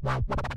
wow, wow, wow.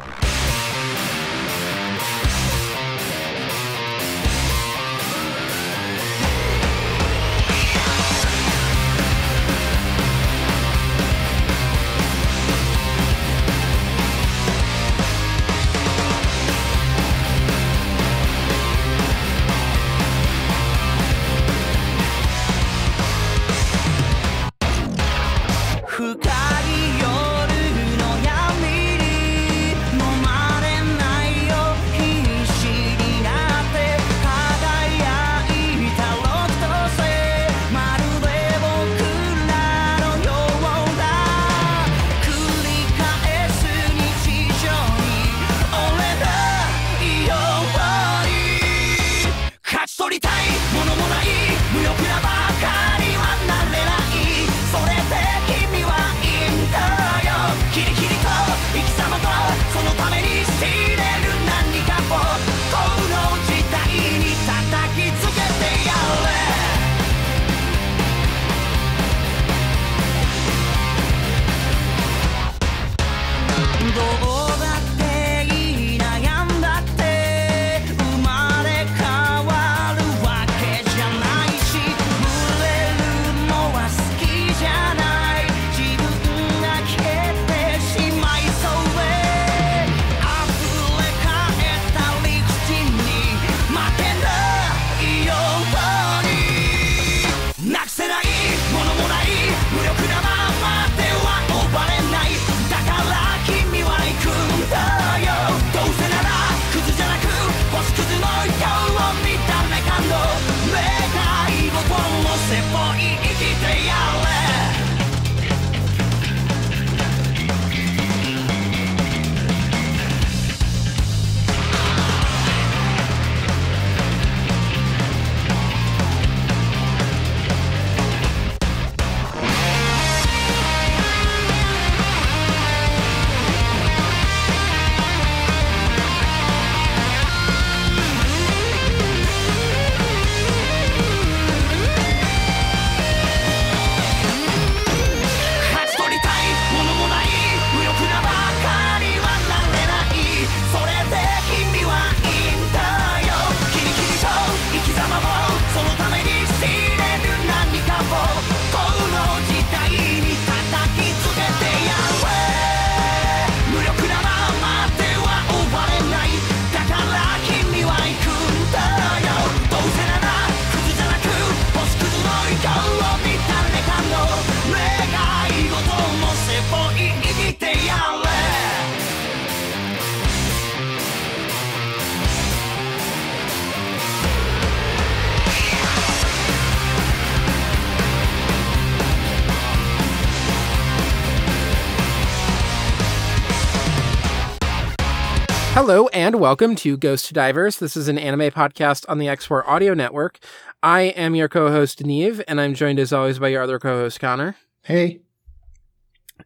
Hello and welcome to Ghost Divers. This is an anime podcast on the X4 Audio Network. I am your co-host Neve, and I'm joined as always by your other co-host Connor. Hey,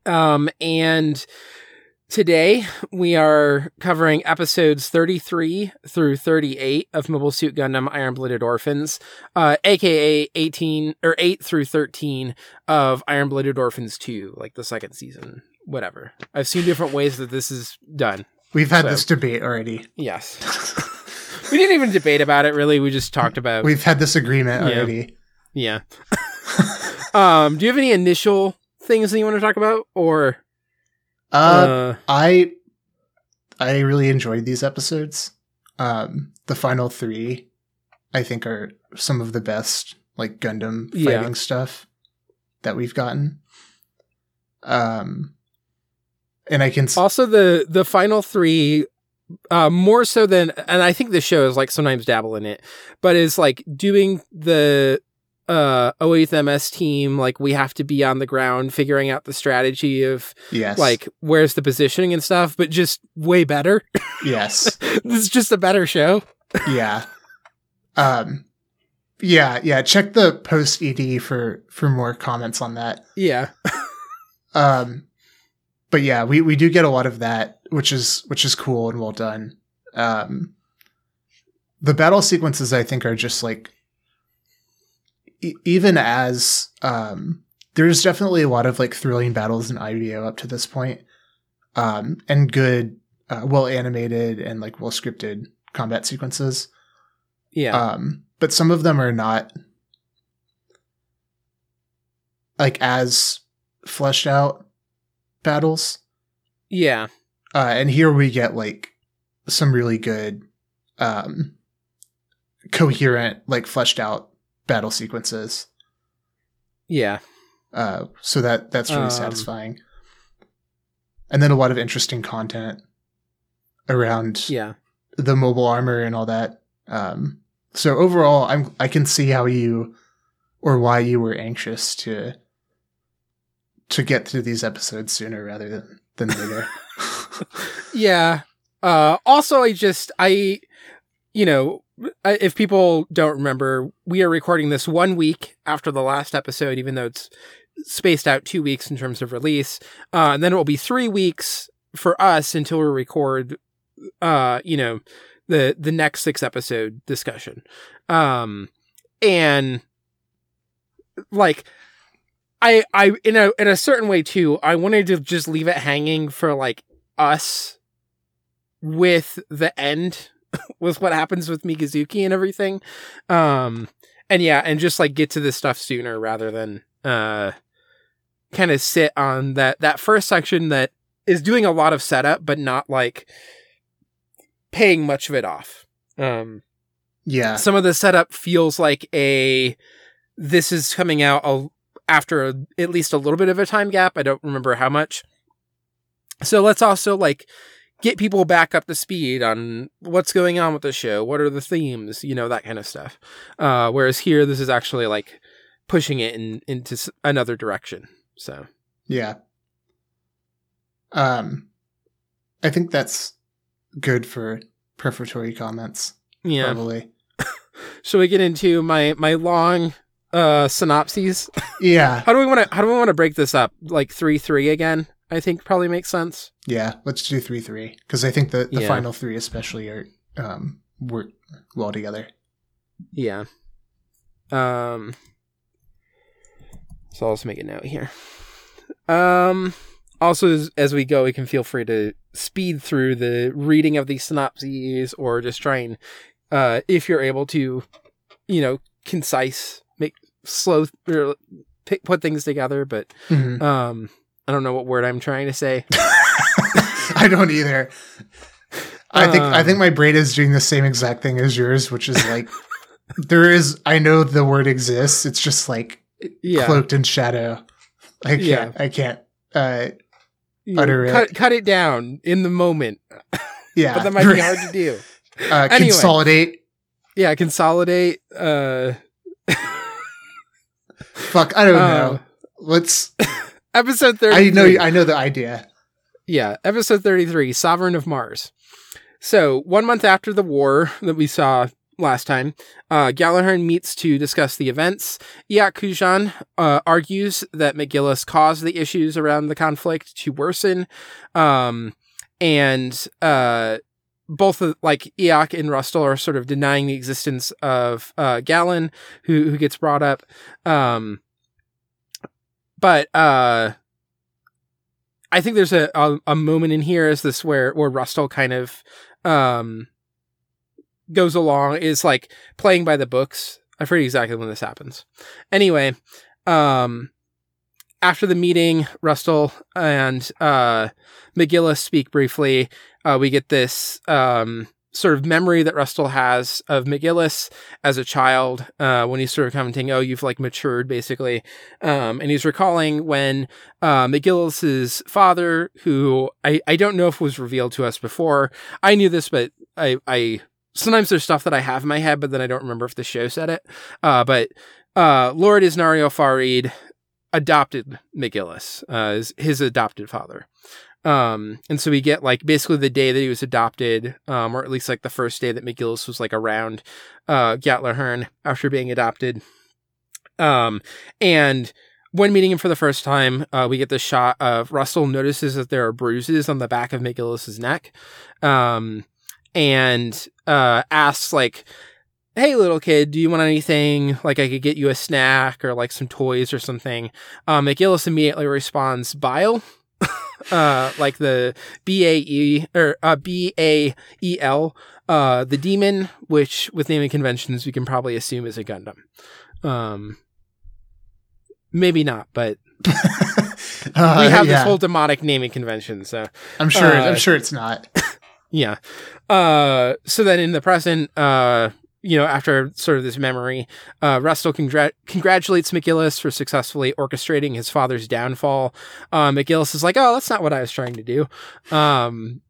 Um, and today we are covering episodes 33 through 38 of Mobile Suit Gundam Iron Blooded Orphans, uh, aka 18 or 8 through 13 of Iron Blooded Orphans 2, like the second season. Whatever. I've seen different ways that this is done. We've had So- this debate already. Yes. we didn't even debate about it really. We just talked about We've had this agreement Yeah. already. yeah. um, do you have any initial things that you want to talk about or Uh, uh I I really enjoyed these episodes. Um, the final three, I think, are some of the best like Gundam Yeah. fighting stuff that we've gotten. Um, and I can s- also the the final three uh more so than and i think the show is like sometimes dabble in it but is like doing the uh 08th ms team like we have to be on the ground figuring out the strategy of yes, like where's the positioning and stuff but just way better. Yes, this is just a better show. Yeah, um, yeah, yeah. Check the post ed for for more comments on that. yeah. Um, but yeah, we, we do get a lot of that, which is which is cool and well done. Um, the battle sequences, I think, are just like e- even as um, there's definitely a lot of like thrilling battles in IBO up to this point. um, and good, uh, well animated and like well scripted combat sequences. Yeah. Um, but some of them are not like as fleshed out battles. yeah. Uh, and here we get like some really good, um, coherent, like fleshed out battle sequences. Yeah. Uh, so that that's really Um, satisfying. And then a lot of interesting content around Yeah. the mobile armor and all that. Um, so overall, I'm I can see how you or why you were anxious to to get through these episodes sooner rather than than later. Yeah. Uh, also, I just, I, you know, if people don't remember, we are recording this one week after the last episode, even though it's spaced out two weeks in terms of release. Uh, and then it will be three weeks for us until we record, uh, you know, the, the next six episode discussion. Um, and like, I, I, in a, in a certain way too, I wanted to just leave it hanging for like us with the end with what happens with Mikazuki and everything. Um and yeah, and just like get to this stuff sooner rather than uh kind of sit on that that first section that is doing a lot of setup but not like paying much of it off. Um yeah, some of the setup feels like a this is coming out a, after at least a little bit of a time gap. I don't remember how much. So let's also like get people back up to speed on what's going on with the show. What are the themes? You know that kind of stuff. Uh, whereas here, this is actually like pushing it in into another direction. So yeah. Um, I think that's good for prefatory comments. yeah. Probably. Shall we get into my my long uh synopses? Yeah, How do we want to how do we want to break this up? Like three three again? I think probably makes sense. yeah. Let's do three three because I think the the Yeah. final three especially are um work well together. Yeah. Um. So I'll just make a note here. Um. Also, as, as we go, we can feel free to speed through the reading of these synopses, or just try and, uh, if you're able to, you know, concise, slow, or pick, put things together. But Mhm. um, I don't know what word I'm trying to say. I don't either. I think I Um, think my brain is doing the same exact thing as yours, which is like there is. I know the word exists. It's just like Yeah. cloaked in shadow. I can't. Yeah. I can't. Uh, You know, utter it. cut cut it down in the moment, yeah, but that might be hard to do. uh, Anyway. Consolidate. Yeah, consolidate. Uh, Fuck. I don't Uh, know. Let's. episode thirty. I know. I know the idea. Yeah, episode thirty-three, Sovereign of Mars. So one month after the war that we saw last time, uh, Gjallarhorn meets to discuss the events. Iok Kujan uh, argues that McGillis caused the issues around the conflict to worsen, um, and uh, both like Iok and Rustal are sort of denying the existence of uh, Galan, who who gets brought up. Um, but uh, I think there's a, a a moment in here is this where where Rustal kind of um goes along is like playing by the books. I forget exactly when this happens. Anyway, um after the meeting, Rustal and uh McGillis speak briefly. Uh we get this um sort of memory that Rustal has of McGillis as a child, uh, when he's sort of commenting, oh, you've like matured basically. Um, and he's recalling when uh, McGillis's father, who I, I don't know if was revealed to us before. I knew this, but I, I sometimes there's stuff that I have in my head, but then I don't remember if the show said it. Uh, but uh, Lord Iznario Fareed adopted McGillis, uh, his, his adopted father. Um, and so we get like basically the day that he was adopted, um, or at least like the first day that McGillis was like around, uh, Gjallarhorn after being adopted. Um, and when meeting him for the first time, uh, we get the shot of Rustal notices that there are bruises on the back of McGillis's neck, um, and uh, asks like, "Hey, little kid, do you want anything? Like, I could get you a snack or like some toys or something." Um, McGillis immediately responds, "Bael," uh, like the B A E or uh, B A E L, uh, the demon, which with naming conventions we can probably assume is a Gundam. Um, maybe not, but Uh, we have yeah. this whole demonic naming convention, so I'm sure. uh, I'm sure it's not. yeah. Uh, so then in the present, uh, you know, after sort of this memory, uh, Rustal congrat- congratulates McGillis for successfully orchestrating his father's downfall. Uh, McGillis is like, oh, that's not what I was trying to do. Um,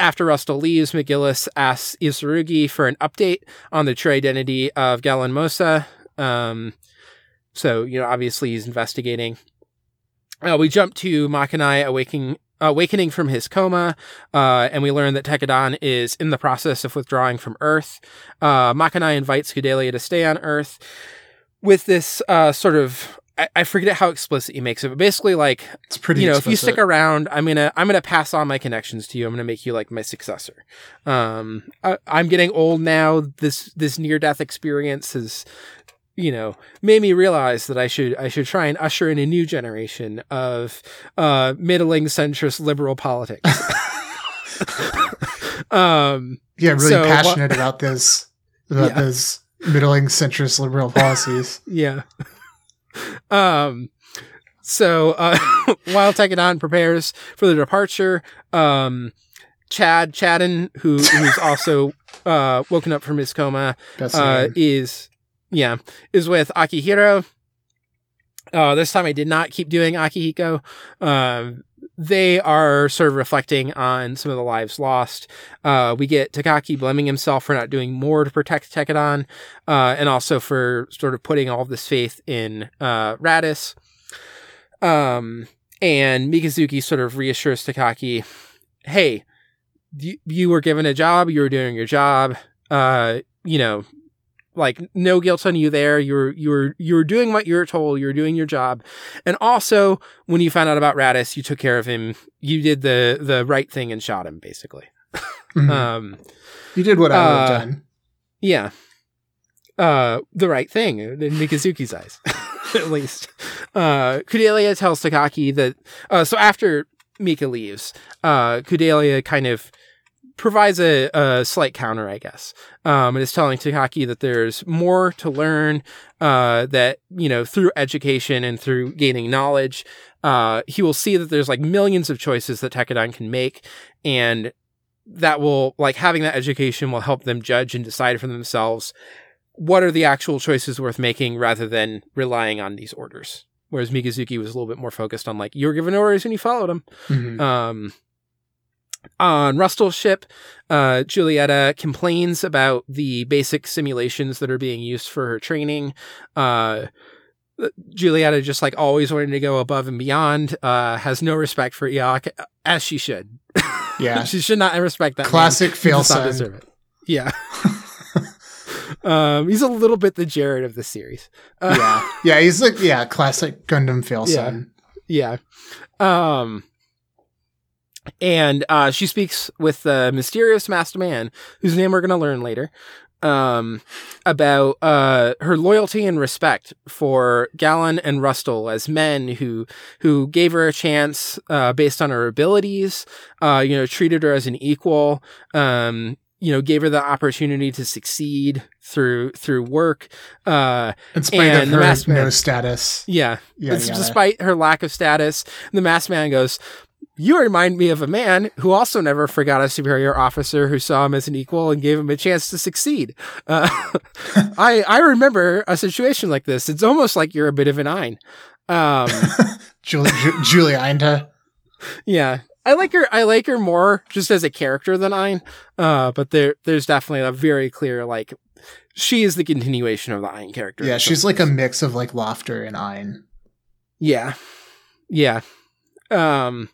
after Rustal leaves, McGillis asks Isurugi for an update on the true identity of Galan Mosa. Um, so, you know, obviously he's investigating. Uh, we jump to Makanai awakening, awakening from his coma, uh, and we learn that Tekkadan is in the process of withdrawing from Earth. Uh, Makanai invites Kudelia to stay on Earth with this uh, sort of. I, I forget how explicit he makes it, but basically, like It's pretty. you know, if you stick around, I'm gonna I'm gonna pass on my connections to you. I'm gonna make you like my successor. Um, I, I'm getting old now. This this near death experience has, you know, made me realize that I should I should try and usher in a new generation of uh middling centrist liberal politics. um, yeah, really so, passionate about this about Yeah. those middling centrist liberal policies. Yeah. um so uh while Tekkadan prepares for the departure, um Chad Chadan, who who's also uh woken up from his coma, uh is yeah, is with Akihiro. Uh this time I did not keep doing Akihiko. Um they are sort of reflecting on some of the lives lost. Uh, we get Takaki blaming himself for not doing more to protect Tekkadan, uh, and also for sort of putting all of this faith in uh, Radice. Um, and Mikazuki sort of reassures Takaki, "Hey, you, you were given a job. You were doing your job. Uh, you know, like no guilt on you there. You were you were you were doing what you were told. You were doing your job. And also, when you found out about Radice, you took care of him. You did the the right thing and shot him, basically. Mhm. Um, you did what I would have uh, done. yeah. Uh, the right thing in Mikazuki's eyes, at least. Uh, Kudelia tells Takaki that, uh, so after Mika leaves, uh, Kudelia kind of provides a, a slight counter, I guess. Um, and is telling Takaki that there's more to learn, uh, that, you know, through education and through gaining knowledge, uh, he will see that there's like millions of choices that Tekkadan can make. And that will, like, having that education will help them judge and decide for themselves what are the actual choices worth making rather than relying on these orders. Whereas Mikazuki was a little bit more focused on, like, you were given orders and you followed them. Mhm. Um, on Rustal's ship, uh, Julieta complains about the basic simulations that are being used for her training. Uh, Julieta just like always wanting to go above and beyond, uh, has no respect for Iok, as she should. Yeah. she should not respect that. Classic He fail son. deserve it. Yeah. um, he's a little bit the Jerid of the series. Uh, yeah, yeah, he's like yeah, classic Gundam fail Yeah. son. Yeah. Um and uh she speaks with the mysterious masked man whose name we're going to learn later um about uh her loyalty and respect for Galan and Rustal as men who who gave her a chance uh based on her abilities uh you know treated her as an equal um you know gave her the opportunity to succeed through through work uh In spite And of the her masked man. no status. yeah Yeah, yeah. despite her lack of status, the masked man goes, You remind me of a man who also never forgot a superior officer who saw him as an equal and gave him a chance to succeed. Uh, I, I remember a situation like this. It's almost like you're a bit of an Ein. Um, Julie, Ju- Julia Ainda. yeah. I like her. I like her more just as a character than Ein. Uh, but there, there's definitely a very clear like she is the continuation of the Ein character. Yeah, she's like a mix of like Lafter and Ein. Yeah. Yeah. Um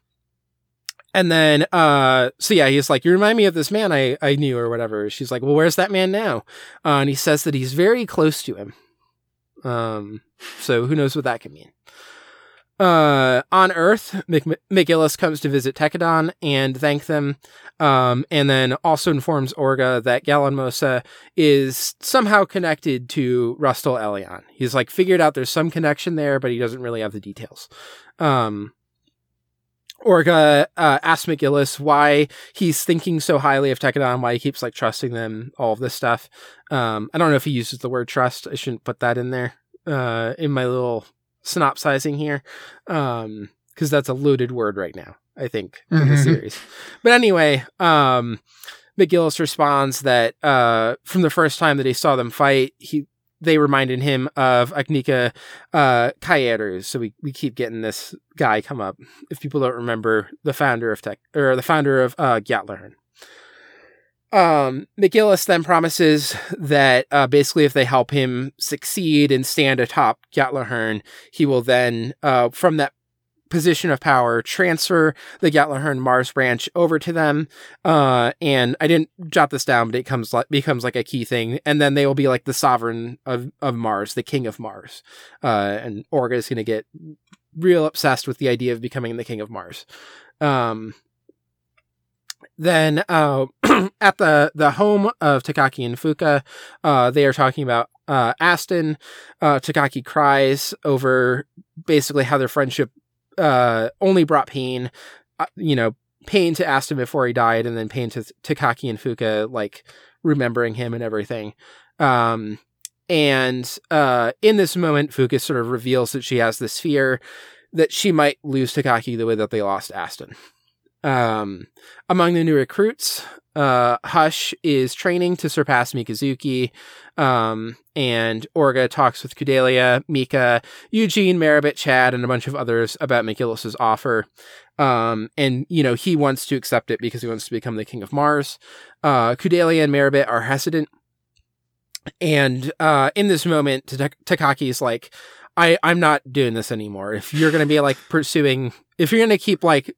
and then uh so yeah, he's like, You remind me of this man I, I knew or whatever. She's like, Well, where's that man now? Uh, and he says that he's very close to him. Um so who knows what that could mean. Uh, on Earth, Mc- McGillis comes to visit Tekkadan and thank them, um, and then also informs Orga that Galan Mosa is somehow connected to Rustal Elion. He's like figured out there's some connection there, but he doesn't really have the details. Um, Orga uh, asks McGillis why he's thinking so highly of Tekkadan, why he keeps like trusting them, all of this stuff. Um, I don't know if he uses the word trust. I shouldn't put that in there uh, in my little synopsizing here, Um because um, that's a loaded word right now. I think in the series. But anyway, um, McGillis responds that uh, from the first time that he saw them fight, he they reminded him of Agnika uh. So we, we keep getting this guy come up. If people don't remember, the founder of Tech or the founder of uh, Gjallarhorn. Um, McGillis then promises that uh, basically, if they help him succeed and stand atop Gjallarhorn, he will then, uh, from that position of power, transfer the Gjallarhorn Mars branch over to them. Uh, and I didn't jot this down, but it comes like becomes like a key thing. And then they will be like the sovereign of of Mars, the king of Mars. Uh, and Orga is going to get real obsessed with the idea of becoming the king of Mars. Um, then uh, at the the home of Takaki and Fuka, uh, they are talking about uh, Aston. Uh, Takaki cries over basically how their friendship uh, only brought pain. Uh, you know, pain to Aston before he died, and then pain to Takaki and Fuka, like remembering him and everything. Um, and uh, in this moment, Fuka sort of reveals that she has this fear that she might lose Takaki the way that they lost Aston. Um, among the new recruits, uh, Hush is training to surpass Mikazuki. Um, and Orga talks with Kudelia, Mika, Eugene, Merribit, Chad, and a bunch of others about McGillis's offer. Um, and, you know, he wants to accept it because he wants to become the king of Mars. Uh, Kudelia and Merribit are hesitant. And, uh, in this moment, Takaki is like, I, I'm not doing this anymore. If you're going to be like pursuing, if you're going to keep like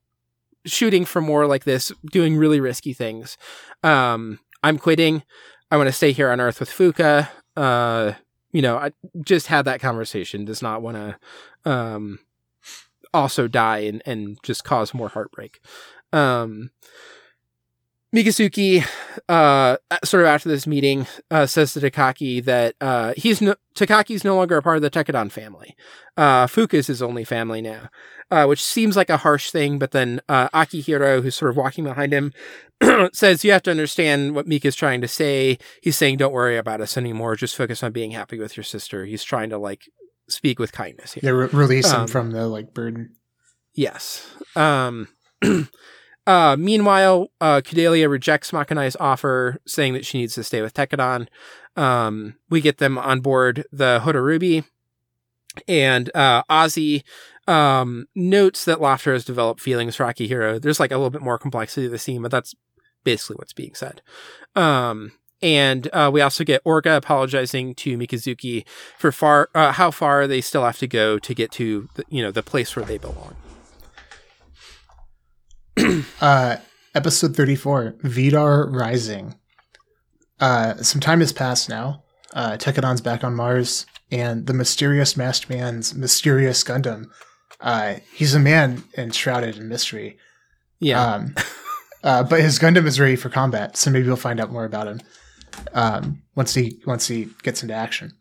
shooting for more like this, doing really risky things, um, I'm quitting. I want to stay here on Earth with Fuka. Uh, you know, I just had that conversation. Does not want to, um, also die and, and just cause more heartbreak. Um, Mikazuki, uh, sort of after this meeting, uh, says to Takaki that, uh, he's no, Takaki's no longer a part of the Tekkadan family. Uh, Fuka's his only family now, uh, which seems like a harsh thing, but then, uh, Akihiro, who's sort of walking behind him, says, you have to understand what Mika's trying to say. He's saying, don't worry about us anymore. Just focus on being happy with your sister. He's trying to, like, speak with kindness here. Yeah, re- release him Um, from the like burden. Yes. Um, uh, meanwhile, uh, Kudelia rejects Makanai's offer, saying that she needs to stay with Tekkadan. Um, we get them on board the Hotarubi, and uh, Azee um, notes that Lafter has developed feelings for Akihiro. There's like a little bit more complexity to the scene, but that's basically what's being said. Um, and uh, we also get Orga apologizing to Mikazuki for far uh, how far they still have to go to get to the, you know the place where they belong. Uh, episode 34, Vidar Rising. Uh, some time has passed now. Uh, Tekkadan's back on Mars, and the mysterious masked man's mysterious Gundam. Uh, he's a man enshrouded in mystery. Yeah. Um, uh, but his Gundam is ready for combat, so maybe we'll find out more about him um, once he once he gets into action.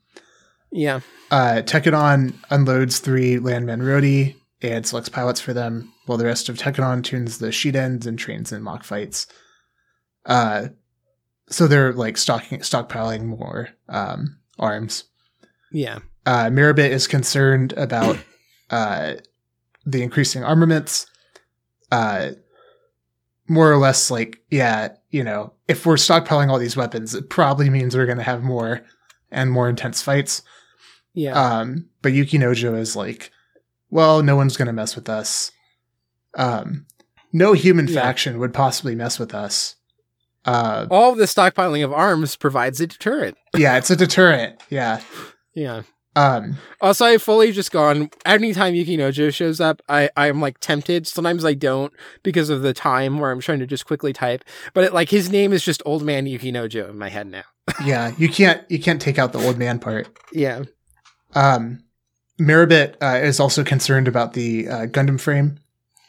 yeah. Uh, Tekkadan unloads three landman Rodi and selects pilots for them, while the rest of Tekkadan tunes the Shidens and trains in mock fights. Uh, so they're like stocking, stockpiling more um, arms. Yeah. Uh, Merribit is concerned about uh, the increasing armaments. Uh, more or less, like, yeah, you know, if we're stockpiling all these weapons, it probably means we're going to have more and more intense fights. Yeah. Um, but Yukinojo is like, well, no one's going to mess with us. Um, no human Yeah. faction would possibly mess with us. Uh, All the stockpiling of arms provides a deterrent. yeah, it's a deterrent. Yeah. Yeah. Um, Also, I've fully just gone. Anytime Yukinojo shows up, I I'm like tempted. Sometimes I don't because of the time where I'm trying to just quickly type. But it, like his name is just Old Man Yukinojo in my head now. yeah, you can't you can't take out the old man part. Yeah. Um, Merribit uh, is also concerned about the uh, Gundam frame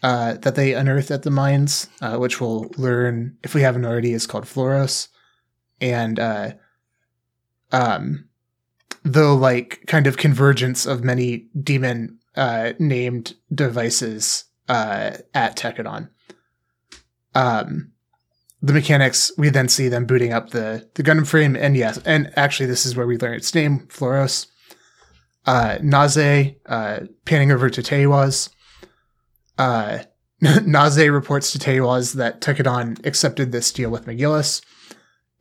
uh, that they unearthed at the mines, uh, which we'll learn if we haven't already is called Floros, and uh, um, the like kind of convergence of many demon uh, named devices at Tekkadan. Um, the mechanics, we then see them booting up the, the Gundam frame, and yes, and actually, this is where we learn its name, Floros. Uh, Naze, uh, panning over to Teiwaz. Uh, Naze reports to Teiwaz that Tekkadan accepted this deal with McGillis,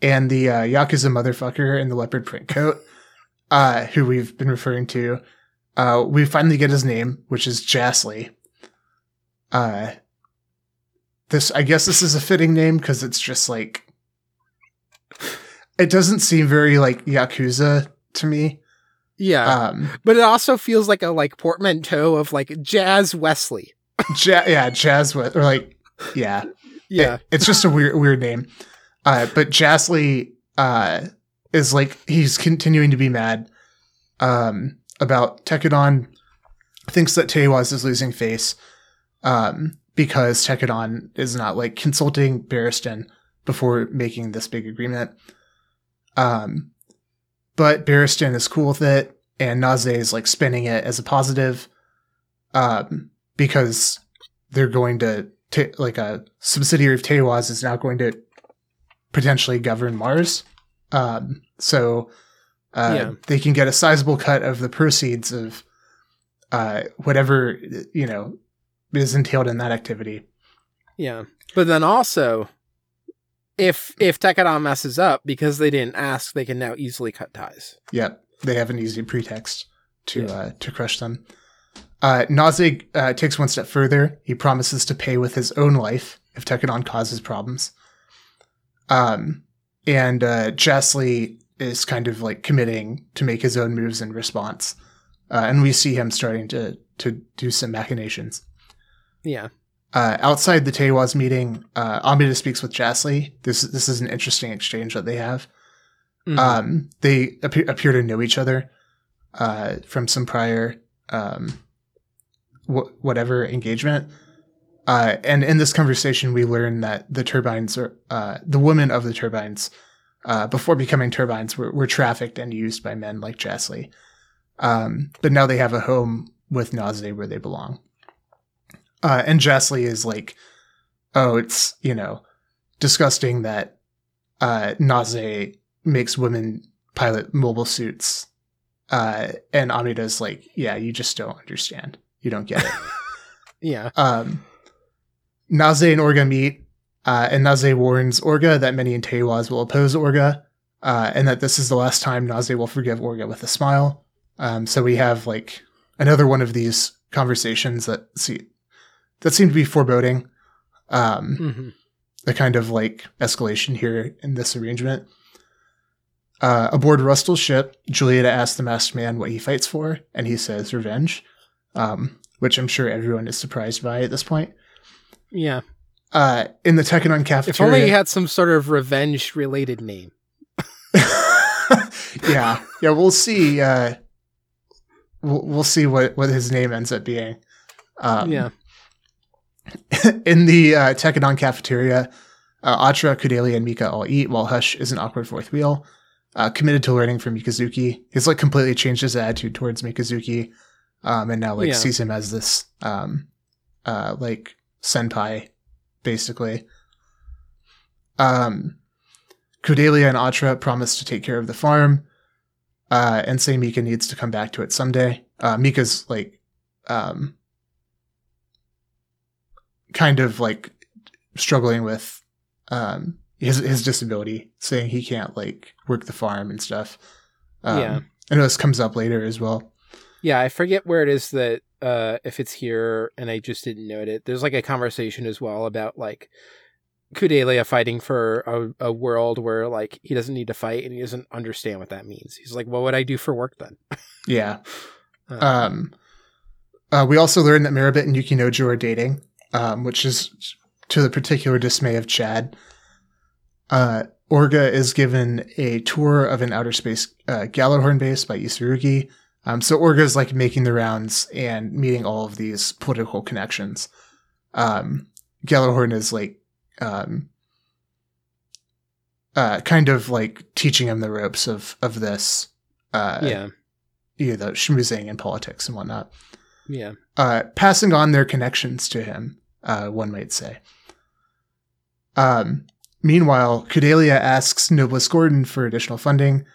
and the uh, Yakuza motherfucker in the leopard print coat, uh, who we've been referring to, uh, we finally get his name, which is Jasley. Uh, this, I guess, this is a fitting name because it's just like it doesn't seem very like Yakuza to me. Yeah. Um, but it also feels like a like portmanteau of like Jazz Wesley. ja- yeah, Jazz with or like yeah, Yeah. It- it's just a weird weird name. Uh, but Jasley uh, is like he's continuing to be mad um, about Tekkadan. Thinks that Teiwaz is losing face um, because Tekkadan is not like consulting Barriston before making this big agreement. Um, but Barriston is cool with it, and Naze is like spinning it as a positive um, because they're going to ta like a subsidiary of Teiwaz is now going to potentially govern Mars. Um, so uh, Yeah. they can get a sizable cut of the proceeds of uh, whatever you know is entailed in that activity. Yeah. But then also if if Tekkadan messes up because they didn't ask, they can now easily cut ties. Yep, they have an easy pretext to Yeah. uh, to crush them. Uh, Nazig uh, takes one step further. He promises to pay with his own life if Tekkadan causes problems. Um, and uh, Jasley is kind of like committing to make his own moves in response, uh, and we see him starting to to do some machinations. Yeah. Uh, outside the Teiwaz meeting, uh, Amida speaks with Jasley. This this is an interesting exchange that they have. Mhm. Um, they appear, appear to know each other uh, from some prior um, wh- whatever engagement. Uh, and in this conversation, we learn that the turbines are uh, the women of the turbines uh, before becoming turbines were, were trafficked and used by men like Jasley. Um, but now they have a home with Naze where they belong. Uh, and Jasley is like, oh, it's you know disgusting that uh, Naze makes women pilot mobile suits. Uh, and Amida's like, yeah, you just don't understand. You don't get it. yeah. um, Naze and Orga meet, uh, and Naze warns Orga that many in Teiwaz will oppose Orga, uh, and that this is the last time Naze will forgive Orga with a smile. Um, so we have like another one of these conversations that see that seemed to be foreboding. Um, hmm the kind of like escalation here in this arrangement. Uh, aboard Rustal's ship, Julieta asks the masked man what he fights for, and he says revenge, um, which I'm sure everyone is surprised by at this point. Yeah. Uh, in the Tekkadan If only he had some sort of revenge related name. yeah, yeah, we'll see. Uh, we'll, we'll see what what his name ends up being. Um, yeah. in the uh, Tekkadan cafeteria, uh, Atra, Kudelia, and Mika all eat while Hush is an awkward fourth wheel. Uh, committed to learning from Mikazuki. He's like completely changed his attitude towards Mikazuki, um, and now like Yeah. sees him as this um, uh, like senpai, basically. Um, Kudelia and Atra promise to take care of the farm, uh, and say Mika needs to come back to it someday. Uh, Mika's like, um, kind of like struggling with um his his disability, saying he can't like work the farm and stuff. Um, Yeah. I know this comes up later as well. Yeah, I forget where it is that uh if it's here and I just didn't note it. There's like a conversation as well about like Kudelia fighting for a, a world where like he doesn't need to fight and he doesn't understand what that means. He's like, what would I do for work then? Yeah. Uh, Um, uh, we also learned that Merribit and Yukinojo are dating, um, which is to the particular dismay of Chad. Uh, Orga is given a tour of an outer space uh, Gjallarhorn base by Isurugi. Um, so Orga is like making the rounds and meeting all of these political connections. Um, Gjallarhorn is like, um, uh, kind of like teaching him the ropes of of this. Uh, yeah. you know, schmoozing in politics and whatnot. Yeah. uh, passing on their connections to him, uh, one might say. Um, meanwhile, Kudelia asks Nobliss Gordon for additional funding,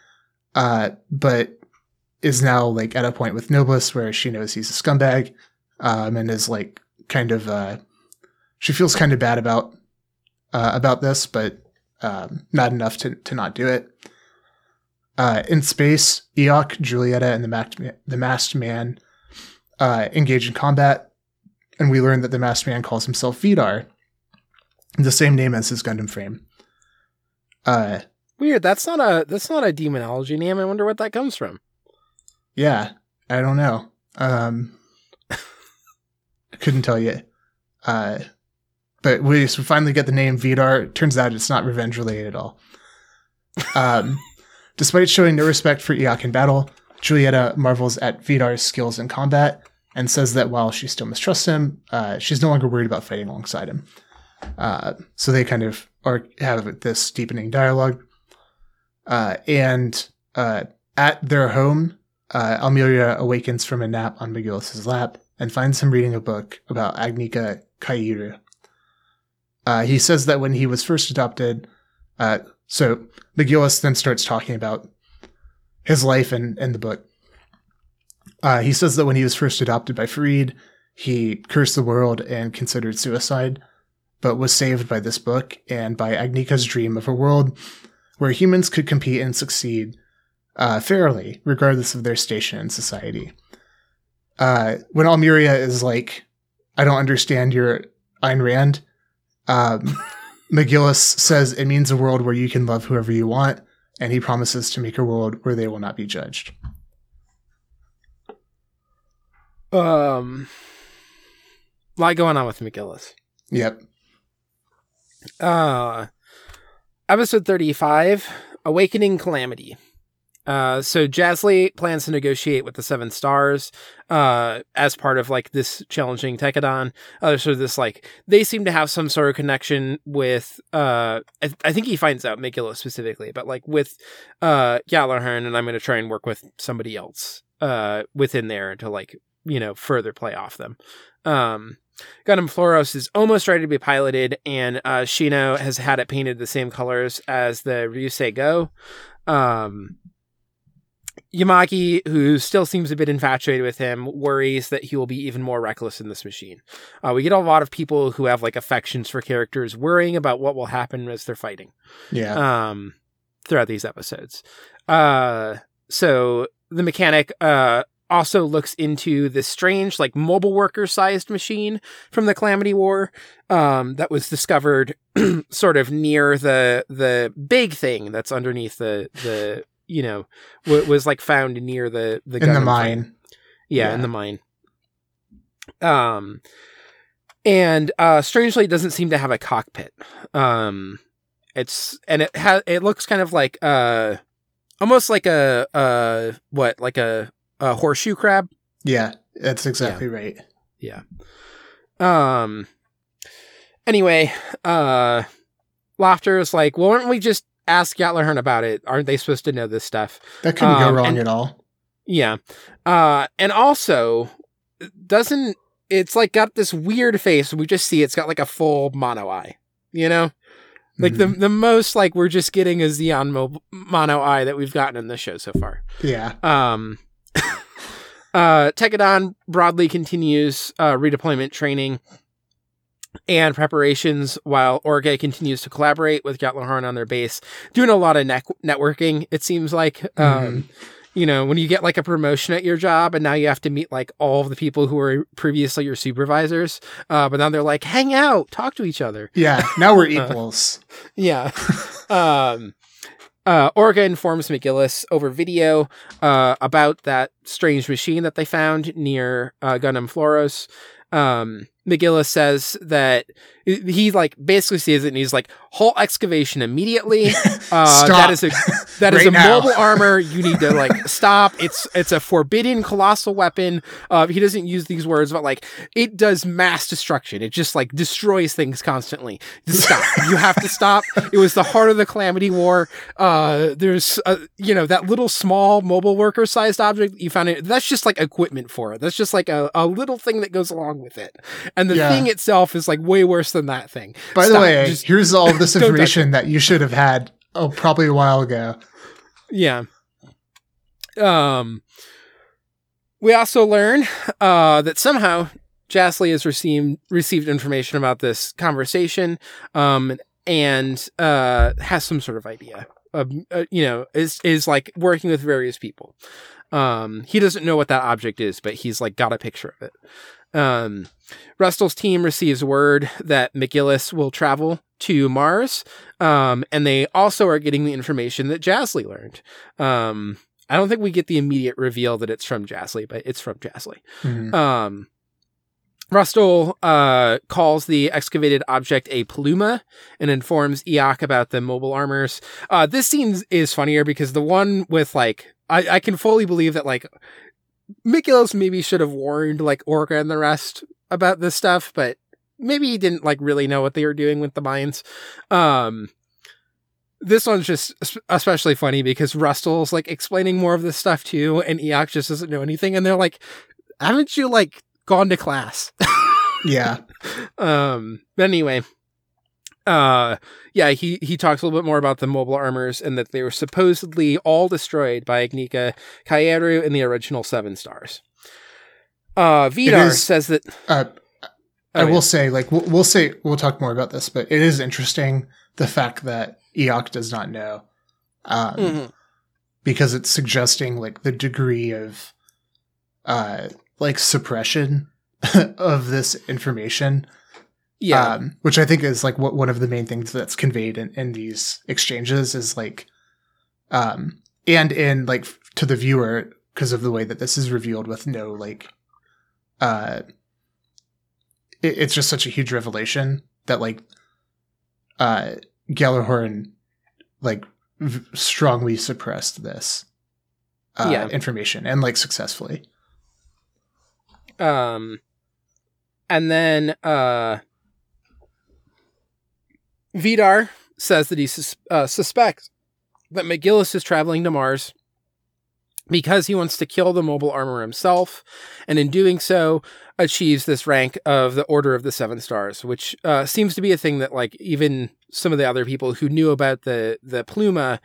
uh, but is now like at a point with Nobliss where she knows he's a scumbag, um, and is like kind of uh, she feels kind of bad about uh, about this, but um, not enough to to not do it. Uh, in space, Iok, Julieta, and the the masked man uh, engage in combat, and we learn that the masked man calls himself Vidar, the same name as his Gundam frame. Uh, Weird. That's not a that's not a demonology name. I wonder what that comes from. yeah, I don't know. Um, I couldn't tell you. Uh, but we, finally get the name Vidar. Turns out it's not revenge related at all. Um, despite showing no respect for Iok in battle, Julieta marvels at Vidar's skills in combat and says that while she still mistrusts him, uh, she's no longer worried about fighting alongside him. Uh, so they kind of are have this deepening dialogue. Uh, and uh, at their home, uh, Almiria awakens from a nap on McGillis's lap and finds him reading a book about Agnika Kaieru. Uh, he says that when he was first adopted, so McGillis then starts talking about his life in, in the book. Uh, he says that when he was first adopted by Fareed, he cursed the world and considered suicide, but was saved by this book and by Agnika's dream of a world where humans could compete and succeed uh, fairly, regardless of their station in society. Uh, when Almiria is like, I don't understand your Ayn Rand, um, McGillis says it means a world where you can love whoever you want, and he promises to make a world where they will not be judged. Um, a lot going on with McGillis. Yep. Uh, episode 35 Awakening Calamity. Uh, so Jasley plans to negotiate with the Seven Stars, uh, as part of like this challenging Tekkadan. Uh, so this like they seem to have some sort of connection with. Uh, I, I think he finds out Megillah specifically, but like with uh Gjallarhorn, and I'm going to try and work with somebody else uh within there to like you know further play off them. Um, Gundam Floros is almost ready to be piloted, and uh, Shino has had it painted the same colors as the Ryusei Go. Um, Yamagi, who still seems a bit infatuated with him, worries that he will be even more reckless in this machine. Uh, we get a lot of people who have like affections for characters worrying about what will happen as they're fighting Yeah. um, throughout these episodes. Uh, so the mechanic uh, also looks into this strange, like mobile worker sized machine from the Calamity War um, that was discovered sort of near the the big thing that's underneath the the you know w- was like found near the the in the mine. Yeah, in the mine. Um, and uh, strangely, it doesn't seem to have a cockpit. Um, it's and it has it looks kind of like uh, almost like a uh, what like a, a horseshoe crab. Yeah, that's exactly right. Yeah. Um. Anyway, uh, Lafter is like, well, why don't we just ask Gjallarhorn about it? Aren't they supposed to know this stuff? That couldn't go Um, wrong and- at all. Yeah. Uh and also doesn't it's like got this weird face we just see it's got like a full mono eye. You know? Like the the most like we're just getting a Zeon mo- mono eye that we've gotten in the show so far. yeah, Um uh Tekkadan broadly continues uh redeployment training and preparations while Orga continues to collaborate with Gjallarhorn on their base, doing a lot of net- networking, it seems like. Um you know, when you get like a promotion at your job and now you have to meet like all of the people who were previously your supervisors, uh, but now they're like, hang out, talk to each other. yeah. Now we're equals. Yeah. um, uh, Orga informs McGillis over video uh, about that strange machine that they found near uh, Gundam Floros. Um, McGillis says that he like basically sees it and he's like whole excavation immediately. Uh, Stop. that is a that is Right a now. mobile armor. You need to like stop. It's it's a forbidden colossal weapon. Uh, he doesn't use these words, but like it does mass destruction. It just like destroys things constantly. Just stop. you have to stop. It was the heart of the Calamity War. Uh, there's uh, you know that little small mobile worker sized object you found it. That's just like equipment for it. That's just like a, a little thing that goes along with it. And the Yeah. thing itself is like way worse than that thing. By the way, Just- here's all this information that you should have had oh probably a while ago. Yeah. Um we also learn uh that somehow Jasley has received received information about this conversation um and uh has some sort of idea. Of, uh, you know, is is like working with various people. Um he doesn't know what that object is, but he's like got a picture of it. Um Rustal's team receives word that McGillis will travel to Mars, um, and they also are getting the information that Jasley learned. Um, I don't think we get the immediate reveal that it's from Jasley, but it's from Jasley. Mhm. Um, Rustal uh, calls the excavated object a Pluma and informs Iok about the mobile armors. Uh, this scene is funnier because the one with like, I, I can fully believe that like McGillis maybe should have warned like Orga and the rest about this stuff, but maybe he didn't like really know what they were doing with the mines. Um, this one's just especially funny because Rustal's like explaining more of this stuff too, and Iok just doesn't know anything, and they're like, "Haven't you like gone to class?" Yeah. um but anyway uh yeah he he talks a little bit more about the mobile armors and that they were supposedly all destroyed by Agnika Kaieru in the original seven stars uh Vidar is- says that Uh, I Oh, will yeah. say, like, we'll, we'll say, we'll talk more about this, but it is interesting the fact that Iok does not know, um, Mhm. because it's suggesting like the degree of, uh, like suppression of this information, yeah um, which I think is like what one of the main things that's conveyed in, in these exchanges is like, um, and in like to the viewer because of the way that this is revealed with no like, uh, it, it's just such a huge revelation that like, uh, Gjallarhorn like v- strongly suppressed this, uh, Yeah. information and like successfully. Um, and then uh, Vidar says that he sus- uh, suspects that McGillis is traveling to Mars because he wants to kill the mobile armor himself, and in doing so, achieves this rank of the Order of the Seven Stars, which uh, seems to be a thing that like even some of the other people who knew about the the Pluma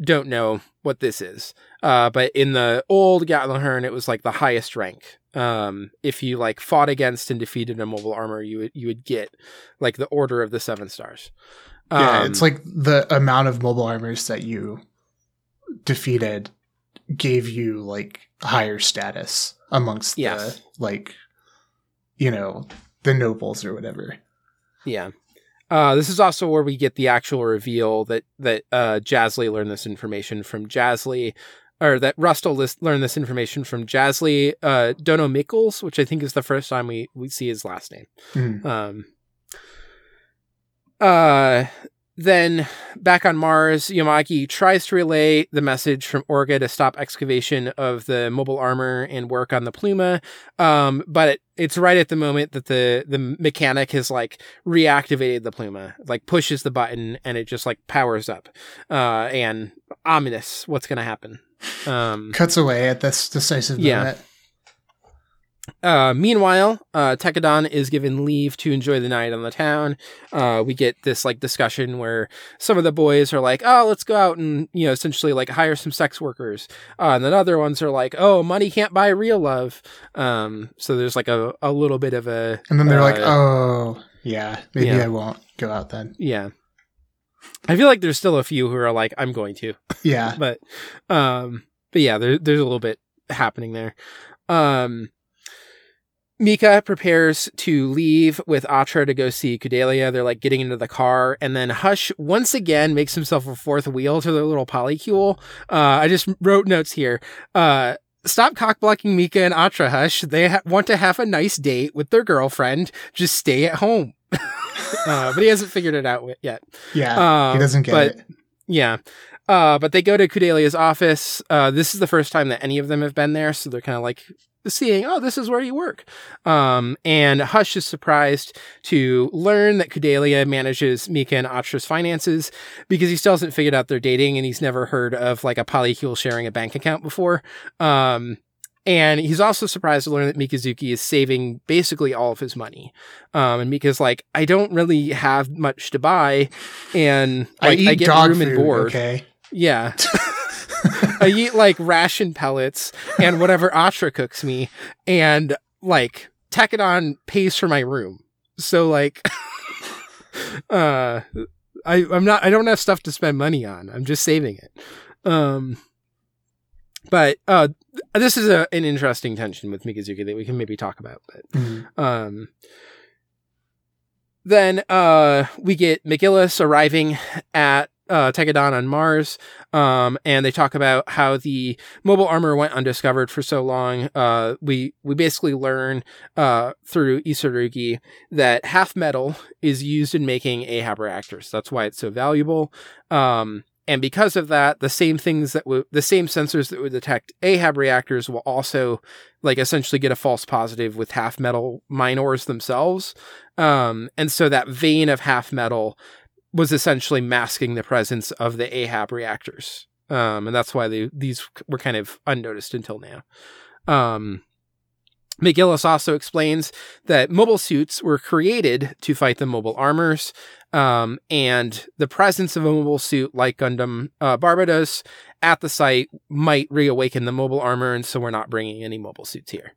don't know what this is. Uh, but in the old Gjallarhorn, it was like the highest rank. Um, if you like fought against and defeated a mobile armor, you would you would get like the Order of the Seven Stars. Yeah, Um, it's like the amount of mobile armors that you defeated gave you like higher status amongst Yes. the like you know the nobles or whatever. Yeah. Uh, this is also where we get the actual reveal that that uh, Jasley learned this information from Jasley, or that Rustal lis- learned this information from Jasley uh, Donomikols, which I think is the first time we, we see his last name. Mhm. Um, uh, then back on Mars, Yamagi tries to relay the message from Orga to stop excavation of the mobile armor and work on the Pluma. Um, but it, it's right at the moment that the, the mechanic has like reactivated the Pluma, like pushes the button and it just like powers up. Uh, and ominous, what's going to happen? Um, Cuts away at this decisive Yeah. Uh, meanwhile, uh, Tekkadan is given leave to enjoy the night on the town. Uh, we get this like discussion where some of the boys are like, "Oh, let's go out and you know, essentially like hire some sex workers," uh, and then other ones are like, "Oh, money can't buy real love." Um, so there's like a, a little bit of a, And then they're like, uh, "Oh, yeah, maybe yeah. I won't go out then." yeah." I feel like there's still a few who are like, "I'm going to," Yeah. but um but yeah there, there's a little bit happening there um Mika prepares to leave with Atra to go see Kudelia. They're like getting into the car, and then Hush once again makes himself a fourth wheel to their little polycule. Uh, I just wrote notes here. Uh, stop cockblocking Mika and Atrahush. They ha- want to have a nice date with their girlfriend. Just stay at home. uh, but he hasn't figured it out yet. Yeah, Um, he doesn't get but- it. Yeah. Uh, but they go to Kudelia's office. Uh, this is the first time that any of them have been there, so they're kind of like seeing, oh, this is where you work. Um, and Hush is surprised to learn that Kudelia manages Mika and Atra's finances because he still hasn't figured out their dating and he's never heard of like a polycule sharing a bank account before. Um, and he's also surprised to learn that Mikazuki is saving basically all of his money. Um, and Mika's like, I don't really have much to buy. And I like, eat I, get dog room food. and board. Okay. Yeah. I eat like ration pellets and whatever Atra cooks me, and like Tekkadan pays for my room. So like, uh, I I'm not I don't have stuff to spend money on. I'm just saving it. Um, but uh, this is a an interesting tension with Mikazuki that we can maybe talk about. But Mhm. um, then uh, we get McGillis arriving at uh, Tekkadan on Mars, um, and they talk about how the mobile armor went undiscovered for so long. Uh, we we basically learn uh, through Isurugi that half metal is used in making Ahab reactors. That's why it's so valuable. Um, and because of that, the same things that would the same sensors that would detect Ahab reactors will also like essentially get a false positive with half metal minors themselves. Um, and so that vein of half metal was essentially masking the presence of the Ahab reactors. Um, and that's why they, these were kind of unnoticed until now. Um, McGillis also explains that mobile suits were created to fight the mobile armors, um, and the presence of a mobile suit like Gundam uh, Barbatos at the site might reawaken the mobile armor, and so we're not bringing any mobile suits here.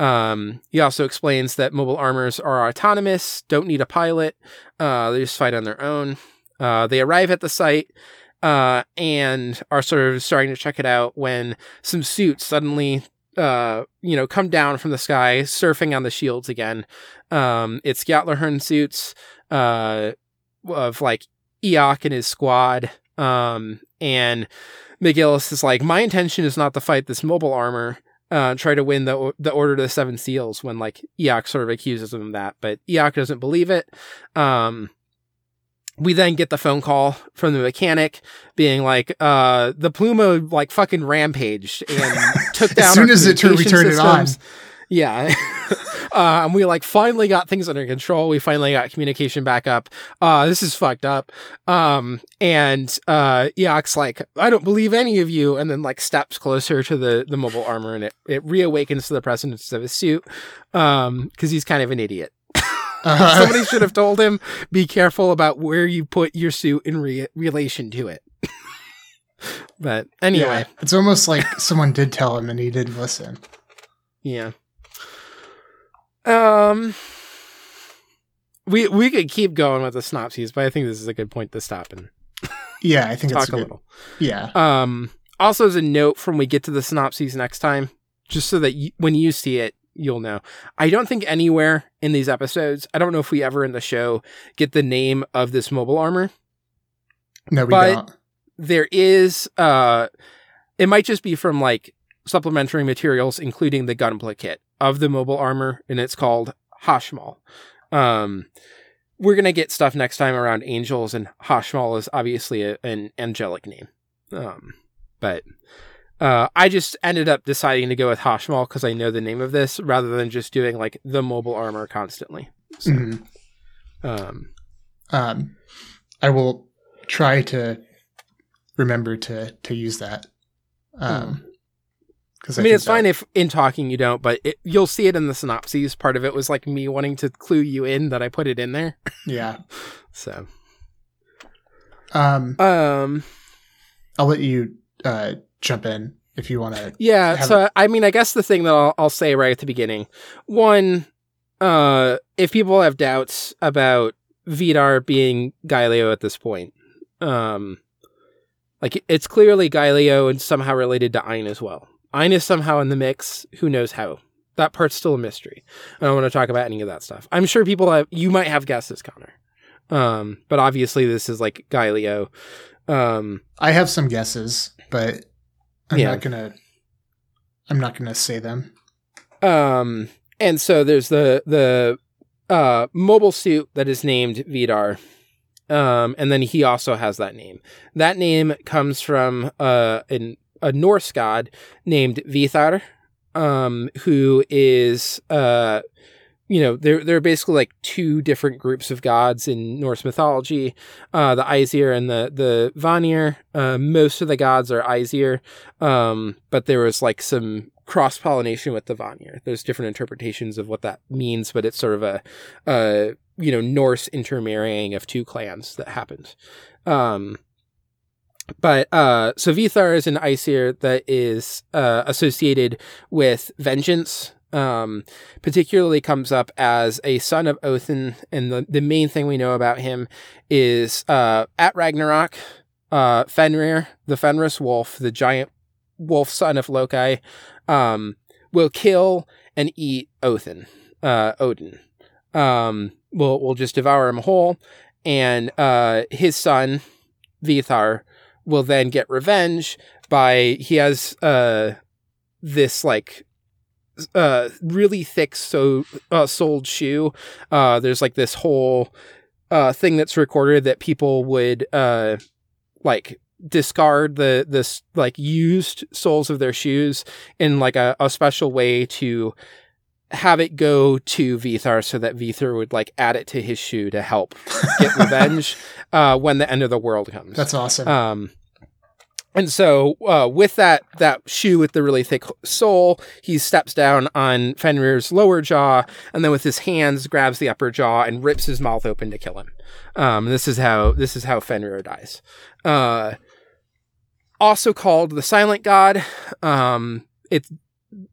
Um, he also explains that mobile armors are autonomous, don't need a pilot, uh, they just fight on their own. Uh, they arrive at the site uh, and are sort of starting to check it out when some suits suddenly uh, you know, come down from the sky, surfing on the shields again. Um, it's Gjallarhorn suits, uh, of like Iok and his squad. Um, and McGillis is like, my intention is not to fight this mobile armor, uh, try to win the, the Order of the Seven Seals when like Iok sort of accuses him of that, but Iok doesn't believe it. Um, we then get the phone call from the mechanic being like, uh, the Pluma like fucking rampaged and took down As soon as it turned, we turned it on. Yeah. uh, and we like finally got things under control. We finally got communication back up. Uh, this is fucked up. Um, and, uh, Iok's like, I don't believe any of you. And then like steps closer to the, the mobile armor and it, it reawakens to the presence of his suit. Um, cause he's kind of an idiot. Uh, Somebody should have told him, be careful about where you put your suit in re- relation to it. but anyway, yeah, it's almost like someone did tell him and he didn't listen. Yeah. Um we we could keep going with the synopses, but I think this is a good point to stop and Yeah, I think talk it's a good. little. Yeah, Um also as a note from we get to the synopses next time, just so that you, when you see it, you'll know. I don't think anywhere in these episodes, I don't know if we ever in the show get the name of this mobile armor. no, we but- don't. there is uh it might just be from like supplementary materials including the gunpla kit of the mobile armor and it's called Hashmal. Um we're going to get stuff next time around angels and Hashmal is obviously a, an angelic name. Um but uh, I just ended up deciding to go with Hashmal because I know the name of this rather than just doing like the mobile armor constantly. So, Mhm. um, Um, I will try to remember to to use that. Um, because I mean, it's fine if in talking you don't, but it, you'll see it in the synopses. Part of it was like me wanting to clue you in that I put it in there. Yeah. So, Um, um, I'll let you uh jump in if you want to. yeah. So, I mean, I guess the thing that I'll, I'll say right at the beginning, one, uh, if people have doubts about Vidar being Gaelio at this point, um, like it's clearly Gaelio and somehow related to Ein as well. Ein is somehow in the mix. Who knows how? That part's still a mystery. I don't want to talk about any of that stuff. I'm sure people have, you might have guesses, Connor. Um, but obviously this is like Gaelio. Um, I have some guesses, but I'm Yeah. not gonna. I'm not going to say them. Um, and so there's the the uh, mobile suit that is named Vidar. Um, and then he also has that name. That name comes from uh, an, a Norse god named Vithar, um, who is uh, you know, there there are basically like two different groups of gods in Norse mythology, uh, the Aesir and the the Vanir. Uh, most of the gods are Aesir, um, but there was like some cross pollination with the Vanir. There's different interpretations of what that means, but it's sort of a, a you know Norse intermarrying of two clans that happened. Um, but uh, so Vithar is an Aesir that is uh, associated with vengeance um, particularly comes up as a son of Othin, and the, the main thing we know about him is uh, at Ragnarok, uh, Fenrir, the Fenris wolf, the giant wolf son of Loki, um, will kill and eat Othin, uh, Odin. Um, will will just devour him whole, and uh, his son Vithar will then get revenge by he has uh this like uh really thick so uh, soled shoe. Uh there's like this whole uh thing that's recorded that people would uh like discard the this like used soles of their shoes in like a, a special way to have it go to Vithar so that Vithar would like add it to his shoe to help get revenge uh when the end of the world comes. That's awesome. Um, and so, uh, with that that shoe with the really thick sole, he steps down on Fenrir's lower jaw, and then with his hands grabs the upper jaw and rips his mouth open to kill him. Um, this is how this is how Fenrir dies. Uh, also called the Silent God. Um, it's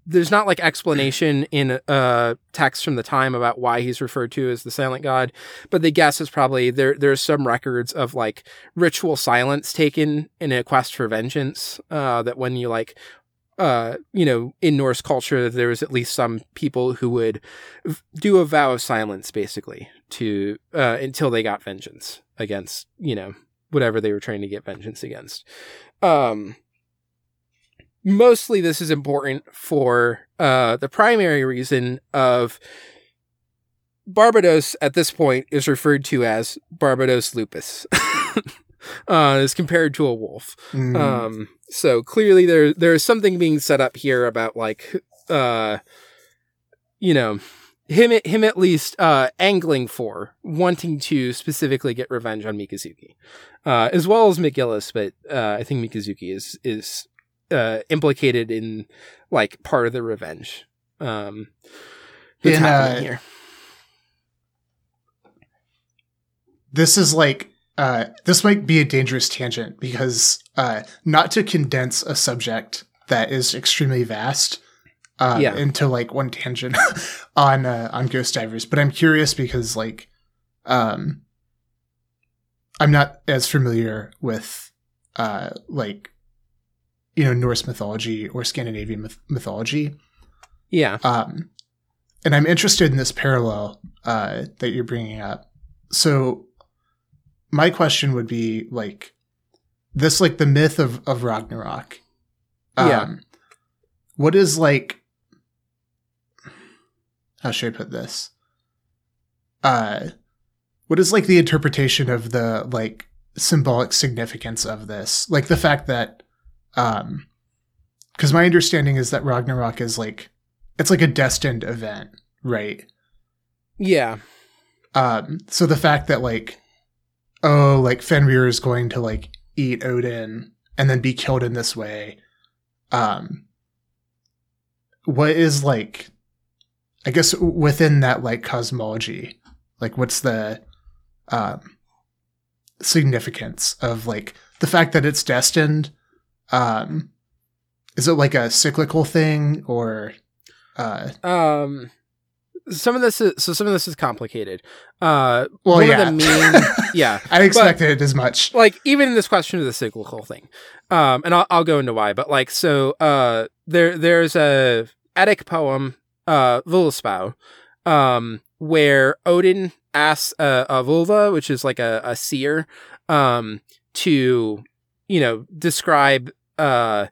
there's not like explanation in uh text from the time about why he's referred to as the silent god but the guess is probably there there's some records of like ritual silence taken in a quest for vengeance uh that when you like uh you know in norse culture there was at least some people who would do a vow of silence basically to uh until they got vengeance against you know whatever they were trying to get vengeance against. Um mostly this is important for uh, the primary reason of Barbatos at this point is referred to as Barbatos lupus. uh, as compared to a wolf. Mm. Um, so clearly there there is something being set up here about like uh, you know him him at least uh, angling for wanting to specifically get revenge on Mikazuki, uh, as well as McGillis. But uh, I think Mikazuki is is uh, implicated in like part of the revenge. Um, that's In, happening uh, here. this is like uh, this might be a dangerous tangent because uh, not to condense a subject that is extremely vast uh, Yeah. into like one tangent on uh, on Ghost Divers, but I'm curious because like um, I'm not as familiar with uh, like you know Norse mythology or Scandinavian myth- mythology. Yeah. Um, and I'm interested in this parallel uh, that you're bringing up. So, my question would be like this, like the myth of of Ragnarok. Um, Yeah. What is like? How should I put this? Uh, what is like the interpretation of the like symbolic significance of this? Like the fact that, um, because my understanding is that Ragnarok is like it's like a destined event, right? Yeah. Um, so the fact that like, oh, like Fenrir is going to like eat Odin and then be killed in this way, um, what is like, I guess within that like cosmology, like what's the um, significance of like the fact that it's destined? Um, is it like a cyclical thing or? Uh, Um, some of this is so some of this is complicated. Uh, well, yeah, main, yeah, I expected it as much. like even in this question of the cyclical thing, um, and I'll, I'll go into why, but like so, uh, there there's a Eddic poem, uh, Völuspá, um, where Odin asks uh, a völva, which is like a, a seer, um, to you know describe uh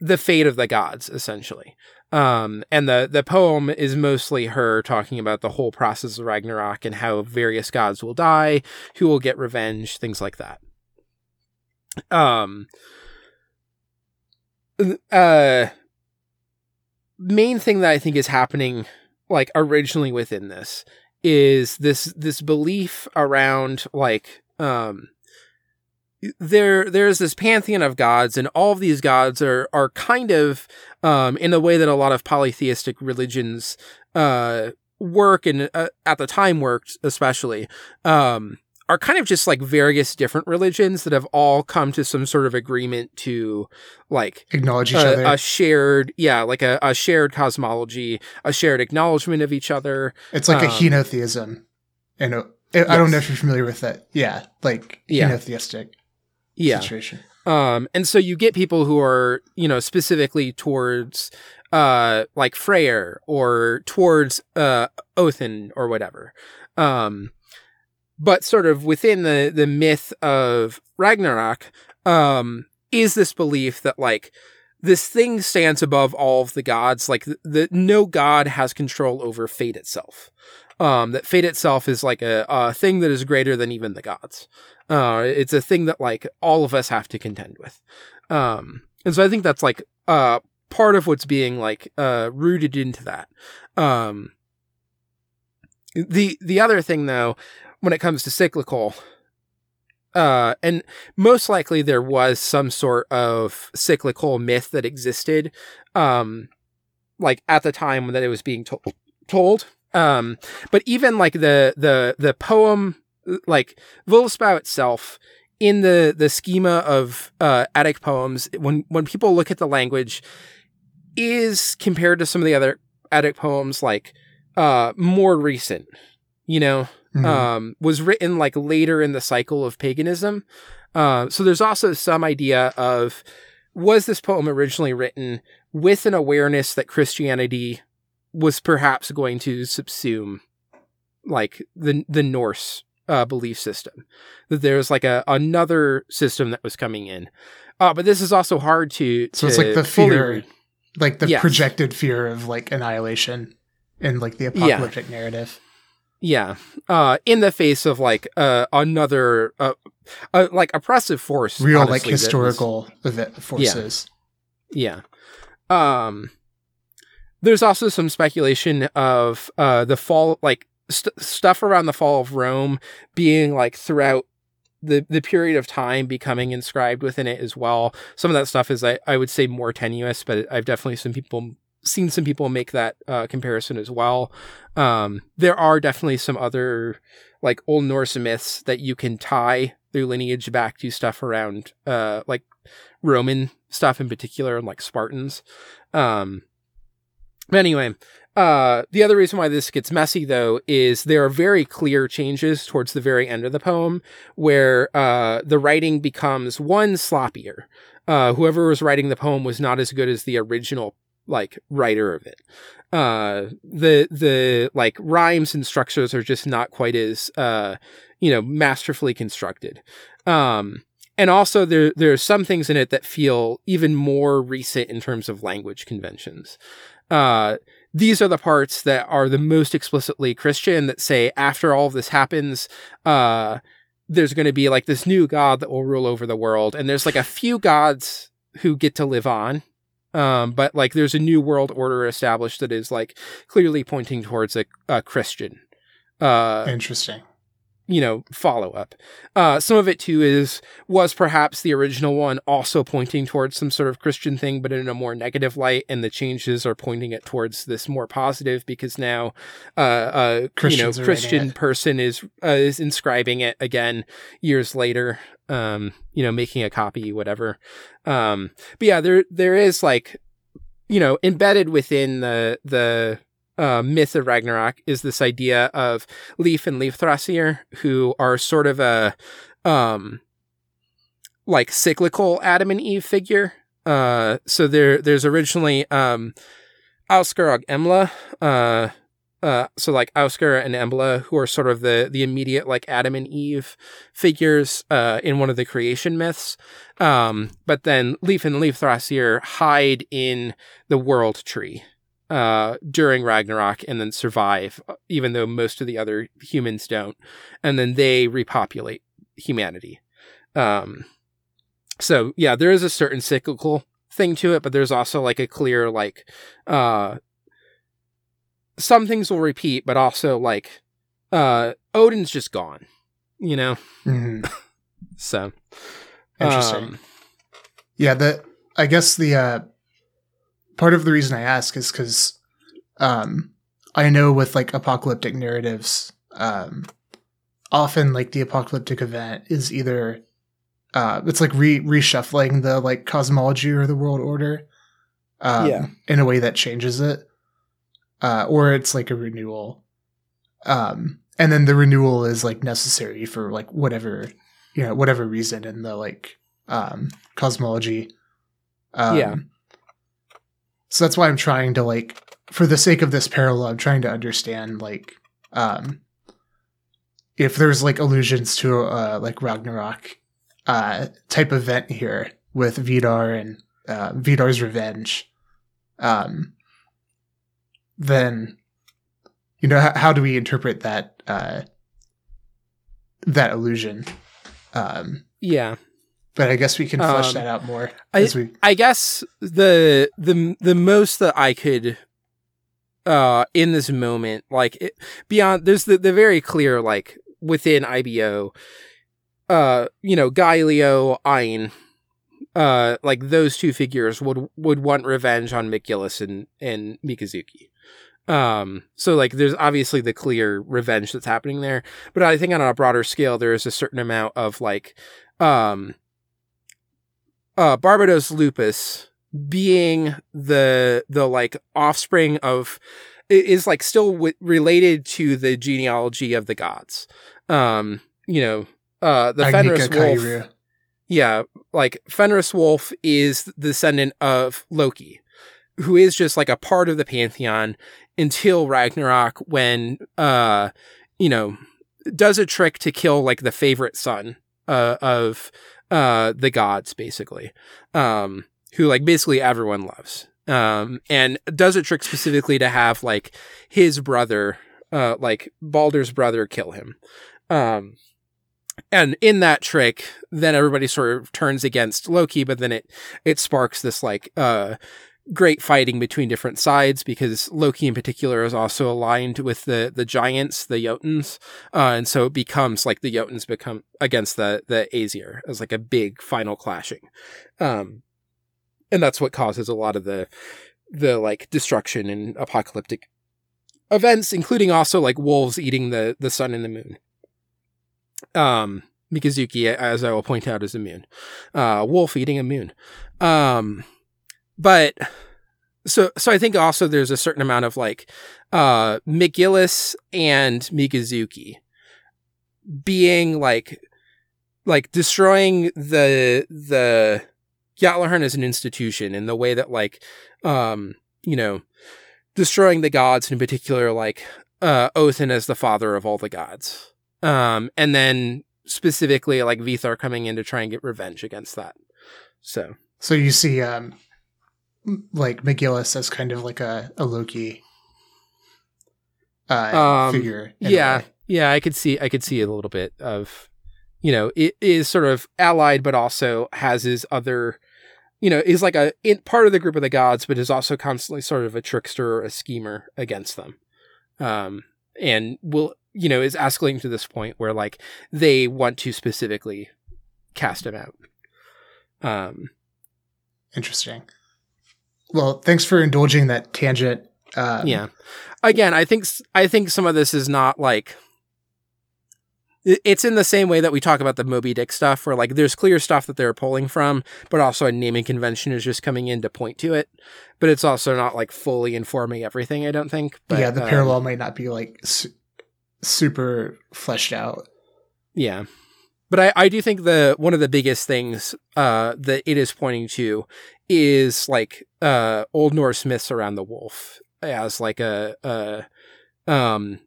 the fate of the gods essentially. Um, and the the poem is mostly her talking about the whole process of Ragnarok and how various gods will die, who will get revenge, things like that. Um, uh, main thing that I think is happening, like originally within this, is this this belief around like um there there's this pantheon of gods and all of these gods are are kind of um in the way that a lot of polytheistic religions uh work and uh, at the time worked especially um are kind of just like various different religions that have all come to some sort of agreement to like Acknowledge each a, other. a shared yeah like a, a shared cosmology a shared acknowledgement of each other it's like a um, henotheism. And uh, I don't know if you're familiar with that. Yeah, like Yeah. henotheistic yeah situation. Um, and so you get people who are, you know, specifically towards, uh, like Freyr or towards, uh, Othin or whatever. Um, but sort of within the, the myth of Ragnarok, um, is this belief that like, this thing stands above all of the gods. Like the, the no god has control over fate itself. Um, that fate itself is like a, a thing that is greater than even the gods. Uh, it's a thing that like all of us have to contend with. Um, and so I think that's like, uh, part of what's being like, uh, rooted into that. Um, the, the other thing though, when it comes to cyclical, uh, and most likely there was some sort of cyclical myth that existed, um, like at the time that it was being to- told. Um, but even like the, the, the poem, like Voluspa itself, in the the schema of uh, Eddic poems, when when people look at the language, is compared to some of the other Eddic poems like uh, more recent. You know, Mhm. um, was written like later in the cycle of paganism. Uh, so there's also some idea of was this poem originally written with an awareness that Christianity was perhaps going to subsume like the the Norse uh, belief system that there's like a another system that was coming in. Uh, but this is also hard to So it's like the fear, read. like the Yes. projected fear of like annihilation and like the apocalyptic narrative. Yeah. Uh, in the face of like uh, another uh, uh, like oppressive force, Real honestly, like that was- historical event forces. Yeah. Um there's also some speculation of uh the fall like st- stuff around the fall of Rome being like throughout the the period of time becoming inscribed within it as well. Some of that stuff is I, I would say more tenuous, but I've definitely some people seen some people make that uh, comparison as well. Um there are definitely some other like old Norse myths that you can tie their lineage back to stuff around uh like Roman stuff in particular and like Spartans. Um, anyway, uh, the other reason why this gets messy though is there are very clear changes towards the very end of the poem where uh, the writing becomes one sloppier. Uh, whoever was writing the poem was not as good as the original like writer of it. Uh, the the like rhymes and structures are just not quite as uh, you know masterfully constructed. Um, and also there there are some things in it that feel even more recent in terms of language conventions. Uh, these are the parts that are the most explicitly Christian that say after all of this happens, uh, there's going to be like this new god that will rule over the world, and there's like a few gods who get to live on. Um, but like there's a new world order established that is like clearly pointing towards a, a Christian, uh, Interesting. You know, follow up. Uh, some of it too is was perhaps the original one also pointing towards some sort of Christian thing, but in a more negative light, and the changes are pointing it towards this more positive because now, uh, uh, Christians you know, Christian person is uh, is inscribing it again years later. Um, you know, making a copy, whatever. Um, but yeah, there there is like, you know, embedded within the the uh, myth of Ragnarok is this idea of Leif and Leifthrassir, who are sort of a um like cyclical Adam and Eve figure. Uh so there there's originally um Alskarog Emla, uh uh, so like Ausker and Embla, who are sort of the the immediate like Adam and Eve figures uh, in one of the creation myths. Um, but then Leaf and Leaf Thrasir hide in the World Tree uh, during Ragnarok and then survive, even though most of the other humans don't. And then they repopulate humanity. Um, so yeah, there is a certain cyclical thing to it, but there's also like a clear like uh some things will repeat, but also like uh Odin's just gone, you know? Mhm. So Interesting. um, Yeah, the I guess the uh part of the reason I ask is because um I know with like apocalyptic narratives, um often like the apocalyptic event is either uh it's like re reshuffling the like cosmology or the world order. Um Yeah. in a way that changes it. Uh or it's like a renewal. Um and then the renewal is like necessary for like whatever you know, whatever reason in the like um cosmology. Um, Yeah. So that's why I'm trying to like, for the sake of this parallel, I'm trying to understand like, um, if there's like allusions to uh like Ragnarok, uh type event here with Vidar and uh, Vidar's revenge, um, then you know how, how do we interpret that uh that illusion? Um, yeah. But I guess we can flesh Um, that out more I- we. I guess the the the most that I could uh in this moment like it, beyond there's the the very clear like within IBO uh you know Gaelio Ein uh like those two figures would would want revenge on McGillis and and Mikazuki um so like there's obviously the clear revenge that's happening there but I think on a broader scale there is a certain amount of like um uh Barbatos lupus being the the like offspring of is like still w- related to the genealogy of the gods. Um, you know, uh the Fenris Agnika wolf. Yeah, like Fenris wolf is the descendant of Loki, who is just like a part of the pantheon until Ragnarok when uh you know does a trick to kill like the favorite son uh, of uh the gods basically. Um who like basically everyone loves. Um and does a trick specifically to have like his brother uh like Baldur's brother kill him. Um and in that trick, then everybody sort of turns against Loki, but then it it sparks this like uh great fighting between different sides because Loki in particular is also aligned with the the giants, the Jotuns, uh, and so it becomes like the Jotuns become against the the Aesir as like a big final clashing, um, and that's what causes a lot of the the like destruction and apocalyptic events, including also like wolves eating the the sun and the moon. Um, Mikazuki, as I will point out, is immune. Uh, wolf eating a moon. Um, but so so I think also there's a certain amount of like uh McGillis and Mikazuki being like like destroying the the Gjallarhorn as an institution in the way that like um you know destroying the gods in particular like uh Othin as the father of all the gods. Um and then specifically like Vithar coming in to try and get revenge against that. So. So you see, um, like McGillis as kind of like a, a Loki uh, Um, figure. yeah yeah i could see i could see a little bit of you know it is sort of allied but also has his other you know is like a in, part of the group of the gods but is also constantly sort of a trickster or a schemer against them um and will you know is escalating to this point where like they want to specifically cast him out um Interesting. Well, thanks for indulging that tangent. Um, yeah again i think i think some of this is not like it's in the same way that we talk about the moby dick stuff where like there's clear stuff that they're pulling from but also a naming convention is just coming in to point to it but it's also not like fully informing everything i don't think but yeah, the um, parallel might not be like su- super fleshed out. Yeah. But I, I do think the one of the biggest things uh, that it is pointing to is like uh, Old Norse myths around the wolf as like a, um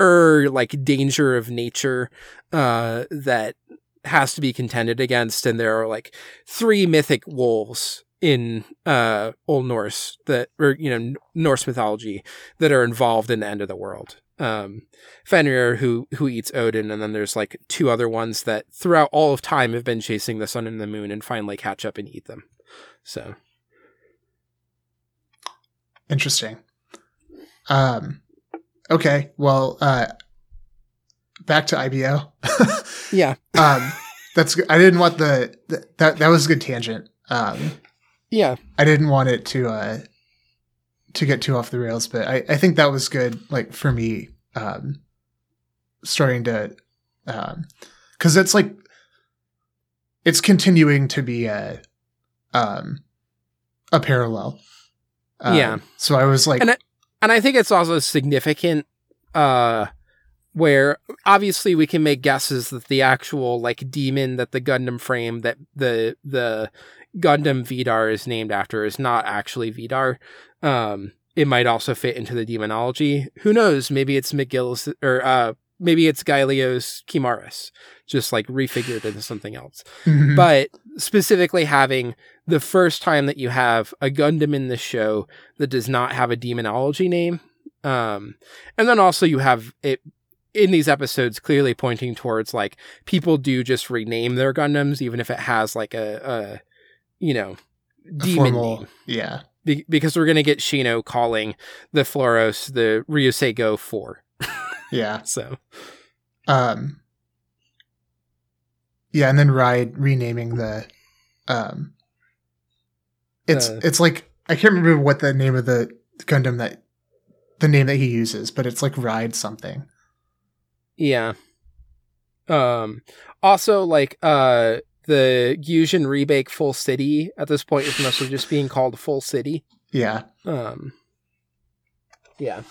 er like danger of nature uh that has to be contended against and there are like three mythic wolves in uh old norse that or you know norse mythology that are involved in the end of the world. Um fenrir who who eats odin and then there's like two other ones that throughout all of time have been chasing the sun and the moon and finally catch up and eat them so Interesting. Um, okay. Well, uh, back to IBO. yeah um, that's. I didn't want the, th- that, that was a good tangent. Um, yeah I didn't want it to, uh, to get too off the rails, but I, I think that was good. Like for me, um, starting to, um, cause it's like, it's continuing to be a, um, a parallel. Um, Yeah. So I was like, And I- and I think it's also significant uh where obviously we can make guesses that the actual like demon that the Gundam frame that the the Gundam Vidar is named after is not actually Vidar. Um it might also fit into the demonology. Who knows? Maybe it's McGill's or uh maybe it's Gaelio Kimaris, just like refigured into something else Mhm. but specifically having the first time that you have a Gundam in the show that does not have a demonology name, um, and then also you have it in these episodes clearly pointing towards like people do just rename their Gundams even if it has like a, a you know demon formal, name yeah. Be- because we're gonna get Shino calling the Flauros the Ryusei Go Four, Yeah. so Um, yeah, and then Ride renaming the, um, it's The- it's like I can't remember what the name of the Gundam that the name that he uses, but it's like Ride something. Yeah. Um also like uh the Gusion Rebake Full City at this point is mostly just being called Full City. Yeah. Um Yeah.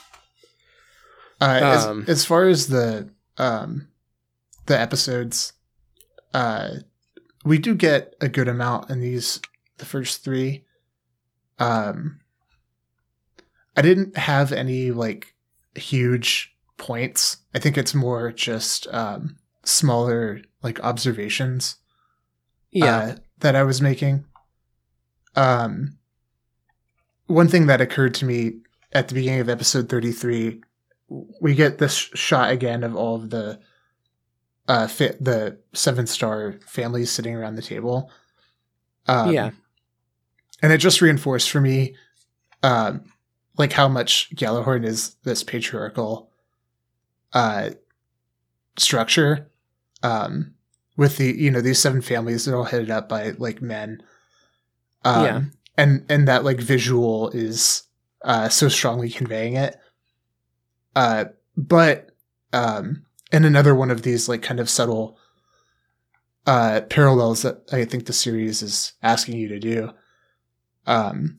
Uh, as, Um, as far as the um the episodes, uh, we do get a good amount in these the first three. Um, I didn't have any like huge points. I think it's more just um smaller like observations Yeah. uh, that I was making. Um, one thing that occurred to me at the beginning of episode 33, we get this shot again of all of the uh, fit the seven star families sitting around the table. Um, Yeah. And it just reinforced for me, um, like how much Gjallarhorn is this patriarchal, uh, structure, um, with the you know these seven families they're all headed up by like men, um, Yeah. and and that like visual is uh so strongly conveying it, uh, but um, and another one of these like kind of subtle uh parallels that I think the series is asking you to do um,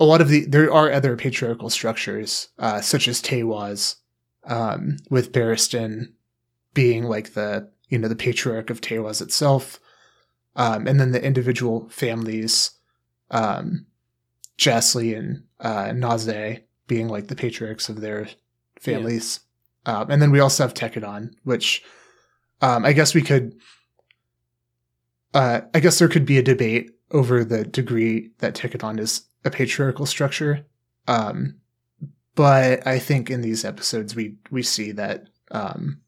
a lot of the there are other patriarchal structures, uh, such as Teiwaz, um, with Barriston being like the you know the patriarch of Teiwaz itself, um, and then the individual families, um, Jasley and uh, Naze being like the patriarchs of their families, um, and then we also have Tekkadan, which um, I guess we could. Uh, I guess there could be a debate over the degree that Tekkadan is a patriarchal structure. Um, but I think in these episodes we we see that um,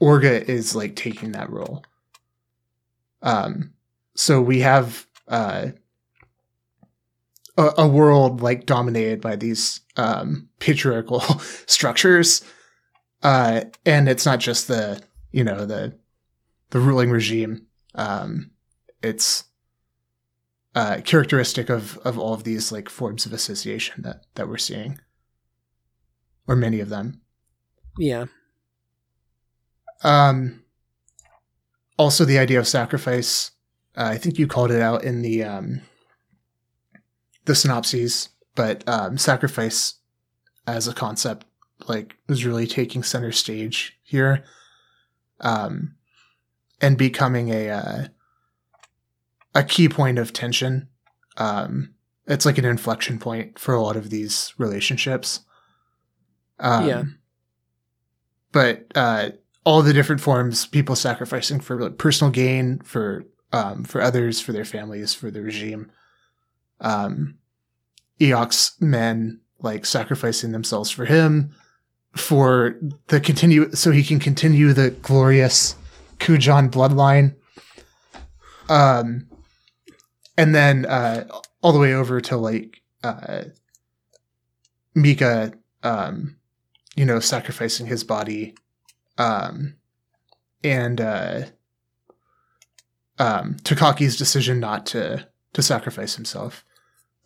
Orga is like taking that role. Um, so we have uh, a, a world like dominated by these um, patriarchal structures, uh, and it's not just the you know the the ruling regime. Um, it's uh, characteristic of of all of these like forms of association that that we're seeing, or many of them. Yeah. Um, also, the idea of sacrifice. Uh, I think you called it out in the um, the synopses, but um, sacrifice as a concept like was really taking center stage here, um, and becoming a uh, a key point of tension. Um, it's like an inflection point for a lot of these relationships. Um, Yeah. But uh, all the different forms, people sacrificing for like, personal gain, for um, for others, for their families, for the regime. Um, Iok's men like sacrificing themselves for him, for the continue, so he can continue the glorious Kujan bloodline. Um, and then uh, all the way over to like uh, Mika, um, you know, sacrificing his body, um, and uh, um, Takaki's decision not to to sacrifice himself,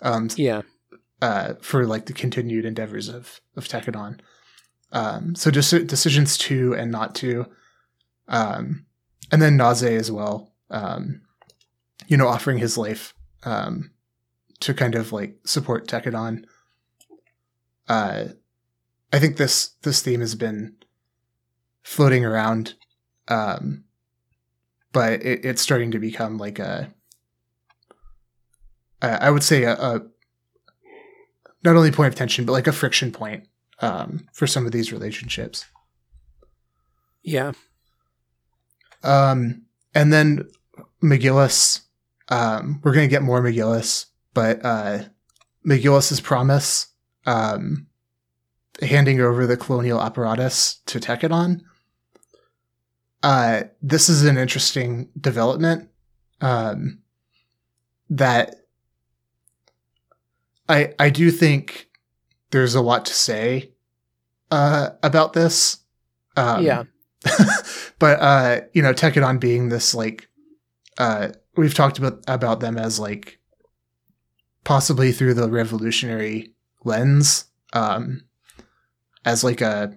um, Yeah. uh, for like the continued endeavors of of Tekkadan. Um, so just decisions to and not to, um, and then Naze as well. Um, you know, offering his life um, to kind of like support Tekkadan. Uh, I think this this theme has been floating around, um, but it, it's starting to become like a, uh, would say a, a not only point of tension, but like a friction point um, for some of these relationships. Yeah. Um, and then McGillis, um, we're going to get more McGillis, but uh, McGillis's promise, um, handing over the colonial apparatus to Tekkadan. Uh, this is an interesting development um, that I I do think there's a lot to say uh, about this. Um, yeah. but uh you know Tekkadan being this like uh we've talked about about them as like possibly through the revolutionary lens um as like a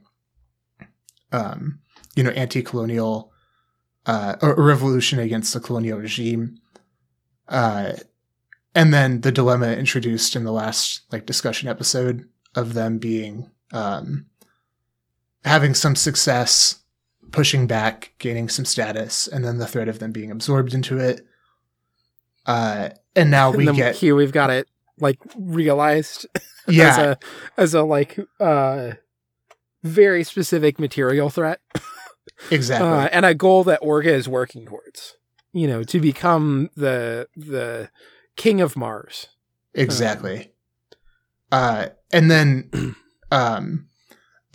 um you know anti-colonial uh a revolution against the colonial regime uh and then the dilemma introduced in the last like discussion episode of them being um having some success pushing back, gaining some status, and then the threat of them being absorbed into it. Uh, and now we and get here. We've got it like realized as yeah, a as a like uh very specific material threat exactly, uh, and a goal that Orga is working towards. You know, to become the the king of Mars. exactly. Uh, and then um,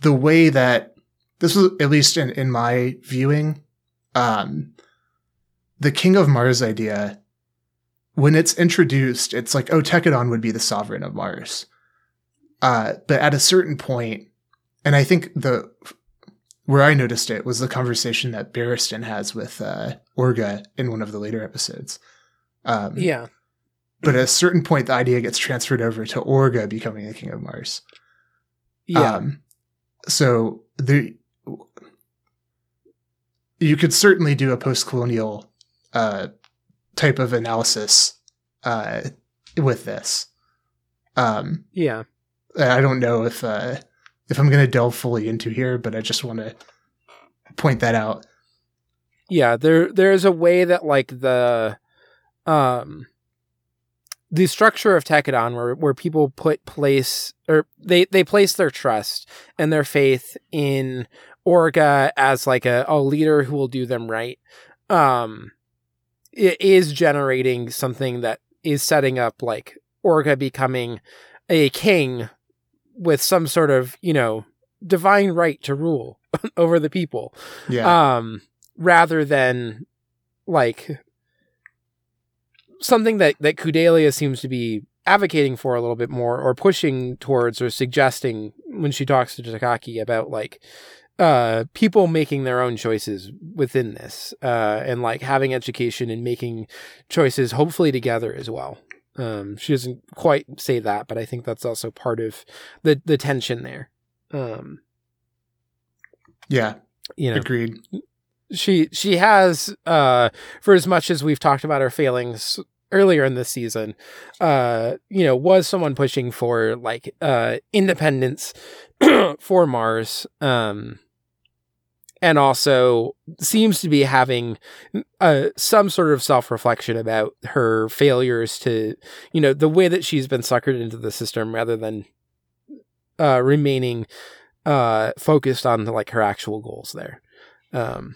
the way that this was at least in in my viewing, um, the King of Mars idea. When it's introduced, it's like, oh, Tekkadan would be the sovereign of Mars. Uh, but at a certain point, and I think the where I noticed it was the conversation that Barriston has with uh, Orga in one of the later episodes. Um, Yeah. But at a certain point, the idea gets transferred over to Orga becoming the king of Mars. Yeah. Um, so the you could certainly do a post-colonial uh, type of analysis uh, with this. Um, yeah. I don't know if uh, if I'm going to delve fully into here, but I just want to point that out. Yeah, there there's a way that like the um the structure of Tekkadan where where people put place or they they place their trust and their faith in Orga as like a, a leader who will do them right. Um it is generating something that is setting up like Orga becoming a king with some sort of, you know, divine right to rule over the people. Yeah, um rather than like something that that Kudelia seems to be advocating for a little bit more or pushing towards or suggesting when she talks to Takaki about like uh people making their own choices within this uh and like having education and making choices hopefully together as well. Um she doesn't quite say that but i think that's also part of the the tension there. Um yeah, you know agreed. she she has uh for as much as we've talked about her failings earlier in this season uh you know was someone pushing for like uh independence for Mars. Um and also seems to be having uh some sort of self-reflection about her failures to you know the way that she's been suckered into the system rather than uh remaining uh, focused on like her actual goals there. Um,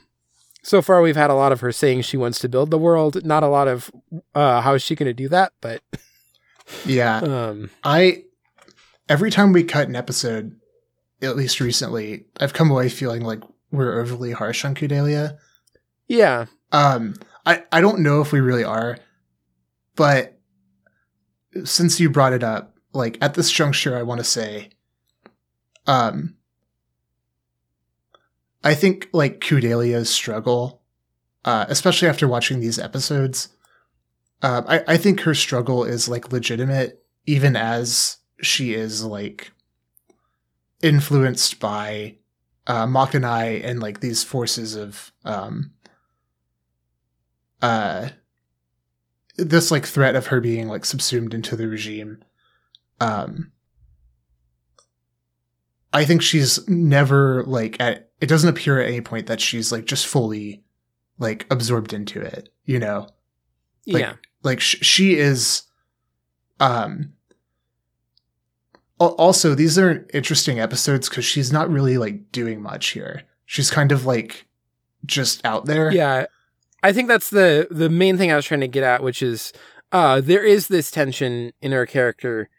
so far, we've had a lot of her saying she wants to build the world. Not a lot of uh, how is she going to do that, but Yeah. um, I every time we cut an episode, at least recently, I've come away feeling like we're overly harsh on Kudelia. yeah, Um, I I don't know if we really are, but since you brought it up, like at this juncture, I want to say, um, I think like Kudelia's struggle, uh, especially after watching these episodes, um, I I think her struggle is like legitimate, even as she is like influenced by uh, Makanai and like these forces of um, uh this like threat of her being like subsumed into the regime um i think she's never like at it doesn't appear at any point that she's like just fully like absorbed into it you know? Like, yeah, like sh- she is um also these are interesting episodes because she's not really like doing much here she's kind of like just out there yeah. I think that's the the main thing I was trying to get at, which is uh, there is this tension in her character,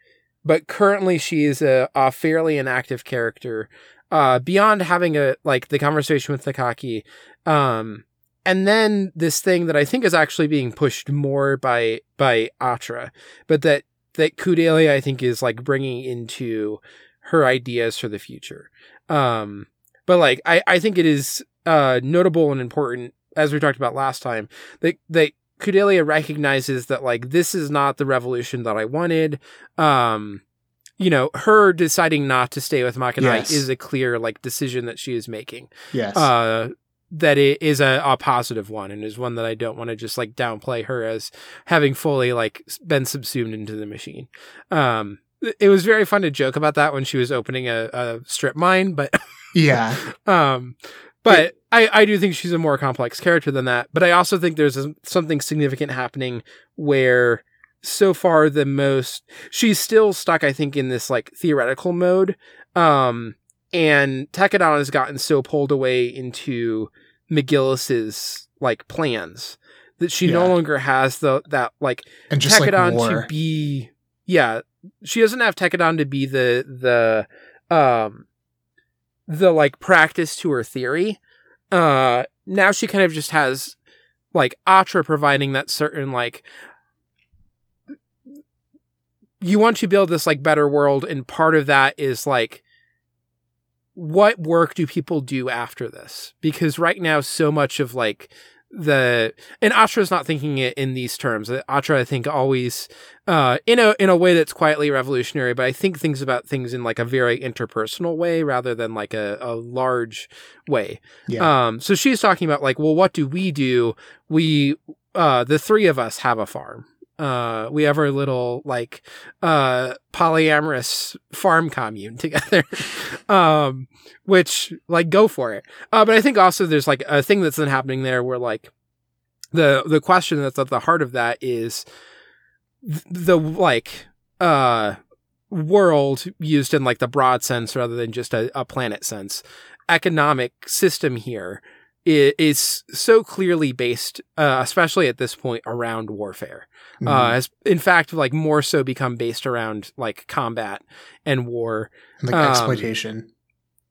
but currently she is a, a fairly inactive character. Uh, beyond having a like the conversation with Takaki, um, and then this thing that I think is actually being pushed more by by Atra, but that that Kudelia I think is like bringing into her ideas for the future. Um, but like I I think it is uh notable and important as we talked about last time that that Kudelia recognizes that like this is not the revolution that I wanted. Um, you know, her deciding not to stay with Makanai Yes. is a clear like decision that she is making yes uh that it is a, a positive one and is one that I don't want to just like downplay her as having fully like been subsumed into the machine. Um it- it was very fun to joke about that when she was opening a, a strip mine, but yeah um but I, I do think she's a more complex character than that. But I also think there's a, something significant happening where so far the most she's still stuck, I think, in this like theoretical mode. Um, and Tekkadan has gotten so pulled away into McGillis's like plans that she no longer has the that like and just like Tekkadan war. to be yeah she doesn't have Tekkadan to be the the um the like practice to her theory. Uh now she kind of just has like Atra providing that certain like you want to build this like better world and part of that is like what work do people do after this because right now so much of like the and Atra's not thinking it in these terms. Atra, I think, always uh, in a in a way that's quietly revolutionary, but I think thinks about things in like a very interpersonal way rather than like a, a large way. yeah Um, so she's talking about like, well, what do we do? We uh, the three of us have a farm. Uh, we have our little like uh polyamorous farm commune together. um, which like go for it. Uh, but I think also there's like a thing that's been happening there where like the the question that's at the heart of that is th- the like uh world used in like the broad sense rather than just a, a planet sense economic system here is so clearly based uh, especially at this point around warfare Mhm. uh has in fact like more so become based around like combat and war And, like um, exploitation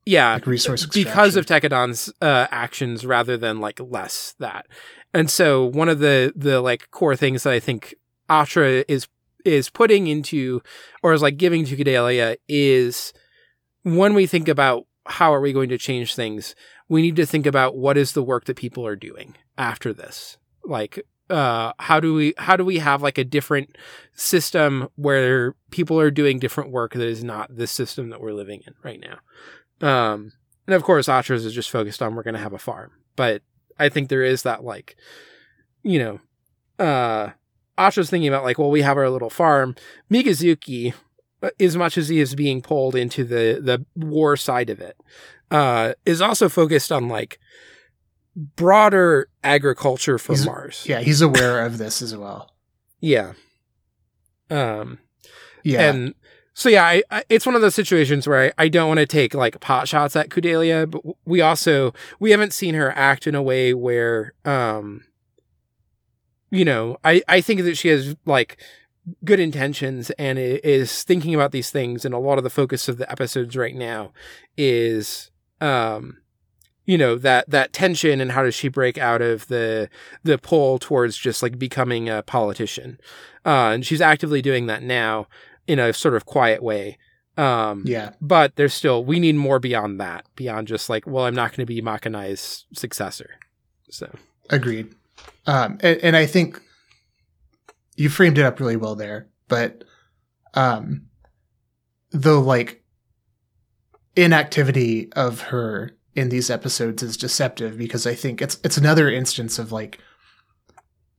yeah like resource because of extraction. Tekkadan's uh, actions rather than like less that. And so one of the the like core things that I think Atra is is putting into or is like giving to Kudelia is when we think about how are we going to change things, we need to think about what is the work that people are doing after this. Like uh how do we how do we have like a different system where people are doing different work that is not the system that we're living in right now. Um, and of course, Atras is just focused on we're going to have a farm, but I think there is that like, you know, uh, thinking about like, well, we have our little farm. Mikazuki, uh, as much as he is being pulled into the the war side of it, uh, is also focused on like broader agriculture for He's- Mars. yeah he's aware of this as well Yeah. Um, yeah and so yeah, I, I, it's one of those situations where I, I don't want to take like pot shots at Kudelia, but we also we haven't seen her act in a way where um you know, I, I think that she has like good intentions and is thinking about these things and a lot of the focus of the episodes right now is um you know that that tension and how does she break out of the the pull towards just like becoming a politician uh and she's actively doing that now in a sort of quiet way um Yeah. but there's still we need more beyond that beyond just like well i'm not going to be makanai's successor so Agreed. Um, and, and I think you framed it up really well there, but um, the like inactivity of her in these episodes is deceptive because I think it's it's another instance of like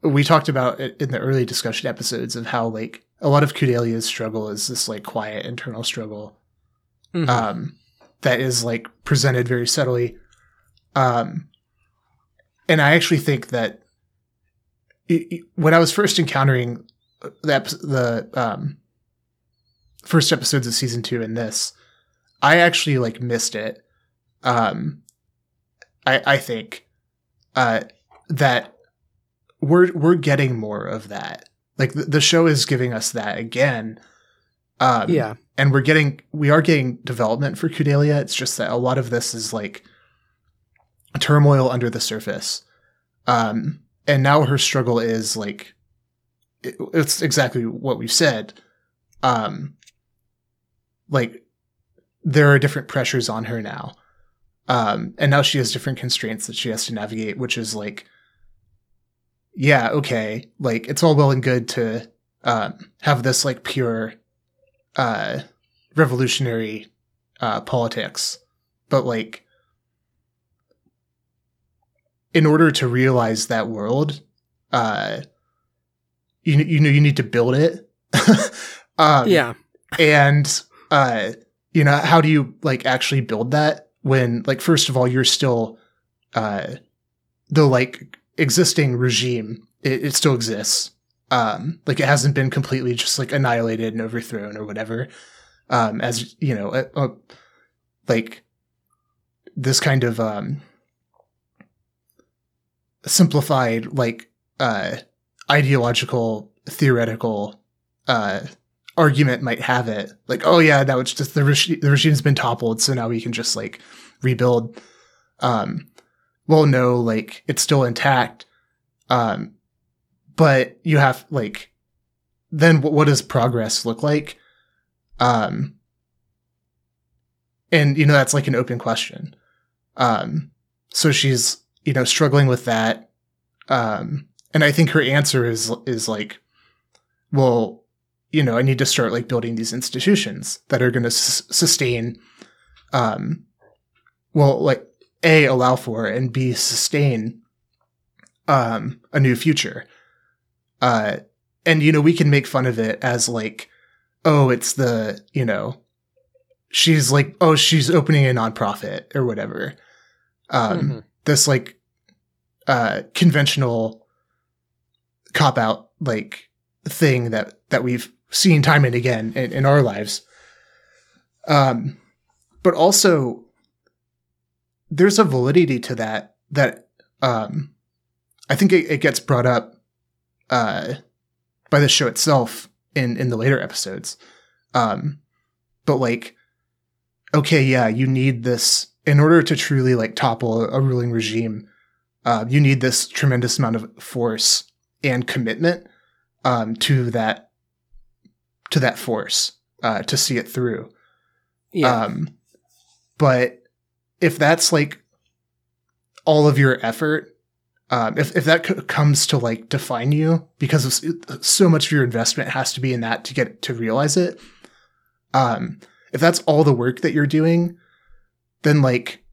we talked about it in the early discussion episodes of how like a lot of Kudelia's struggle is this like quiet internal struggle mhm. um, that is like presented very subtly. Um, and I actually think that i- i- when I was first encountering the, the um, first episodes of season two in this, I actually like missed it. Um, I I think uh, that we're we're getting more of that. Like the, the show is giving us that again. Um, yeah and we're getting we are getting development for Kudelia. It's just that a lot of this is like turmoil under the surface. Um, and now her struggle is like it- it's exactly what we've said. Um, like there are different pressures on her now. Um, and now she has different constraints that she has to navigate, which is like, yeah, okay, like it's all well and good to um, have this like pure uh revolutionary uh politics. But like in order to realize that world uh you you know you need to build it. Um yeah. and uh you know how do you like actually build that when like first of all you're still uh the like existing regime it, it still exists. Um like it hasn't been completely just like annihilated and overthrown or whatever. Um as you know a, a, like this kind of um simplified like uh ideological theoretical uh argument might have it like oh yeah now it's just the, the regime's been toppled so now we can just like rebuild. Um well no like it's still intact. Um but you have like then what, what does progress look like? Um and you know that's like an open question. Um so she's you know struggling with that. Um and i think her answer is is like well you know i need to start like building these institutions that are going to s- sustain um well like a allow for and b sustain um a new future uh and you know we can make fun of it as like oh it's the you know she's like oh she's opening a nonprofit or whatever um Mhm. this like uh conventional cop out like thing that that we've seen time and again in, in our lives. Um but also there's a validity to that that um i think it, it gets brought up uh by the show itself in in the later episodes. Um but like okay yeah you need this in order to truly like topple a, ruling regime uh, you need this tremendous amount of force and commitment um, to that to that force uh, to see it through yeah um, but if that's like all of your effort, um, if, if that c- comes to like define you because of s- so much of your investment has to be in that to get to realize it, um, if that's all the work that you're doing, then like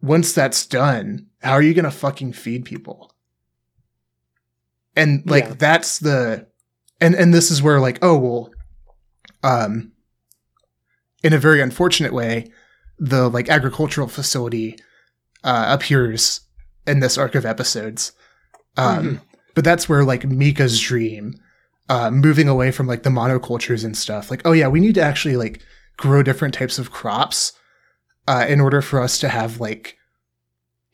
once that's done, how are you going to fucking feed people? And like Yeah. that's the and and this is where like oh well um in a very unfortunate way the like agricultural facility uh appears in this arc of episodes um Mhm. but that's where like mika's dream uh, moving away from like the monocultures and stuff. Like, oh yeah, we need to actually like grow different types of crops uh, in order for us to have like,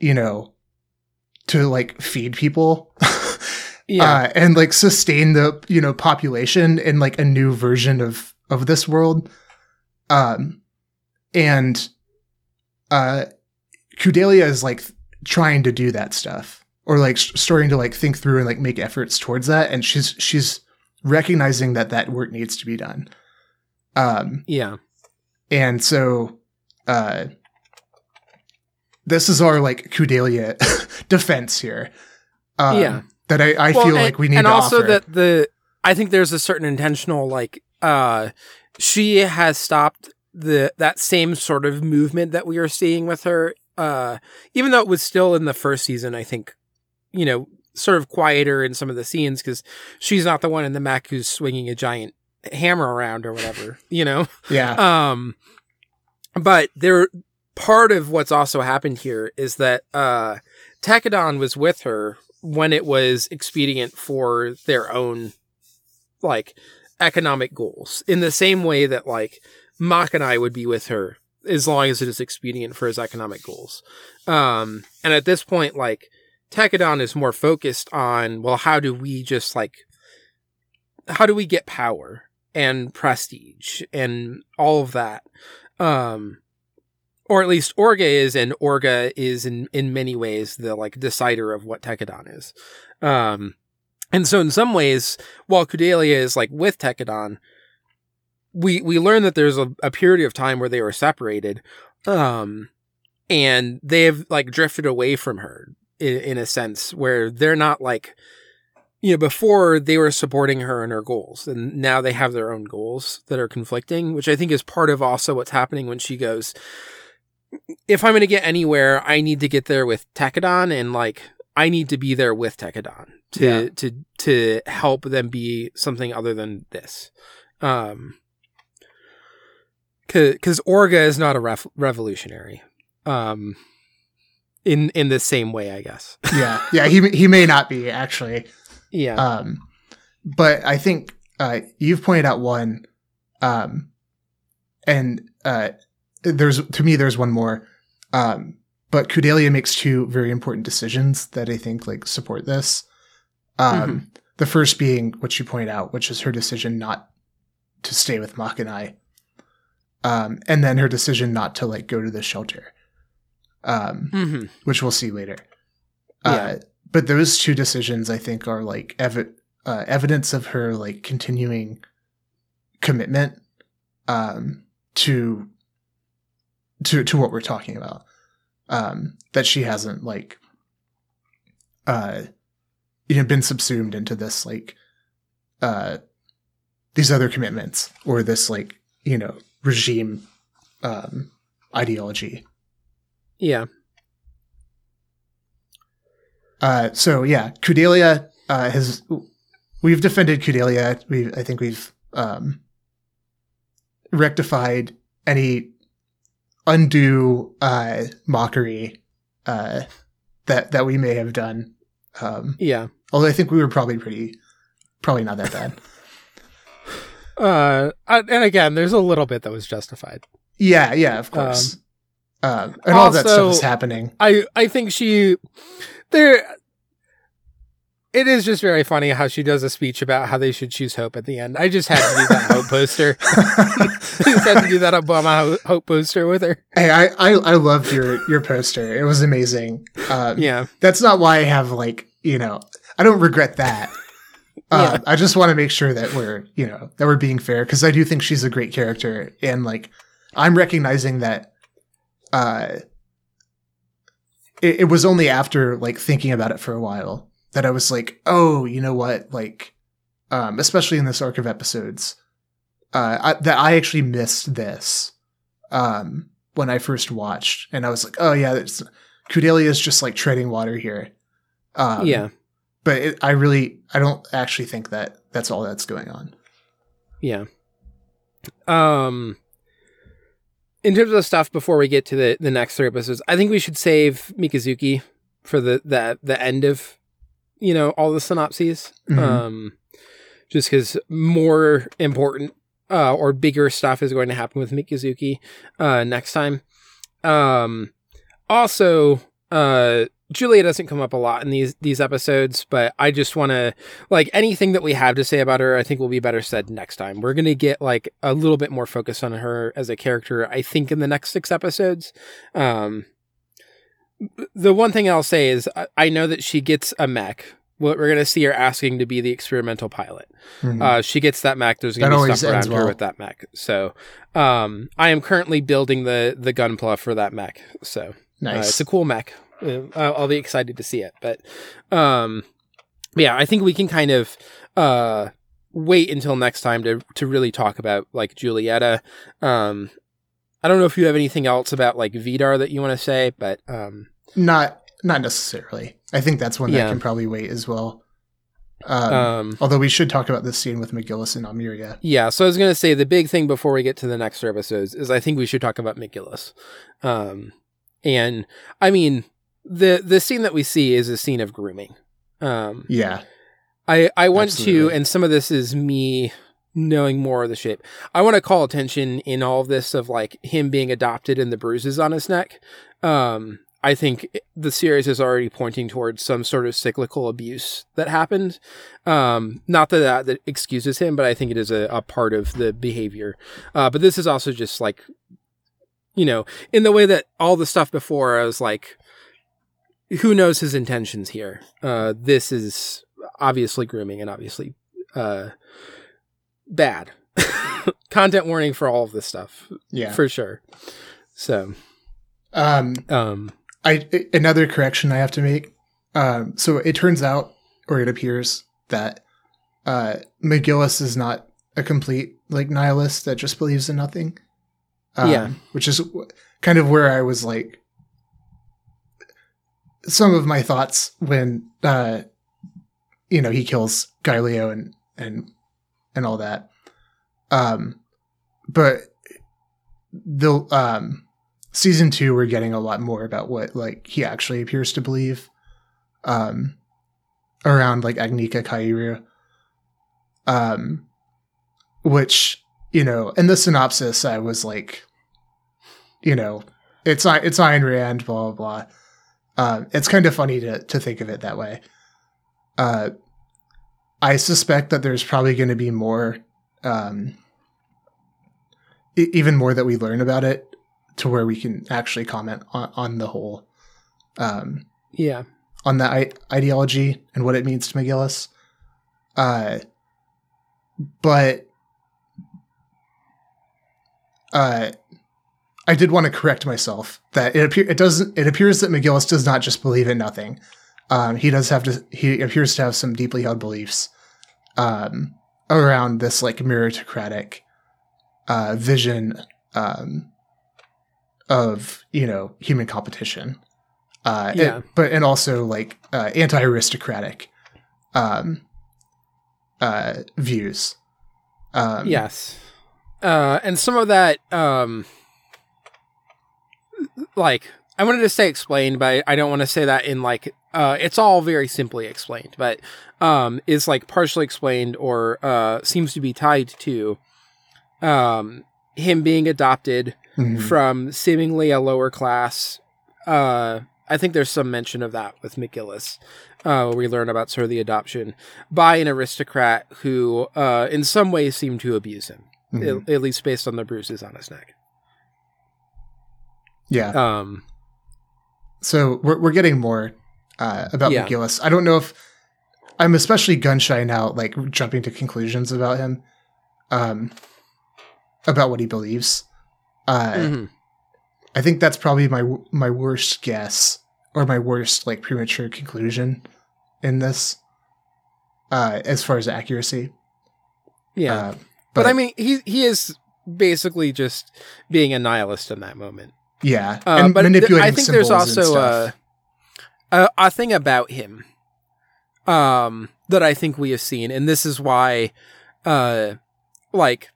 you know, to like feed people. Yeah. uh, and like sustain the you know population in like a new version of of this world um and uh Kudelia is like trying to do that stuff or like starting to like think through and like make efforts towards that and she's she's recognizing that that work needs to be done um yeah. and so uh this is our like Kudelia defense here um, Yeah. That I, I Well, feel and- like we need to and also offer. that the i think there's a certain intentional like uh she has stopped the that same sort of movement that we are seeing with her uh even though it was still in the first season i think you know sort of quieter in some of the scenes because she's not the one in the Mac who's swinging a giant hammer around or whatever you know yeah um but there part of what's also happened here is that uh Tekkadan was with her when it was expedient for their own like economic goals in the same way that like Makanai would be with her as long as it is expedient for his economic goals. Um and at this point like Tekkadan is more focused on well how do we just like how do we get power and prestige and all of that um or at least Orga is, and Orga is in in many ways the like decider of what Tekkadan is. Um, and so in some ways, while Kudelia is like with Tekkadan, we we learn that there's a, a period of time where they were separated, um, and they have like drifted away from her in, in a sense where they're not like. You know, before they were supporting her in her goals, and now they have their own goals that are conflicting, which I think is part of also what's happening when she goes, if I'm going to get anywhere, I need to get there with Tekkadan and like I need to be there with Tekkadan to Yeah. to to help them be something other than this. Um cuz cause Orga is not a ref- revolutionary. Um in in the same way, I guess. yeah yeah he he may not be actually Yeah. um but i think uh you've pointed out one um and uh there's to me there's one more um but Kudelia makes two very important decisions that i think like support this um the first being what you point out which is her decision not to stay with Makanai um and then her decision not to like go to the shelter um Mhm. which we'll see later. Yeah. Uh, but those two decisions, I think, are like evi- uh, evidence of her like continuing commitment um, to to to what we're talking about. Um, that she hasn't like uh, you know been subsumed into this like uh, these other commitments or this like you know regime um, ideology. Yeah. Uh, so yeah, Kudelia uh, has we've defended Kudelia. We I think we've um, rectified any undue uh, mockery uh, that that we may have done. Um, Yeah. although I think we were probably pretty probably not that bad. Uh and again, there's a little bit that was justified. yeah, yeah, of course. Um, and all that stuff is happening. I I think she there it is just very funny how she does a speech about how they should choose hope at the end. I just had to do that hope poster. just had to do that Obama hope poster with her. hey, I, I I loved your your poster. It was amazing. Um, Yeah. that's not why I have like you know I don't regret that. Uh, I just want to make sure that we're you know that we're being fair because I do think she's a great character and like I'm recognizing that. Uh, it, it was only after like thinking about it for a while that I was like, oh, you know what, like, um, especially in this arc of episodes, uh, I, that I actually missed this um, when I first watched, and I was like, oh yeah, it's, Kudelia is just like treading water here. Um, yeah. but it, I really I don't actually think that that's all that's going on. Yeah. Um in terms of stuff before we get to the the next three episodes, I think we should save Mikazuki for the the the end of you know all the synopses. Mhm. Um just because more important uh, or bigger stuff is going to happen with Mikazuki uh, next time. Um, also, uh, Julia doesn't come up a lot in these these episodes, but I just want to like anything that we have to say about her. I think will be better said next time. We're gonna get like a little bit more focus on her as a character. I think in the next six episodes. Um, the one thing I'll say is I, I know that she gets a mech. What we're gonna see her asking to be the experimental pilot. Mhm. Uh, she gets that mech. There's gonna be stuff around ends her with that mech. So, um, I am currently building the the gunpla for that mech. So, uh, nice. it's a cool mech. Uh, I'll I'll be excited to see it. But um, yeah, I think we can kind of uh, wait until next time to to really talk about like Julieta. Um, I don't know if you have anything else about like Vidar that you want to say, but um, not not necessarily. I think that's one Yeah. that can probably wait as well. Um, um, although we should talk about this scene with McGillis and Almiria. yeah. So I was gonna say the big thing before we get to the next episodes is I think we should talk about McGillis. Um, and I mean the the scene that we see is a scene of grooming. Um, Yeah. I I want to, and some of this is me knowing more of the shape. I want to call attention in all of this of like him being adopted and the bruises on his neck. Um, I think the series is already pointing towards some sort of cyclical abuse that happened. Um, not that that, that excuses him, but I think it is a, a part of the behavior. Uh, but this is also just like, you know, in the way that all the stuff before, I was like, who knows his intentions here? Uh, this is obviously grooming and obviously uh, bad. Content warning for all of this stuff, Yeah. for sure. So, um, um, I another correction I have to make. Um, so it turns out, or it appears that uh, McGillis is not a complete like nihilist that just believes in nothing. Um, Yeah. which is w- kind of where I was like, some of my thoughts when uh, you know he kills Gaelio and and and all that. Um, but the um season two we're getting a lot more about what like he actually appears to believe um around like Agnika Kaieru um which you know in the synopsis i was like you know it's it's Ayn Rand, blah blah blah. Um, it's kind of funny to to think of it that way. Uh, I suspect that there's probably going to be more, um, even more that we learn about it, to where we can actually comment on, on the whole, um, yeah, on that I- ideology and what it means to McGillis. Uh, but uh, I did want to correct myself that it appear it doesn't it appears that McGillis does not just believe in nothing. Um, he does have to he appears to have some deeply held beliefs um, around this like meritocratic uh, vision um, of you know human competition uh, Yeah. and- but and also like uh, anti-aristocratic um, uh, views. Um, yes, uh, and some of that, um, like I wanted to say explained, but I don't want to say that in like uh, it's all very simply explained, but um, is like partially explained or uh, seems to be tied to um, him being adopted mhm. from seemingly a lower class. Uh, I think there's some mention of that with McGillis. Uh, we learn about sort of the adoption by an aristocrat who, uh, in some ways, seemed to abuse him, Mhm. at, at least based on the bruises on his neck. yeah. Um, so we're we're getting more uh, about Yeah. McGillis. I don't know if I'm especially gun shy now, like jumping to conclusions about him, um, about what he believes. Uh, mhm. I think that's probably my my worst guess or my worst like premature conclusion in this, uh, as far as accuracy. Yeah, Uh, but, I mean, he he is basically just being a nihilist in that moment. Yeah, Uh, and but th- manipulating I think there's also a, a a thing about him um that I think we have seen, and this is why, uh, like,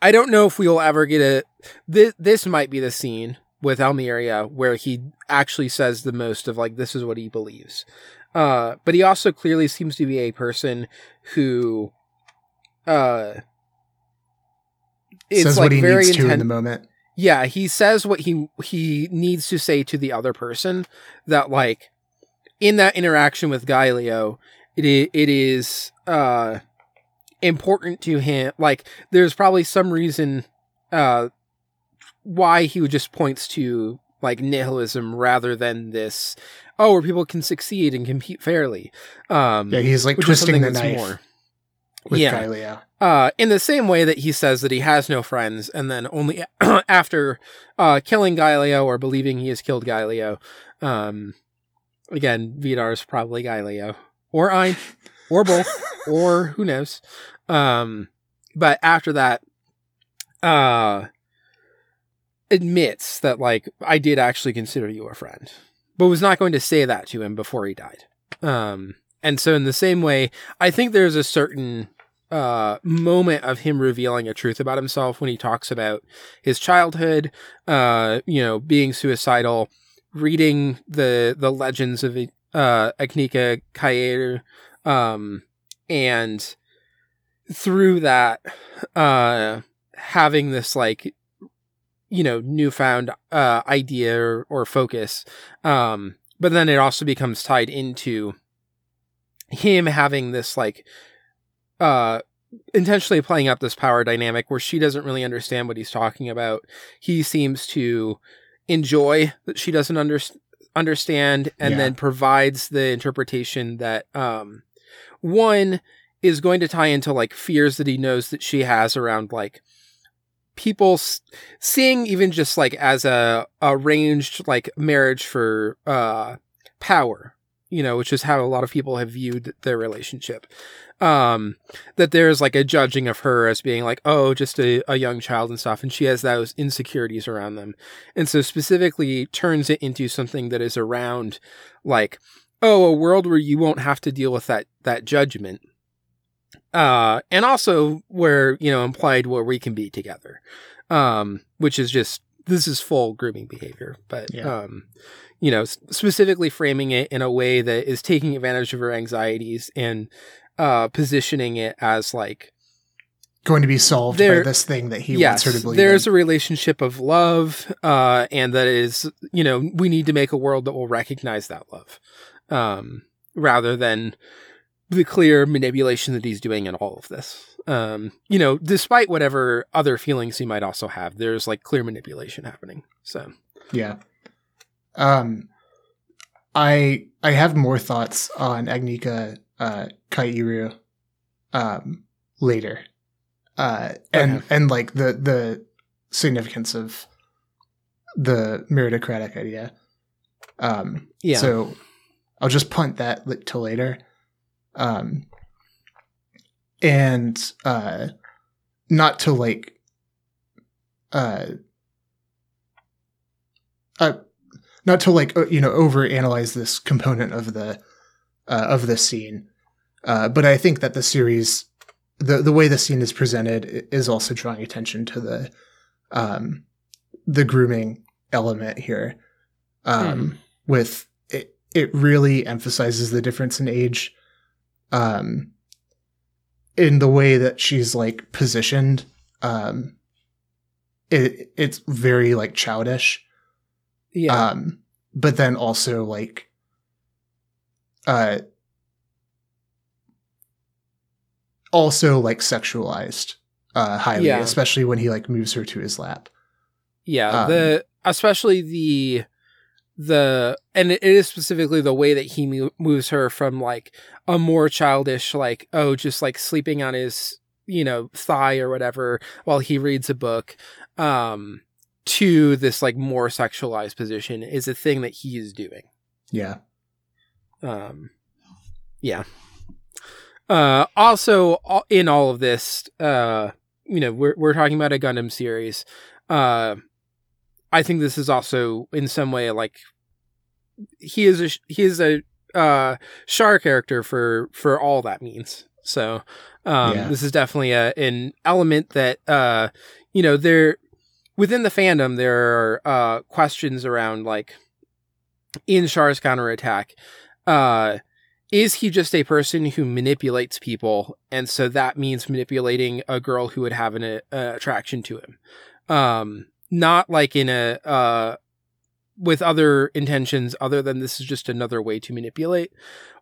I don't know if we will ever get a. This this might be the scene with Almiria where he actually says the most of like this is what he believes. Uh, but he also clearly seems to be a person who, uh, is Says like what he very needs to in the moment. Yeah, he says what he he needs to say to the other person. That like in that interaction with Gaelio, it it is uh important to him. Like there's probably some reason uh why he would just points to like nihilism rather than this oh where people can succeed and compete fairly. Um Yeah, he's like twisting the knife more with Yeah. Gaelio. Uh, in the same way that he says that he has no friends, and then only after uh, killing Gaelio or believing he has killed Gaelio, um, again, Vidar is probably Galileo or Ein, or both, or who knows. Um, but after that, uh, admits that like I did actually consider you a friend, but was not going to say that to him before he died. Um, and so in the same way, I think there's a certain uh, moment of him revealing a truth about himself when he talks about his childhood, uh, you know, being suicidal, reading the the legends of uh, Agnika Kaieru, um, and through that, uh, having this like, you know, newfound uh, idea or, or focus, um, but then it also becomes tied into him having this like uh intentionally playing up this power dynamic where she doesn't really understand what he's talking about. He seems to enjoy that she doesn't under- understand and Yeah. then provides the interpretation that um one is going to tie into like fears that he knows that she has around like people s- seeing even just like as a arranged like marriage for uh power you know which is how a lot of people have viewed their relationship um that there's like a judging of her as being like oh just a, a young child and stuff and she has those insecurities around them and so specifically turns it into something that is around like oh a world where you won't have to deal with that that judgment uh and also where you know implied where we can be together um which is just this is full grooming behavior but Yeah. um you know specifically framing it in a way that is taking advantage of her anxieties and uh positioning it as like Going to be solved There- by this thing that he yes wants her to believe there's in. a relationship of love uh and that is you know we need to make a world that will recognize that love um rather than the clear manipulation that he's doing in all of this um you know despite whatever other feelings he might also have there's like clear manipulation happening so Yeah. Um, I I have more thoughts on Agnika uh, Kaieru um, later, uh, and Okay. and like the the significance of the meritocratic idea. Um, yeah So I'll just punt that li- till later. Um, and uh, not to like, uh, uh, not to like uh, you know overanalyze this component of the uh, of the scene, uh, but I think that the series, the the way the scene is presented, is also drawing attention to the um, the grooming element here. Um, With it, it really emphasizes the difference in age, um, in the way that she's like positioned. Um, it it's very like childish yeah um but then also like uh also like sexualized uh highly Yeah. especially when he like moves her to his lap. Yeah, Um, the especially the the and it is specifically the way that he moves her from like a more childish like oh just like sleeping on his you know thigh or whatever while he reads a book um to this like more sexualized position is a thing that he is doing. Yeah. Um yeah uh also in all of this uh you know we're we're talking about a gundam series uh i think this is also in some way like he is a he is a uh Char character for for all that means so um Yeah. this is definitely a an element that uh you know there within the fandom there are uh questions around like in Char's counterattack uh is he just a person who manipulates people? And so that means manipulating a girl who would have an uh, attraction to him. Um not like in a uh with other intentions other than this is just another way to manipulate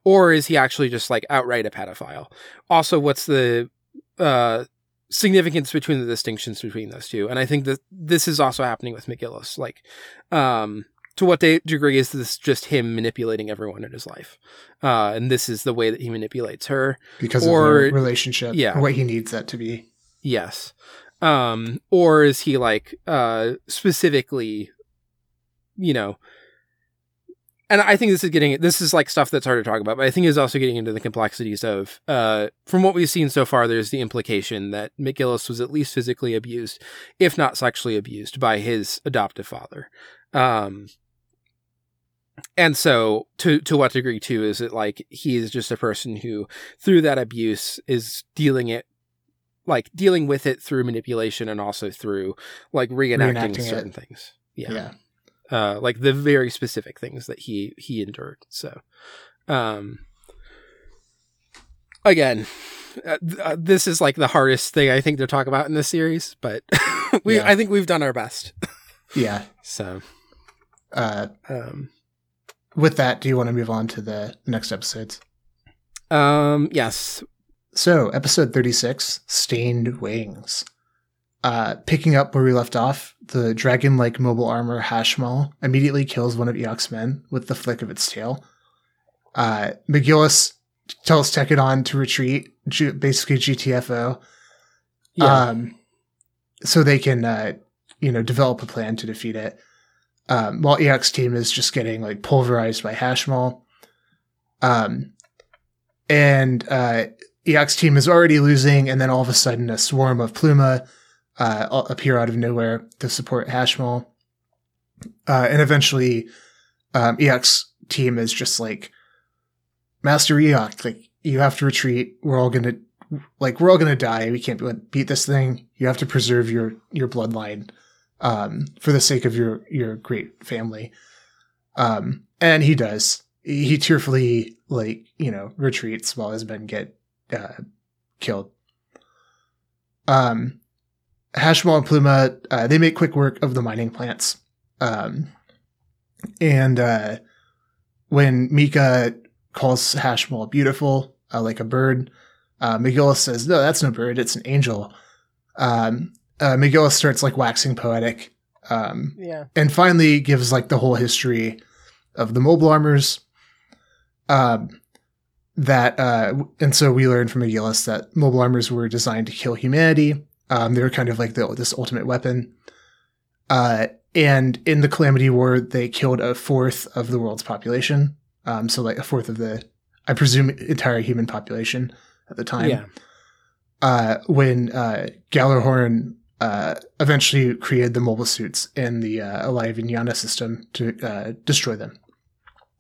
or is he actually just like outright a pedophile? Also what's the uh significance between the distinctions between those two? And i think that this is also happening with mcgillis like um to what degree is this just him manipulating everyone in his life uh and this is the way that he manipulates her because Or- of the relationship, yeah. or what he needs that to be. Yes. Um, or is he like uh specifically, you know, and I think this is getting this is like stuff that's hard to talk about, but I think is also getting into the complexities of uh from what we've seen so far, there's the implication that McGillis was at least physically abused, if not sexually abused, by his adoptive father. Um and so to to what degree too is it like he is just a person who through that abuse is dealing it like dealing with it through manipulation and also through like reenacting, Reenacting certain things. Yeah. Yeah. Uh, like the very specific things that he he endured. So, um, again, uh, th- uh, this is like the hardest thing I think to talk about in this series, but we Yeah. I think we've done our best. Yeah. So, Uh, um, with that, do you want to move on to the next episodes? um, yes, So, episode 36, Stained Wings. Uh, picking up where we left off, the dragon like mobile armor Hashmal immediately kills one of Iok's men with the flick of its tail. Uh, McGillis tells Tekkadan to retreat, G- basically GTFO, yeah, um, so they can, uh, you know, develop a plan to defeat it. Um, while EX team is just getting like pulverized by Hashmal. Um, and uh, EX team is already losing, and then all of a sudden, a swarm of Pluma uh, appear out of nowhere to support Hashmal. Uh, and eventually, um, EX team is just like, Master Iok, like, you have to retreat. We're all gonna, like, we're all gonna die. We can't beat this thing. You have to preserve your, your bloodline, um, for the sake of your, your great family. Um, and he does. He tearfully, like, you know, retreats while his men get, uh, killed. Um, Hashmal and Pluma, uh, they make quick work of the mining plants. Um, and, uh, when Mika calls Hashmal beautiful, uh, like a bird, uh, says, no, that's no bird. It's an angel. Um, uh, McGillis starts like waxing poetic. Um, yeah, and finally gives like the whole history of the mobile armors. Um, that uh, and so we learned from McGillis that mobile armors were designed to kill humanity. Um, they were kind of like the, this ultimate weapon. Uh, and in the Calamity War, they killed a fourth of the world's population. Um, so like a fourth of the, I presume, entire human population at the time yeah, uh, when uh, Gjallarhorn uh, eventually created the mobile suits in the uh, Alaya Vijnana system to uh, destroy them.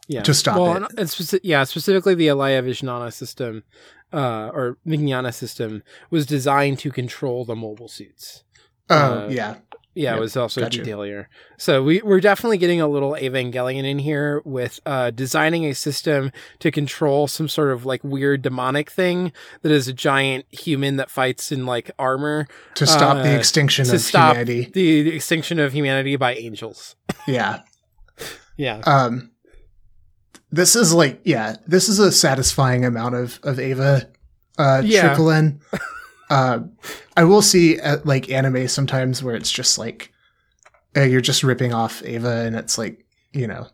yeah. to stop well, it. and- and speci- yeah, specifically the Alaya Vishnana system, uh, or Vijnana system was designed to control the mobile suits. Oh, Uh, yeah. Yeah, Yep, it was also gotcha. detail. So we, we're definitely getting a little Evangelion in here with uh, designing a system to control some sort of like weird demonic thing that is a giant human that fights in like armor To stop the uh, extinction to of stop humanity. the, the extinction of humanity by angels. Yeah. Yeah. Um, this is like, yeah, this is a satisfying amount of, of Eva uh, Yeah. trickle in. uh, I will see at like anime sometimes where it's just like, uh, you're just ripping off Eva and it's like, you know,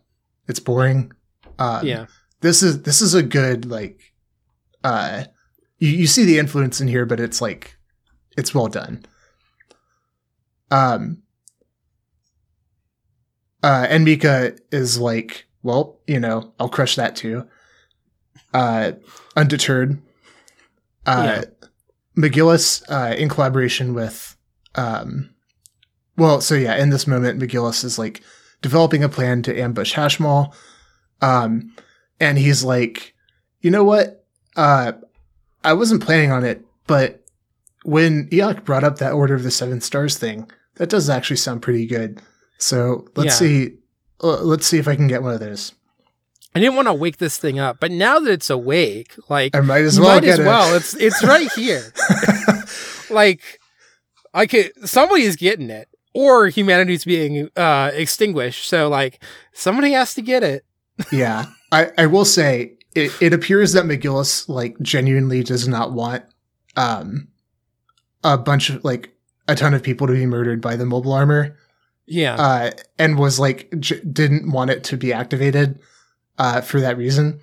it's boring. Um, yeah. this is this is a good like uh you, you see the influence in here but it's like it's well done um uh and mika is like well you know i'll crush that too uh undeterred uh mcgillis uh in collaboration with um well so yeah in this moment mcgillis is like developing a plan to ambush hashmal um and he's like, you know what? Uh, I wasn't planning on it, but when Iok brought up that Order of the Seven Stars thing, that does actually sound pretty good. So let's Yeah. see, uh, let's see if I can get one of those. I didn't want to wake this thing up, but now that it's awake, like I might as well might as well. It's it's right here. like I could somebody's getting it, or humanity's being uh extinguished. So like somebody has to get it. it. yeah, I I will say it, it appears that McGillis like genuinely does not want um a bunch of like a ton of people to be murdered by the mobile armor. Yeah. uh, and was like j- didn't want it to be activated uh, for that reason.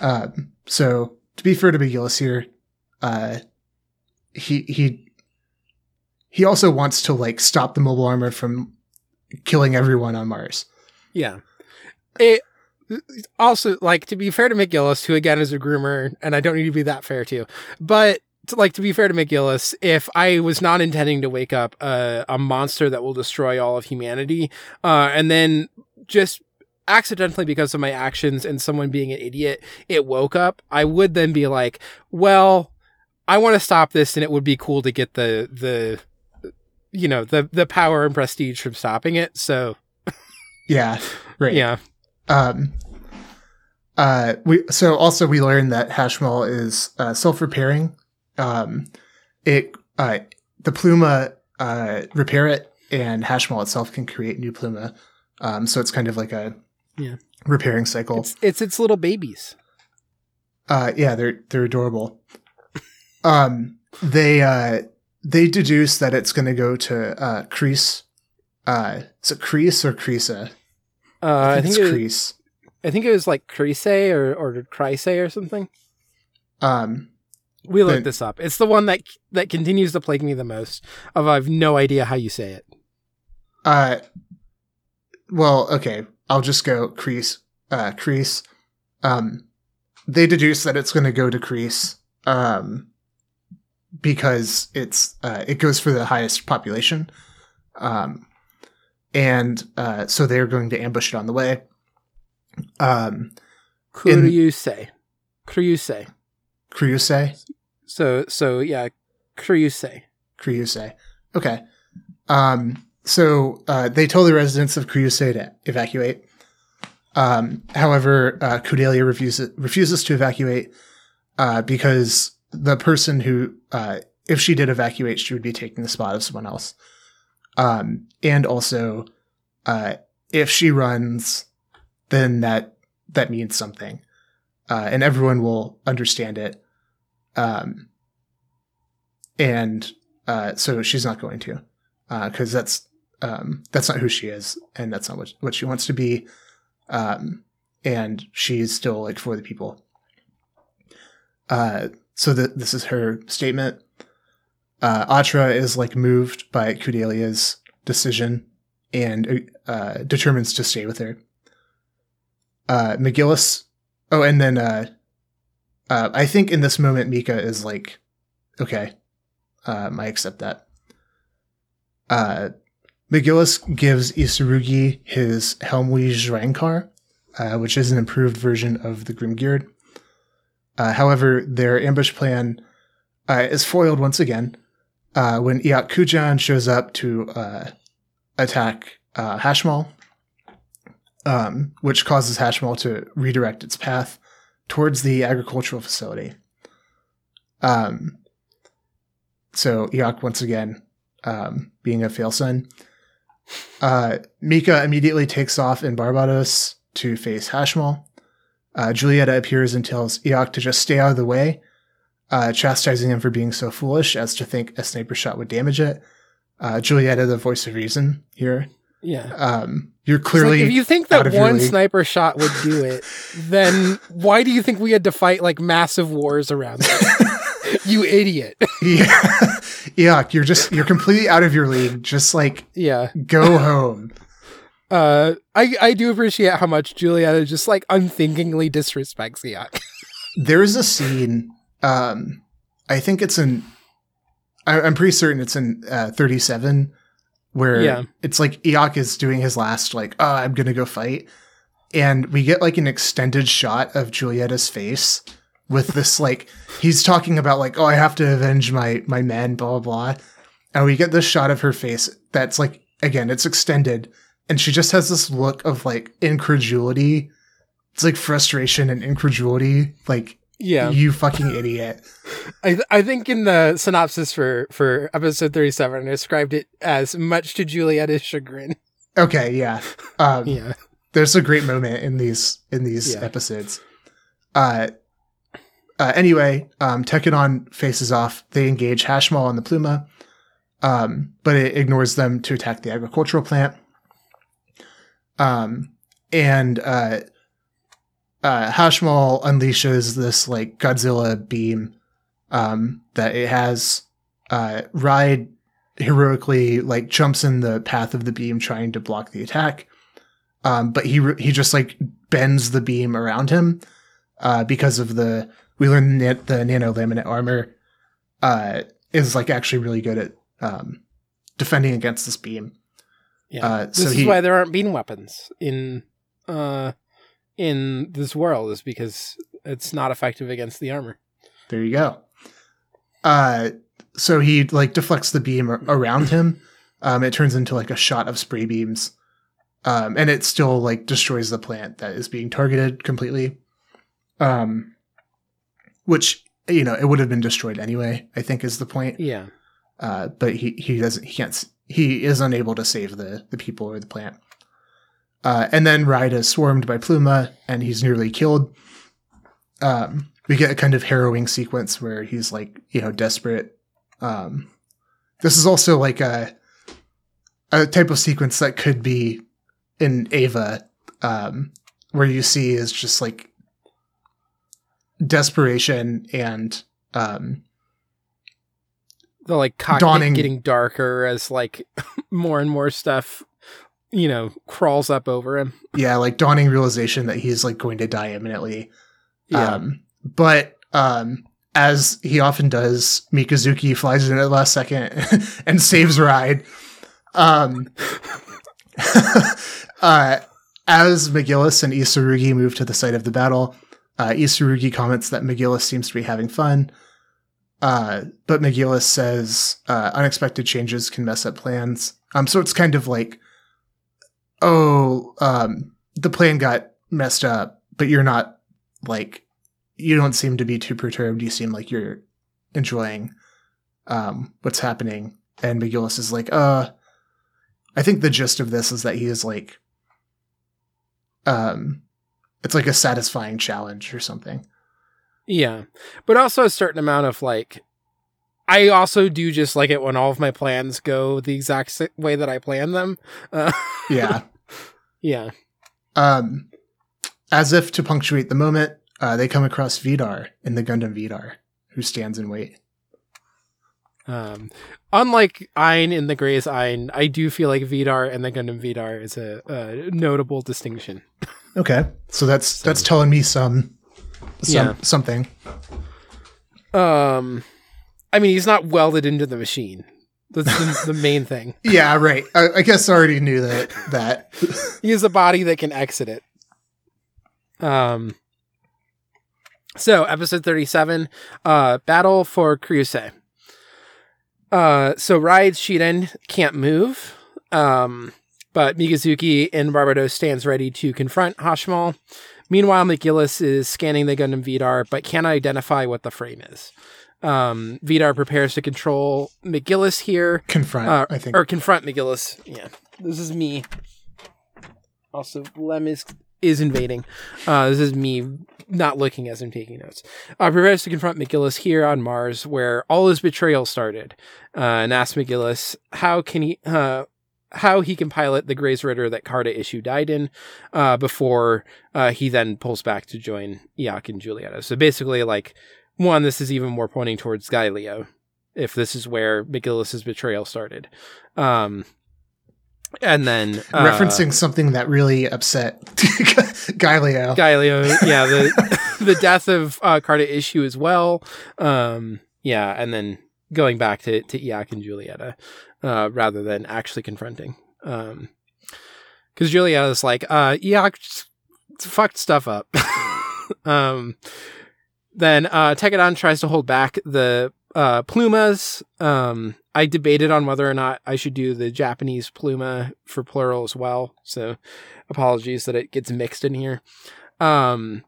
Um, so to be fair to McGillis here, uh, he he he also wants to like stop the mobile armor from killing everyone on Mars. Yeah. It also like to be fair to McGillis, who again is a groomer, and I don't need to be that fair to, you, but to, like to be fair to McGillis, if I was not intending to wake up a, a monster that will destroy all of humanity, uh, and then just accidentally because of my actions and someone being an idiot, it woke up, I would then be like, well, I want to stop this, and it would be cool to get the the you know the the power and prestige from stopping it. So Yeah, right. yeah. Um, uh, we so also we learned that Hashmal is uh, self repairing. Um, it uh, the Pluma uh, repair it, and Hashmal itself can create new Pluma. Um, so it's kind of like a Yeah. repairing cycle. It's it's its little babies. Uh, yeah, they're they're adorable. um, they uh, they deduce that it's going to go to uh, Crease. Uh, is it Crease or Creasa? Uh, I think it's it was, Crease. I think it was like Crise or or Crise or something. Um, We looked Then- this up. It's the one that that continues to plague me the most. Of I've no idea how you say it. Uh, well, okay. I'll just go crease. Uh, crease. Um, they deduce that it's going to go to crease. Um, because it's uh, it goes for the highest population. Um, and uh, so they're going to ambush it on the way. Um, Cruise. Cruise. Kryuse, So so yeah, Cruise. Kryuse. Okay. Um, so uh, they told the residents of Kryuse to evacuate. Um, however, uh, Kudelia refuses refuses to evacuate uh, because the person who, uh, if she did evacuate, she would be taking the spot of someone else. Um, and also, uh, if she runs, then that that means something, uh, and everyone will understand it. Um, and uh, so she's not going to, because that's um, that's not who she is, and that's not what what she wants to be. Um, and she's still like for the people. Uh, so that this is her statement. Uh, Atra is like moved by Kudelia's decision and uh, determines to stay with her. Uh, McGillis. Oh, and then uh, uh, I think in this moment Mika is like, okay, um, I accept that. McGillis gives Isurugi his Helmwige Reincar, uh, which is an improved version of the Grimgerde. Uh, however, their ambush plan uh, is foiled once again uh, when Kujan shows up to uh, attack uh, Hashmal, um, which causes Hashmal to redirect its path towards the agricultural facility. Um, so Iok once again um, being a fail son. Uh, Mika immediately takes off in Barbatos to face Hashmal. Uh, Julieta appears and tells Iok to just stay out of the way, uh, chastising him for being so foolish as to think a sniper shot would damage it. Uh, Julieta, the voice of reason here. Yeah. Um, you're It's like, clearly if you think that one sniper shot would do it, then why do you think we had to fight like massive wars around it? you idiot. yeah, Iok, you're just you're completely out of your league. Just like yeah. go home. Uh, I I do appreciate how much Julieta just like unthinkingly disrespects Iok. There's a scene. Um, I think it's in. I, I'm pretty certain it's in uh, 37, where Yeah. it's like Iok is doing his last like, oh, I'm gonna go fight, and we get like an extended shot of Julieta's face with this like he's talking about like, oh, I have to avenge my my men, blah blah blah, and we get this shot of her face that's like again, it's extended, and she just has this look of like incredulity it's like frustration and incredulity. Like Yeah. you fucking idiot. I I think in the synopsis for for episode 37 I described it as much to Julieta's chagrin. Okay, yeah. Um, Yeah. there's a great moment in these in these Yeah. episodes. Uh, uh, anyway, um, Tekkadan faces off. They engage Hashmal and the Pluma, um, but it ignores them to attack the agricultural plant. Um, and uh, uh, Hashmal unleashes this like Godzilla beam um, that it has. Uh, Ride heroically like jumps in the path of the beam, trying to block the attack. Um, but he re- he just like bends the beam around him uh, because of the we learned that the nano laminate armor uh, is like actually really good at um, defending against this beam. Yeah. Uh, this so is he- why there aren't beam weapons in uh in this world is because it's not effective against the armor. There you go. Uh, so he like deflects the beam around him. Um, it turns into like a shot of spray beams, um, and it still like destroys the plant that is being targeted completely. Um, which you know it would have been destroyed anyway. I think is the point. Yeah. Uh, but he he doesn't he can't he is unable to save the the people or the plant. Uh, and then Ride is swarmed by Pluma, and he's nearly killed. Um, we get a kind of harrowing sequence where he's like, you know, desperate. Um, this is also like a a type of sequence that could be in Eva, um, where you see is just like desperation and um, The like cockpit Dawning- getting darker as like more and more stuff you know crawls up over him. yeah, like dawning realization that he's like going to die imminently. Yeah. Um, but um, as he often does, Mikazuki flies in at the last second and saves Ride. Um, uh, as McGillis and Isurugi move to the site of the battle, uh, Isurugi comments that McGillis seems to be having fun. Uh, but McGillis says uh, unexpected changes can mess up plans. Um, so it's kind of like, oh, um, the plan got messed up, but you're not like you don't seem to be too perturbed. You seem like you're enjoying um, what's happening. And McGillis is like, uh, I think the gist of this is that he is like, um, it's like a satisfying challenge or something. Yeah. But also a certain amount of like I also do just like it when all of my plans go the exact way that I plan them. Uh, Yeah. yeah. um, as if to punctuate the moment, uh, they come across Vidar in the Gundam Vidar, who stands in wait. Um, unlike Ein in the Graze Ein, I do feel like Vidar and the Gundam Vidar is a, a notable distinction. Okay, so that's that's telling me some, some Yeah. something. Um, I mean, he's not welded into the machine. That's the, the main thing. Yeah, right. I, I guess I already knew that. That He has a body that can exit it. Um. So, episode thirty-seven, uh, battle for Kryusei. Uh, so Ride Shiden can't move. Um, but Mikazuki in Barbatos stands ready to confront Hashmal. Meanwhile, McGillis is scanning the Gundam Vidar, but can't identify what the frame is. Um, Vidar prepares to control McGillis here, confront. uh, I think. or confront McGillis. Yeah, this is me. Also, Lem is is invading. Uh, this is me not looking as I'm taking notes. Uh, prepares to confront McGillis here on Mars, where all his betrayal started, uh, and asks McGillis how can he. Uh, how he can pilot the Graze Ritter that Carta Issue died in, uh, before uh, he then pulls back to join Iok and Julieta. So basically, like one, this is even more pointing towards Galileo, if this is where McGillis's betrayal started. Um, and then uh, referencing something that really upset Galileo. Galileo, yeah, the the death of uh, Carta Issue as well. Um, yeah, and then going back to to Iok and Julieta, uh, rather than actually confronting. Um, because Julieta's like, uh, just fucked stuff up. um, then uh, Tekkadan tries to hold back the uh, plumas. Um, I debated on whether or not I should do the Japanese pluma for plural as well. So apologies that it gets mixed in here. Um,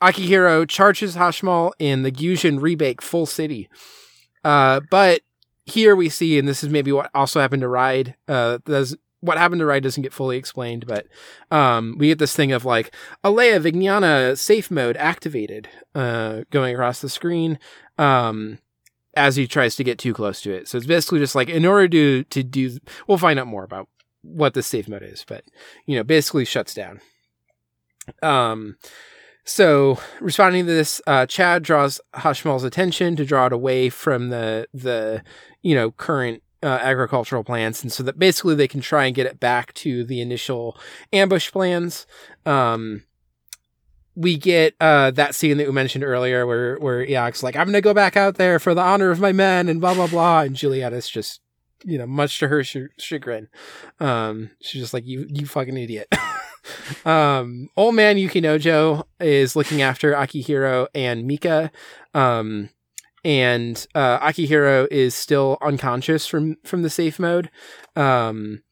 Akihiro charges Hashmal in the Gusion Rebake Full City. Uh, but here we see, and this is maybe what also happened to Ride. Uh, what happened to Ride doesn't get fully explained, but um, we get this thing of like Alaya Vijnana safe mode activated, uh, going across the screen. Um, as he tries to get too close to it. So it's basically just like in order to to do we'll find out more about what the safe mode is, but you know, basically shuts down. Um so responding to this, uh, Chad draws Hashmal's attention to draw it away from the the you know current uh, agricultural plants, and so that basically they can try and get it back to the initial ambush plans. Um, we get uh, that scene that we mentioned earlier, where where Iok's like, "I'm gonna go back out there for the honor of my men," and blah blah blah, and Julieta's just you know, much to her ch- chagrin, um, she's just like, "You you fucking idiot." um, old man Yukinojo is looking after Akihiro and Mika. Um, and uh, Akihiro is still unconscious from from the safe mode. Um,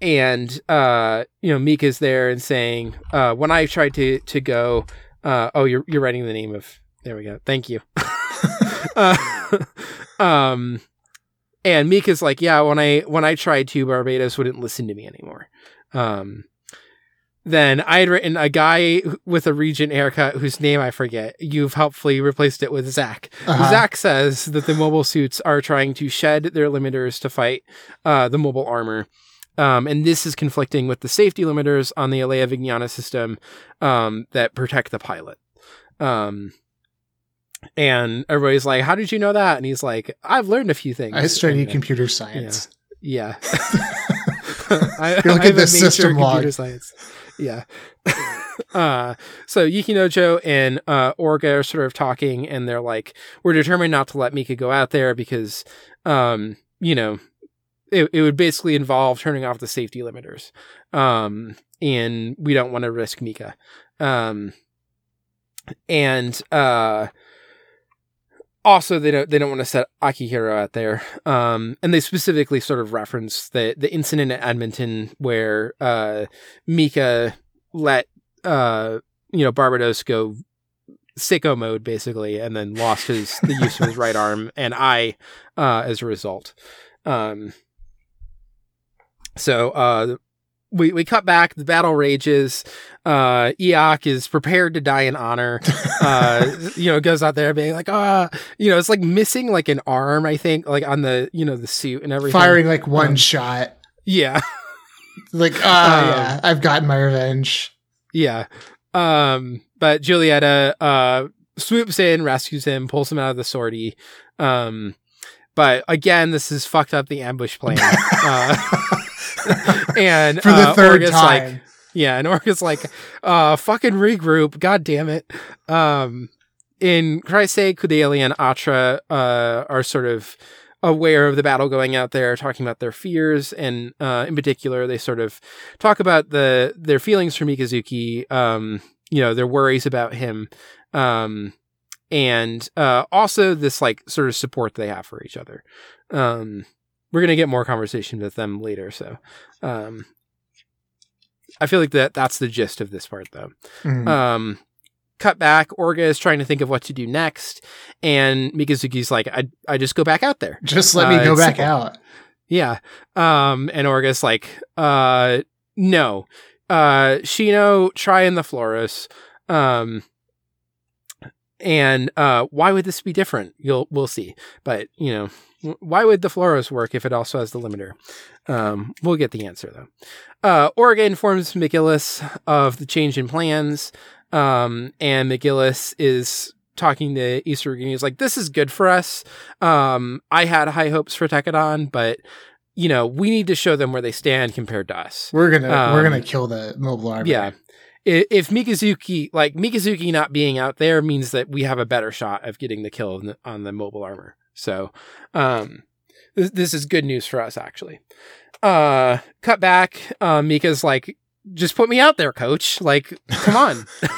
and uh, you know, Mika's there and saying, uh, "When I tried to to go, uh, oh, you're you're writing the name of. There we go. Thank you." uh, um, and Mika's like, "Yeah, when I when I tried to, Barbatos wouldn't listen to me anymore." Um, then I had written a guy with a regent haircut whose name I forget. You've helpfully replaced it with Zach. Uh-huh. Zach says that the mobile suits are trying to shed their limiters to fight uh, the mobile armor. Um, and this is conflicting with the safety limiters on the Alaya Vijnana system um, that protect the pilot. Um, and everybody's like, How did you know that? And he's like, I've learned a few things. I studied And, computer science. yeah. I, look I at have a the system log. computer science. Yeah. uh, so Yukinojo and uh, Orga are sort of talking, and they're like, "We're determined not to let Mika go out there because, um, you know, it, it would basically involve turning off the safety limiters, um, and we don't want to risk Mika." Um, and uh, also they don't they don't want to set Akihiro out there. Um, and they specifically sort of reference the the incident at Edmonton where uh, Mika let uh, you know Barbatos go sicko mode basically, and then lost his the use of his right arm and eye uh, as a result. Um, so uh, we we cut back. The battle rages. Uh, Iok is prepared to die in honor. Uh, you know, goes out there being like, ah, you know, it's like missing like an arm. I think like on the you know the suit and everything. Firing like one Um, shot. Yeah, Like, ah, um, yeah, I've gotten my revenge. yeah. Um, but Julieta uh swoops in, rescues him, pulls him out of the sortie. Um, but again, this is fucked up the ambush plan. uh, and For the uh, third Orga's like, time. Yeah, and Orga's like, uh, fucking regroup. God damn it. Um, in sake, Kudelia and Atra, uh, are sort of aware of the battle going out there, talking about their fears. And, uh, in particular, they sort of talk about the, their feelings for Mikazuki, um, you know, their worries about him. Um, and, uh, also this like sort of support they have for each other. Um, we're going to get more conversation with them later. So, um, I feel like that that's the gist of this part though. Mhm. Um, cut back. Orga is trying to think of what to do next, and Mikazuki's like, "I I just go back out there." Just let me uh, go back simple. out. Yeah. Um, and Orga's like, "Uh, no. Uh, Shino, try in the Flauros. Um." And uh, why would this be different? You'll we'll see. But you know, why would the Flauros work if it also has the limiter? Um, we'll get the answer though. Uh, Orga informs McGillis of the change in plans, um, and McGillis is talking to Easter He's like, "This is good for us. Um, I had high hopes for Tekkadan, but you know, we need to show them where they stand compared to us." We're gonna we're Um, gonna kill the mobile army. Yeah. If Mikazuki, like Mikazuki not being out there means that we have a better shot of getting the kill on the, on the mobile armor. So, um, this, this is good news for us actually. Uh, cut back. Uh, Mika's like, just put me out there, coach. Like, come on.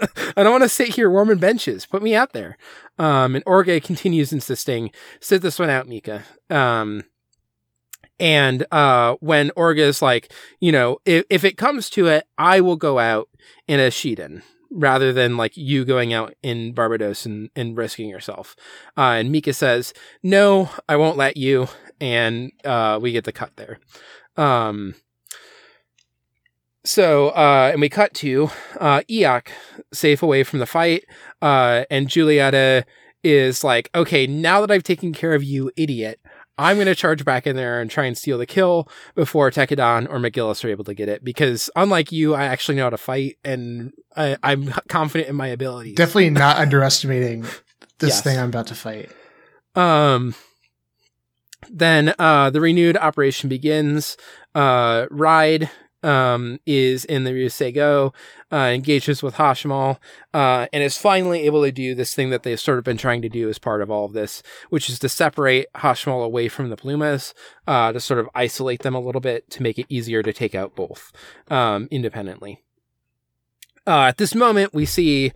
I don't want to sit here warming benches. Put me out there. Um, and Orga continues insisting, sit this one out, Mika. Um, And uh, when Orga is like, you know, if, if it comes to it, I will go out in a Shiden rather than like you going out in Barbatos and, and risking yourself. Uh, and Mika says, no, I won't let you. And uh, we get the cut there. Um, so, uh, and we cut to uh, Iok safe away from the fight. Uh, and Julieta is like, okay, now that I've taken care of you, idiot, I'm going to charge back in there and try and steal the kill before Tekkadan or McGillis are able to get it. Because unlike you, I actually know how to fight and I, am confident in my abilities. Definitely not underestimating this Yes. thing I'm about to fight. Um, then uh, the renewed operation begins. Uh, Ride um, is in the Ryuseigo, uh, engages with Hashmal, uh, and is finally able to do this thing that they've sort of been trying to do as part of all of this, which is to separate Hashmal away from the Plumas, uh, to sort of isolate them a little bit to make it easier to take out both um, independently. Uh, at this moment, we see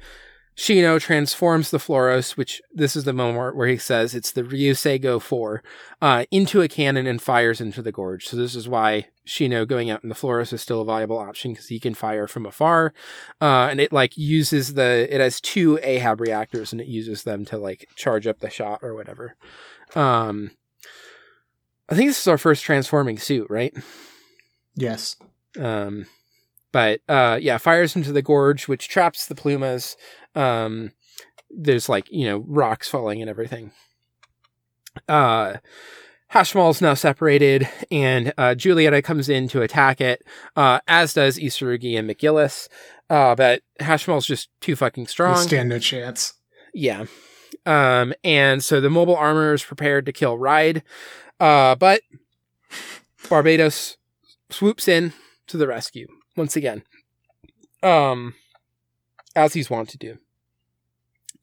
Shino transforms the Flauros, which this is the moment where he says it's the Ryuseigo 4, uh, into a cannon and fires into the gorge. So this is why Shino going out in the Flauros is still a viable option because he can fire from afar. Uh, and it like uses the, it has two Ahab reactors and it uses them to like charge up the shot or whatever. Um, I think this is our first transforming suit, right? Yes. Um, but uh, yeah, fires into the gorge, which traps the plumas. Um, there's like you know rocks falling and everything. Uh, Hashmal is now separated, and uh, Julieta comes in to attack it, uh, as does Isurugi and McGillis. Uh, but Hashmal's just too fucking strong. stand no chance. Yeah. Um, and so the mobile armor is prepared to kill Ride. Uh, but Barbatos swoops in to the rescue once again. Um, as he's wont to do.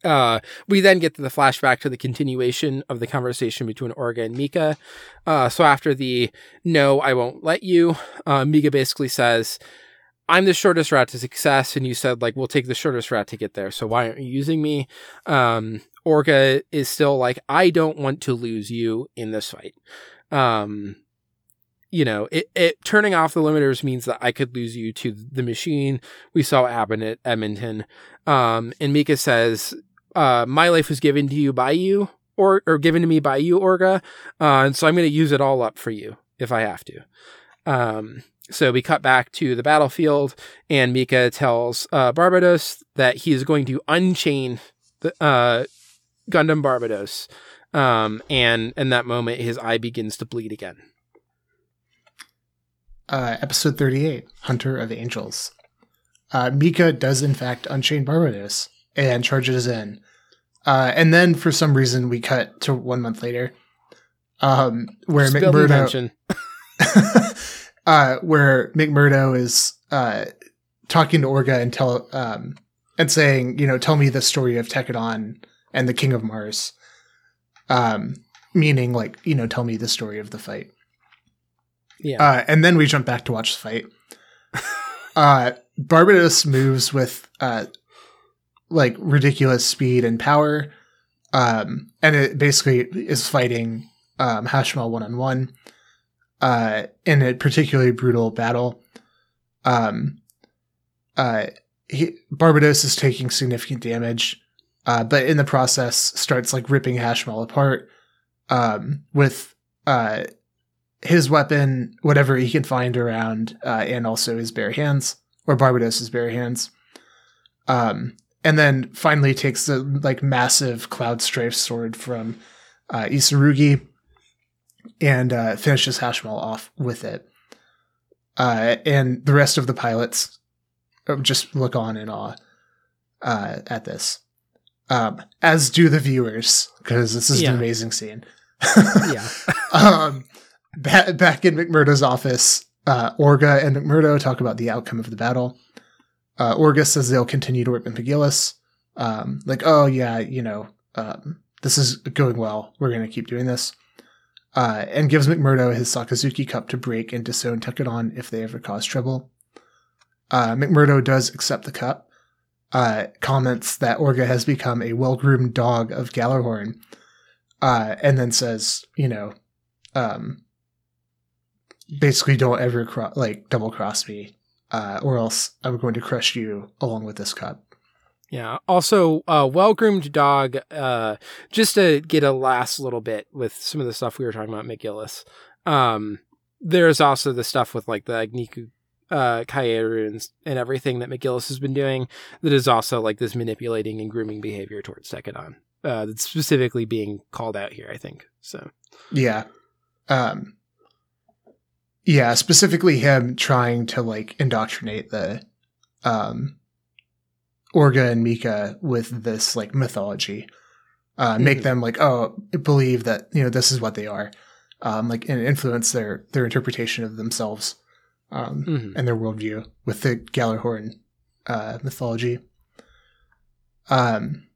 Uh, we then get to the flashback to the continuation of the conversation between Orga and Mika. Uh, so after the no, I won't let you, uh, Mika basically says, I'm the shortest route to success. And you said, like, we'll take the shortest route to get there. So why aren't you using me? Um, Orga is still like, I don't want to lose you in this fight. Um, you know, it, it turning off the limiters means that I could lose you to the machine. We saw what happened at Edmonton. Um, and Mika says, uh, my life was given to you by you, or, or given to me by you, Orga. Uh, and so I'm going to use it all up for you if I have to. Um, so we cut back to the battlefield, and Mika tells uh, Barbatos that he is going to unchain the uh, Gundam Barbatos. Um, and in that moment, his eye begins to bleed again. Uh, episode 38 Hunter of Angels. Uh, Mika does, in fact, unchain Barbatos and charges in. Uh, and then, for some reason, we cut to one month later, um, where McMurdo, uh, where McMurdo is uh, talking to Orga and tell um, and saying, you know, tell me the story of Tekkadan and the King of Mars. Um, meaning, like, you know, tell me the story of the fight. Yeah. Uh, and then we jump back to watch the fight. uh, Barbatos moves with uh, like ridiculous speed and power, um, and it basically is fighting um, Hashmal one on one uh, in a particularly brutal battle. Um, uh, he, Barbatos is taking significant damage, uh, but in the process starts like ripping Hashmal apart um, with uh, his weapon, whatever he can find around, uh, and also his bare hands or Barbatos's bare hands. Um, and then finally takes the like massive cloud strafe sword from uh, Isurugi and uh, finishes Hashmal off with it. Uh, and the rest of the pilots uh, just look on in awe uh, at this, um, as do the viewers because this is Yeah. an amazing scene. yeah. um, ba- back in McMurdo's office, uh, Orga and McMurdo talk about the outcome of the battle. Uh, Orga says they'll continue to work with McGillis. Um, like, oh yeah, you know, um, this is going well. We're going to keep doing this. Uh, and gives McMurdo his Sakazuki cup to break and disown Tekkadan if they ever cause trouble. Uh, McMurdo does accept the cup. Uh, comments that Orga has become a well-groomed dog of Gjallarhorn uh, and then says, you know, um, basically don't ever cro- like double cross me, uh, or else I'm going to crush you along with this cup. Yeah. Also, uh, well groomed dog. Uh, just to get a last little bit with some of the stuff we were talking about, McGillis. Um, there's also the stuff with like the Agnika uh Kaieru and, and everything that McGillis has been doing that is also like this manipulating and grooming behavior towards Tekkadan. Uh that's specifically being called out here, I think. So Yeah. Um Yeah, specifically him trying to like indoctrinate the um Orga and Mika with this like mythology. Uh make Mhm. them like, oh, believe that, you know, this is what they are. Um like and influence their their interpretation of themselves um mhm. and their worldview with the Gjallarhorn uh mythology. Um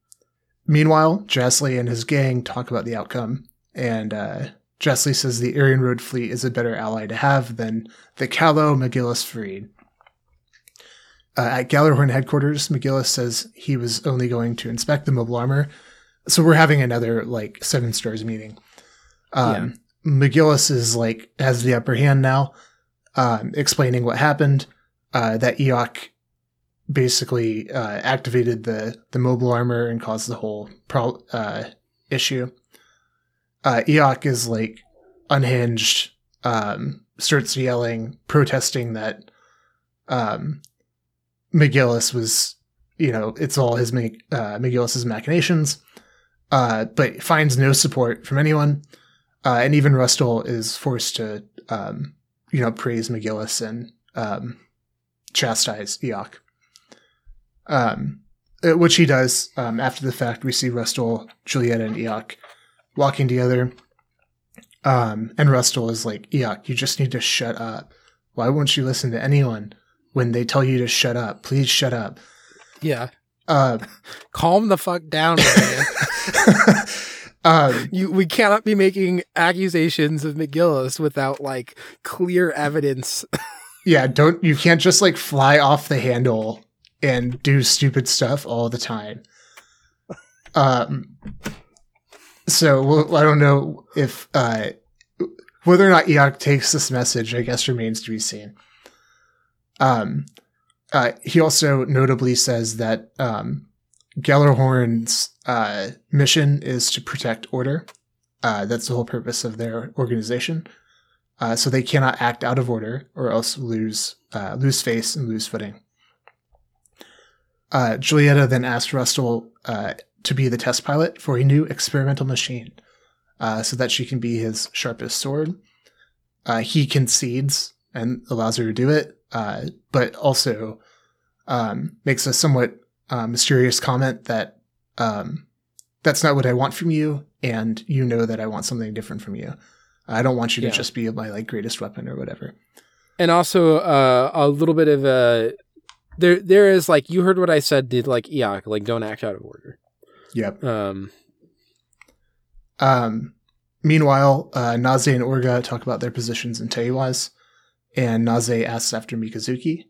meanwhile, Jasley and his gang talk about the outcome and uh, Jasley says the Arianrhod fleet is a better ally to have than the Callow McGillis Fareed. Uh, at Gjallarhorn headquarters, McGillis says he was only going to inspect the mobile armor. So we're having another like seven stars meeting. Um, McGillis is like has the upper hand now, um, explaining what happened. Uh, that Iok basically uh, activated the the mobile armor and caused the whole pro- uh, issue uh, Iok is like unhinged, um, starts yelling, protesting that um, McGillis was, you know, it's all his uh, McGillis's machinations, uh, but finds no support from anyone, uh, and even Rustal is forced to, um, you know, praise McGillis and um, chastise Iok. Um, uh, which he does um, after the fact. We see Rustal, Julieta, and Iok walking together. Um, and Rustal is like, Iok, you just need to shut up. Why won't you listen to anyone when they tell you to shut up? Please shut up. Yeah. Uh, Calm the fuck down, man. um, you we cannot be making accusations of McGillis without like clear evidence. yeah, don't you can't just like fly off the handle and do stupid stuff all the time. Um, so well, I don't know if uh, whether or not Iok takes this message. I guess remains to be seen. Um, uh, he also notably says that um, Gjallarhorn's uh, mission is to protect order. Uh, that's the whole purpose of their organization. Uh, so they cannot act out of order or else lose uh, lose face and lose footing. Uh, Julieta then asked Rustal uh, to be the test pilot for a new experimental machine, uh, so that she can be his sharpest sword. Uh, he concedes and allows her to do it, uh, but also um, makes a somewhat uh, mysterious comment that um, that's not what I want from you, and you know that I want something different from you. I don't want you to Yeah. just be my like greatest weapon or whatever. and also uh, a little bit of a there there is like you heard what I said did like Iok like don't act out of order. Yep. Um Um, meanwhile, uh, Naze and Orga talk about their positions in Teiwaz, and Naze asks after Mikazuki.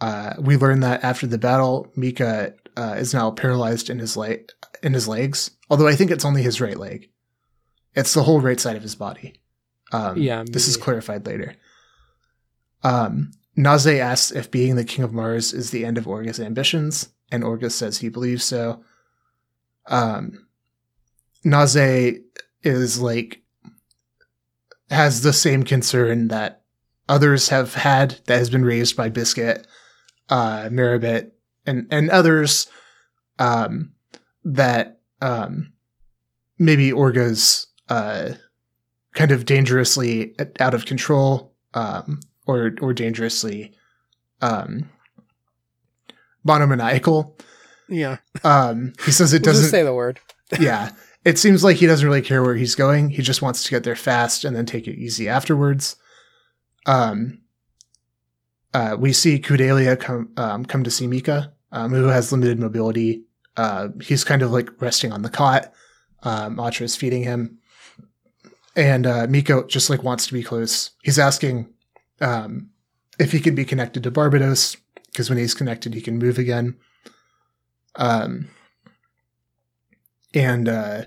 Uh, we learn that after the battle, Mika uh, is now paralyzed in his leg, in his legs. Although I think it's only his right leg. It's the whole right side of his body. Um, Yeah, this is clarified later. Um, Naze asks if being the king of Mars is the end of Orga's ambitions, and Orga says he believes so. Um, Naze is like has the same concern that others have had that has been raised by Biscuit, uh, and and others um, that um, maybe Orga's uh, kind of dangerously out of control um, or or dangerously um, monomaniacal. Yeah. Um, he says it We'll doesn't say the word. yeah. It seems like he doesn't really care where he's going. He just wants to get there fast and then take it easy afterwards. Um, uh, we see Kudelia come um, come to see Mika, um, who has limited mobility. Uh, he's kind of like resting on the cot. Um, Atra is feeding him, and uh, Miko just like wants to be close. He's asking um, if he can be connected to Barbatos because when he's connected, he can move again. Um, and uh,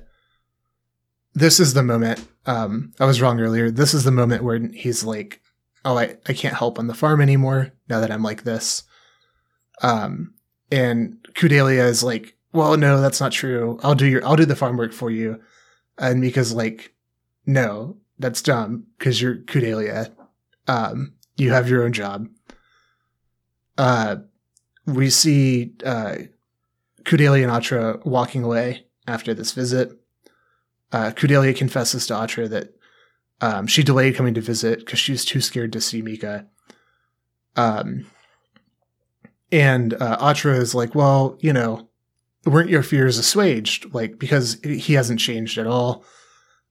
this is the moment. Um, I was wrong earlier. This is the moment where he's like, "Oh, I, I can't help on the farm anymore now that I'm like this." Um, and Kudelia is like, "Well, no, that's not true. I'll do your, I'll do the farm work for you." And Mika's like, "No, that's dumb because you're Kudelia. Um, you have your own job." Uh, we see uh, Kudelia and Atra walking away after this visit. Uh, Kudelia confesses to Atra that um, she delayed coming to visit because she was too scared to see Mika. Um, and uh, Atra is like, well, you know, weren't your fears assuaged? Like, because he hasn't changed at all.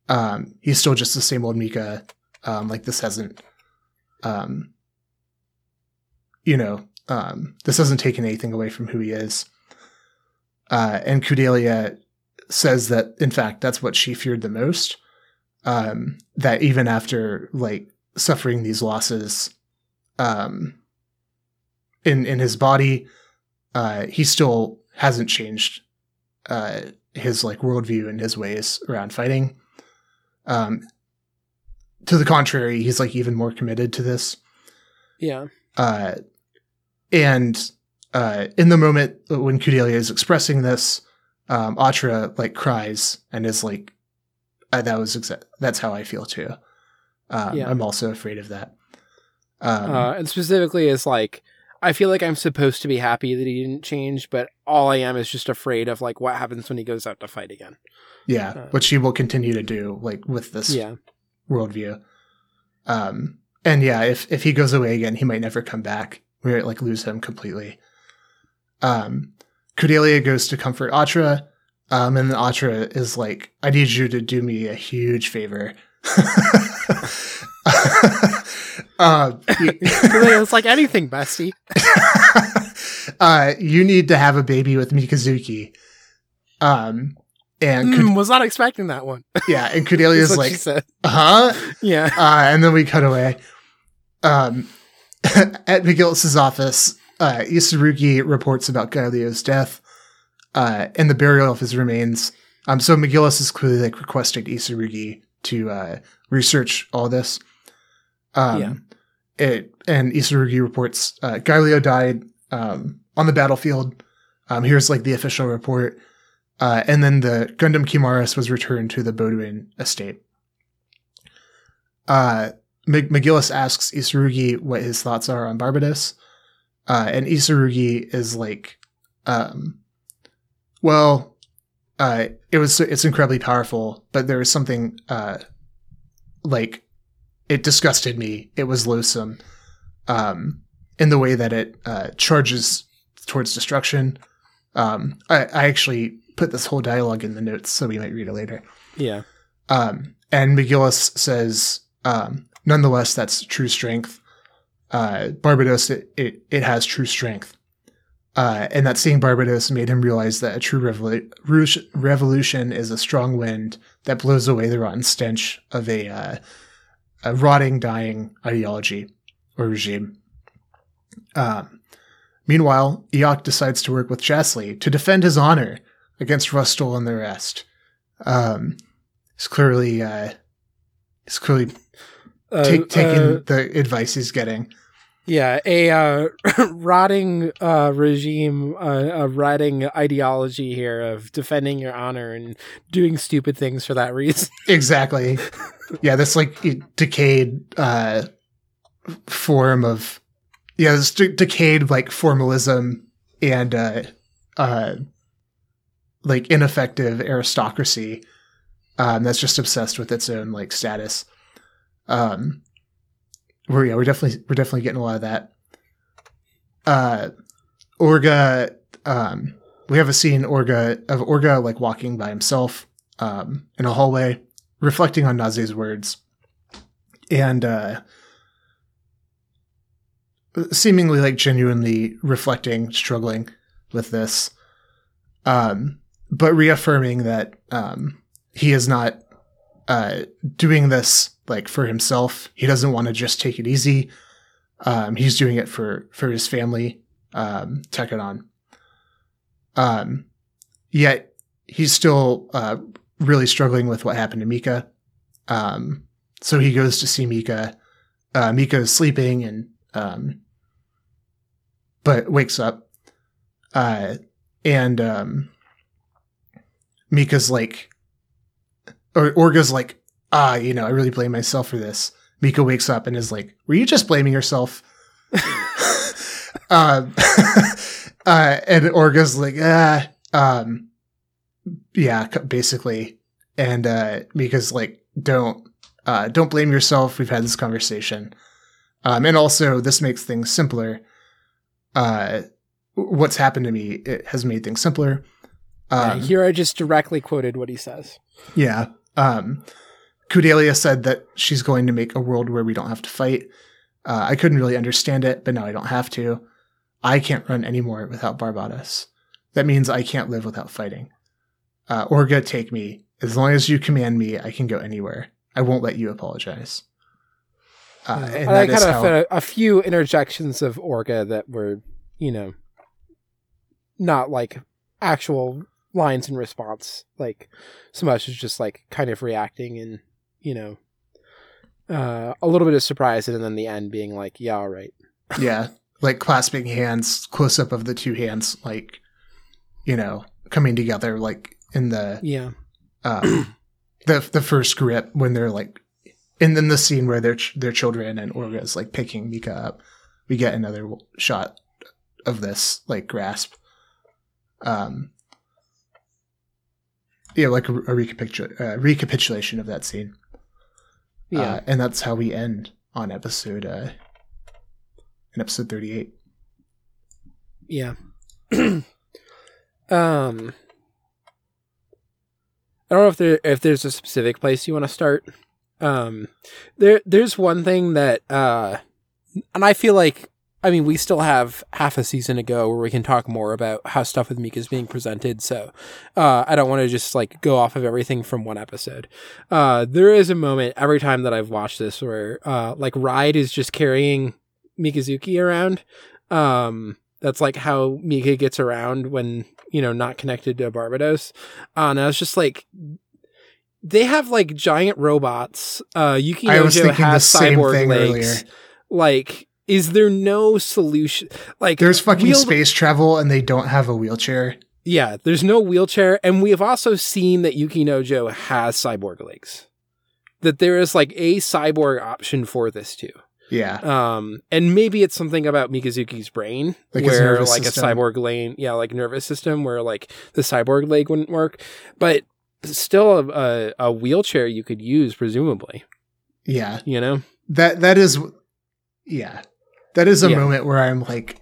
Um, he's still just the same old Mika. Um, like, this hasn't, um, you know, um, this hasn't taken anything away from who he is. Uh, and Kudelia says that, in fact, that's what she feared the most. Um, that even after like suffering these losses, um, in in his body, uh, he still hasn't changed uh, his like worldview and his ways around fighting. Um, to the contrary, he's like even more committed to this. Yeah. Uh, and uh, in the moment when Kudelia is expressing this, um, Atra like cries and is like, uh, "That was exa- that's how I feel too." Um, Yeah. I'm also afraid of that. Um, uh, and specifically is like I feel like I'm supposed to be happy that he didn't change, but all I am is just afraid of like what happens when he goes out to fight again. yeah, uh, which he will continue to do, like with this Yeah. worldview. Um, and yeah, if if he goes away again, he might never come back. We might like lose him completely. Um, Kudelia goes to comfort Atra, um, and then Atra is like, "I need you to do me a huge favor." uh, it's like anything, bestie. uh, you need to have a baby with Mikazuki. Um, and Kud- Mm, was not expecting that one. yeah, and Kudelia is like, huh? Yeah. Uh, and then we cut away. Um, at McGillis's office, uh, Isurugi reports about Gaelio's death uh, and the burial of his remains. Um, so McGillis is clearly like requesting Isurugi to uh, research all this. Um, Yeah. It and Isurugi reports uh, Gaelio died um, on the battlefield. Um, here's like the official report, uh, and then the Gundam Kimaris was returned to the Bauduin estate uh, Mc- McGillis asks Isurugi what his thoughts are on Barbatos. Uh, and Isurugi is like, um, well, uh, it was, it's incredibly powerful, but there was something, uh, like, it disgusted me. It was loathsome, um, in the way that it, uh, charges towards destruction. Um, I, I actually put this whole dialogue in the notes, so we might read it later. Yeah. Um, and McGillis says, um, nonetheless, that's true strength. Uh, Barbatos, it, it, it has true strength. Uh, and that seeing Barbatos made him realize that a true revolu- ru- revolution is a strong wind that blows away the rotten stench of a, uh, a rotting, dying ideology or regime. Um, meanwhile, Iok decides to work with Jasley to defend his honor against Rustal and the rest. Um, he's clearly uh, he's clearly Uh, ta- taking uh, the advice he's getting. Yeah, a uh, rotting uh, regime, uh, a rotting ideology here of defending your honor and doing stupid things for that reason. Exactly. yeah, this like decayed uh, form of yeah, this de- decayed like formalism and uh, uh, like ineffective aristocracy um, that's just obsessed with its own like status. Um, we're yeah, we're definitely we're definitely getting a lot of that. Uh, Orga, um, we have a scene Orga of Orga like walking by himself um, in a hallway, reflecting on Naze's words, and uh, seemingly like genuinely reflecting, struggling with this, um, but reaffirming that um, he is not uh, doing this like for himself. He doesn't want to just take it easy. Um, he's doing it for for his family, um, Tekkadan. Um, yet he's still uh, really struggling with what happened to Mika. Um, so he goes to see Mika. Uh, Mika is sleeping and um, but wakes up. Uh, and um, Mika's like, or Orga's like, ah, you know, I really blame myself for this. Mika wakes up and is like, were you just blaming yourself? um, uh, and Orga's like, ah, um, yeah, basically. And uh, Mika's like, don't, uh, don't blame yourself. We've had this conversation. Um, and also, this makes things simpler. Uh, what's happened to me it has made things simpler. Yeah, Um, here I just directly quoted what he says. yeah. Um, Kudelia said that she's going to make a world where we don't have to fight. Uh, I couldn't really understand it, but now I don't have to. I can't run anymore without Barbatos. That means I can't live without fighting. Uh, Orga, take me. As long as you command me, I can go anywhere. I won't let you apologize. Uh, and I kind of how- a, a few interjections of Orga that were, you know, not like actual lines in response, like so much as just like kind of reacting and you know, uh, a little bit of surprise, and then the end being like, yeah, all right, yeah, like clasping hands, close up of the two hands, like you know, coming together, like in the yeah, um, the the first grip when they're like, and then the scene where they're ch- their children and Orga is like picking Mika up. We get another shot of this like grasp. Um, yeah, like a, a recapitul- uh, recapitulation of that scene. Yeah. Uh, and that's how we end on episode uh, in episode thirty eight. Yeah. um I don't know if there if there's a specific place you want to start. Um there there's one thing that uh and I feel like I mean we still have half a season to go where we can talk more about how stuff with Mika is being presented. So uh I don't want to just like go off of everything from one episode. Uh there is a moment every time that I've watched this where uh like Ride is just carrying Mikazuki around. Um that's like how Mika gets around when, you know, not connected to Barbatos. Uh, and I was just like, they have like giant robots. Uh, Yukinojo has cyborg legs. earlier. Like, is there no solution? Like, There's fucking wheeled- space travel, and they don't have a wheelchair. Yeah, there's no wheelchair, and we have also seen that Yukinojo has cyborg legs. That there is like a cyborg option for this too. Yeah, Um, and maybe it's something about Mikazuki's brain, Like where like system. a cyborg lane, yeah, like nervous system, where like the cyborg leg wouldn't work, but still a, a, a wheelchair you could use, presumably. yeah. You know, That that is, yeah, that is a Yeah. moment where I'm like,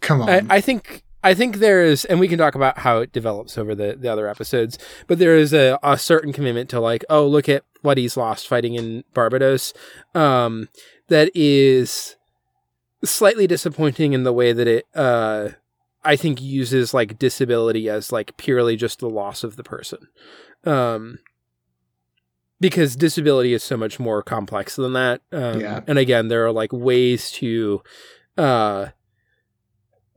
come on. I, I think I think there is, and we can talk about how it develops over the, the other episodes, but there is a, a certain commitment to like, oh, look at what he's lost fighting in Barbatos. Um, that is slightly disappointing in the way that it, uh, I think uses like disability as like purely just the loss of the person. Um, because disability is so much more complex than that. Um, Yeah. And again, there are like ways to, uh,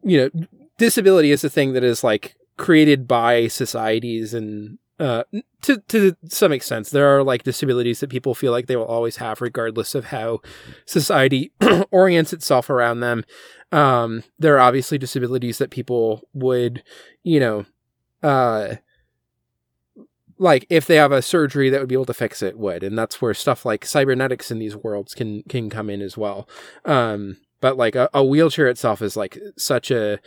you know, disability is a thing that is like created by societies and uh to to some extent there are like disabilities that people feel like they will always have regardless of how society orients itself around them um there are obviously disabilities that people would you know uh like if they have a surgery that would be able to fix it would and that's where stuff like cybernetics in these worlds can can come in as well um but like a, a wheelchair itself is like such a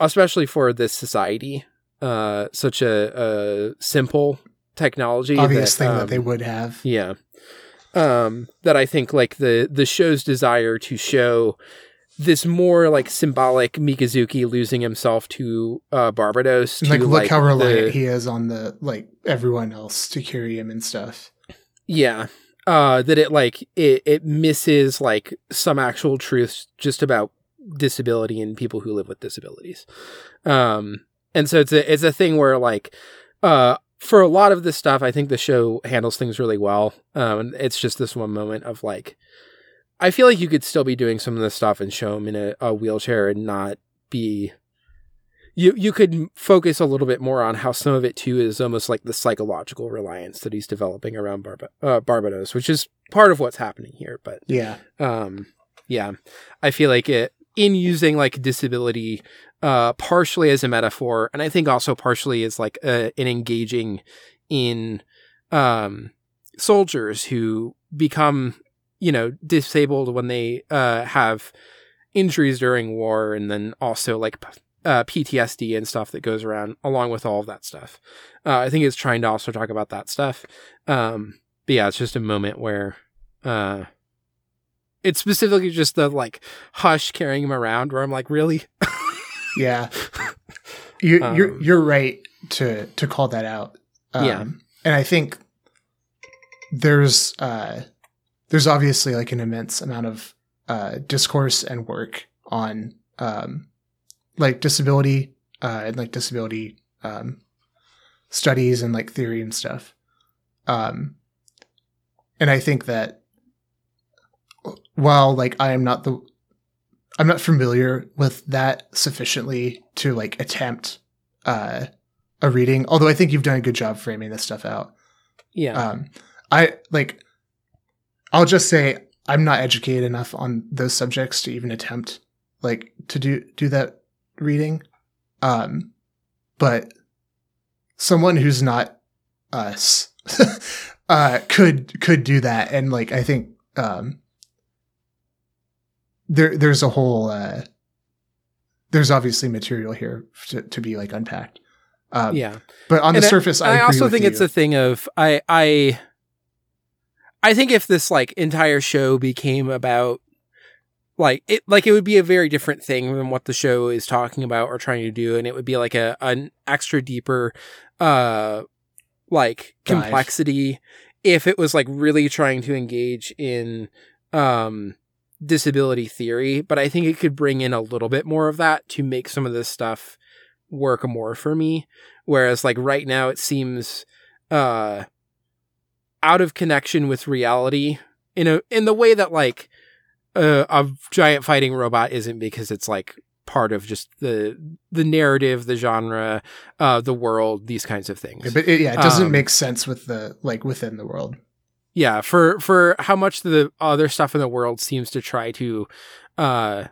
especially for this society uh such a, a simple technology obvious that, thing that um, they would have. yeah um that i think like the the show's desire to show this more like symbolic mikazuki losing himself to uh barbatos to, like, look how the- reliant he is on the like everyone else to carry him and stuff. Yeah. Uh that it like it it misses like some actual truths just about disability and people who live with disabilities. Um and so it's a it's a thing where like uh for a lot of this stuff I think the show handles things really well. Um and it's just this one moment of like I feel like you could still be doing some of this stuff and show him in a, a wheelchair and not be you you could focus a little bit more on how some of it too is almost like the psychological reliance that he's developing around Barba- uh, Barbatos, which is part of what's happening here. But Yeah. um, yeah, I feel like it in using like disability, uh, partially as a metaphor, and I think also partially as like uh, an engaging in um soldiers who become you know disabled when they uh have injuries during war and then also like uh, PTSD and stuff that goes around along with all of that stuff. Uh, I think it's trying to also talk about that stuff. Um, but yeah, it's just a moment where uh, it's specifically just the like hush carrying him around where I'm like, really? Yeah. You, you're Um, you're right to to call that out. Um, Yeah. and I think there's uh, there's obviously like an immense amount of uh, discourse and work on um, like disability uh, and like disability um, studies and like theory and stuff. Um, and I think that while like I am not the I'm not familiar with that sufficiently to like attempt uh, a reading. Although I think you've done a good job framing this stuff out. Yeah. Um, I like. I'll just say I'm not educated enough on those subjects to even attempt like to do do that reading. Um, but someone who's not us uh, could could do that, and like I think um, there there's a whole uh, there's obviously material here to, to be like unpacked. Um, yeah. but on the And I- surface, I, also think you. it's a thing of I I I think if this like entire show became about like it like it would be a very different thing than what the show is talking about or trying to do and it would be like a an extra deeper uh like Dive. complexity if it was like really trying to engage in um disability theory but i think it could bring in a little bit more of that to make some of this stuff work more for me whereas like right now it seems uh out of connection with reality in a in the way that like uh, a giant fighting robot isn't because it's like part of just the the narrative the genre uh the world these kinds of things Yeah, but it, yeah, it doesn't Um, make sense with the like within the world. yeah for for how much the other stuff in the world seems to try to uh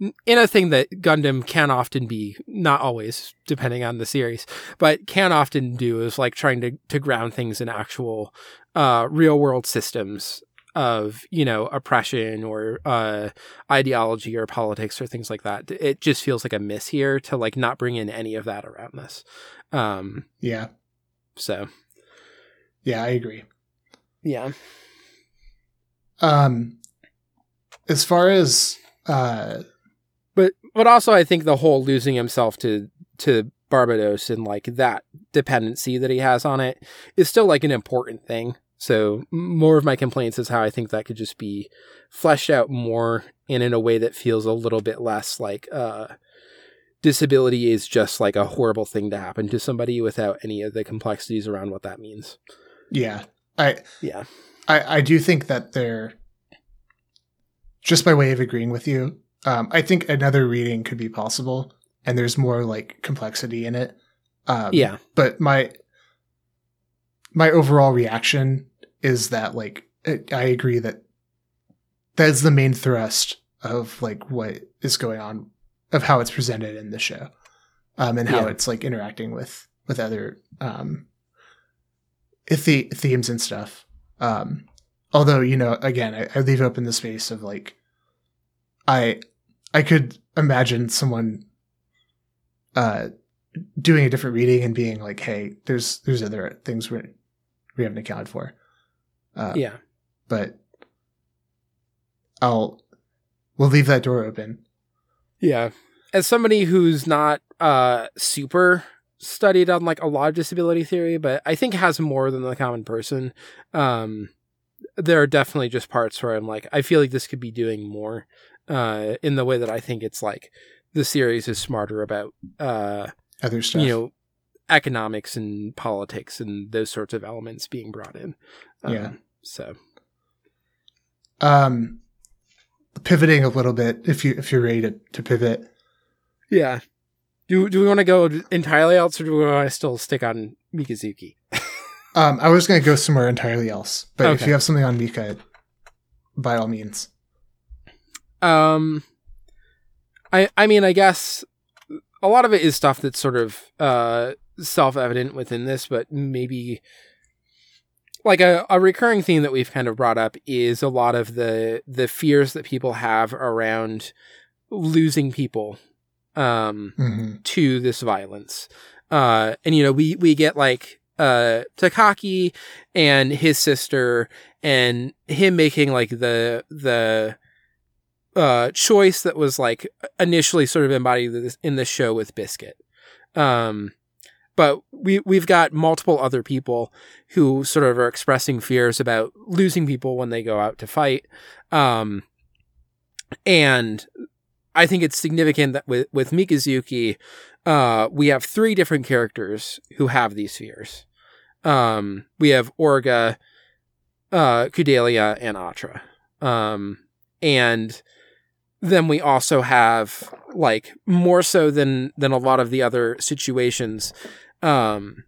in a thing that Gundam can often be not always depending on the series but can often do is like trying to to ground things in actual uh real world systems of you know oppression or uh ideology or politics or things like that. It just feels like a miss here to like not bring in any of that around this. Um Yeah, so. Yeah, I agree. yeah. Um, as far as uh, but also I think the whole losing himself to to Barbatos and like that dependency that he has on it is still like an important thing. So more of my complaints is how I think that could just be fleshed out more and in a way that feels a little bit less like uh disability is just like a horrible thing to happen to somebody without any of the complexities around what that means. yeah, I Yeah. I, I do think that they're just by way of agreeing with you. Um, I think another reading could be possible, and there's more like complexity in it. Um, Yeah. but my my overall reaction is that like it, I agree that that is the main thrust of like what is going on of how it's presented in the show, um, and how Yeah. it's like interacting with with other um, the- themes and stuff. Um, although you know, again, I, I leave open the space of like, I I could imagine someone uh doing a different reading and being like, hey, there's there's other things we we haven't accounted for. Uh, Yeah. but I'll we'll leave that door open. Yeah. As somebody who's not uh super studied on like a lot of disability theory, but I think has more than the common person, um there are definitely just parts where I'm like, I feel like this could be doing more, uh, in the way that I think it's like the series is smarter about uh Other stuff. you know economics and politics and those sorts of elements being brought in. Um, Yeah. So um, pivoting a little bit, if you if you're ready to to pivot. yeah. Do do we want to go entirely else, or do we want to still stick on Mikazuki? Um, I was going to go somewhere entirely else, but if you have something on Mika, by all means. Um, I I mean, I guess a lot of it is stuff that's sort of uh self evident within this, but maybe like a, a recurring theme that we've kind of brought up is a lot of the the fears that people have around losing people um hmm to this violence. Uh, and you know, we we get like uh Takaki and his sister and him making like the the uh choice that was like initially sort of embodied this- in the show with Biscuit. Um but we we've got multiple other people who sort of are expressing fears about losing people when they go out to fight. Um and I think it's significant that with with Mikazuki, uh, we have three different characters who have these fears. Um, we have Orga, uh, Kudelia, and Atra. Um, and then we also have like more so than than a lot of the other situations, um,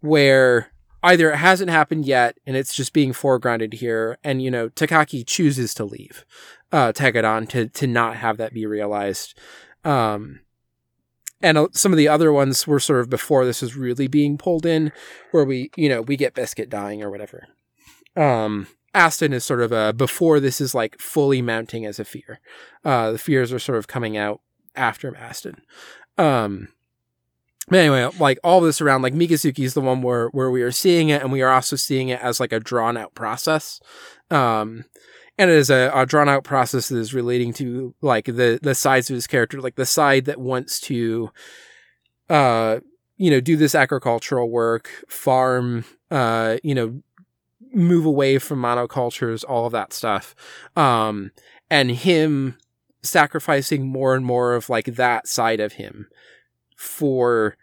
where either it hasn't happened yet and it's just being foregrounded here, and you know Takaki chooses to leave uh, Tekkadan to to not have that be realized. Um, and uh, some of the other ones were sort of before this was really being pulled in, where we you know we get Biscuit dying or whatever. Um, Aston is sort of a before this is like fully mounting as a fear. Uh, the fears are sort of coming out after Aston. Um, but anyway, like all this around, like Mikazuki is the one where where we are seeing it, and we are also seeing it as like a drawn out process. Um, and it is a, a drawn out process that is relating to like the the sides of his character, like the side that wants to, uh, you know, do this agricultural work, farm, uh, you know, move away from monocultures, all of that stuff, um, and him sacrificing more and more of like that side of him for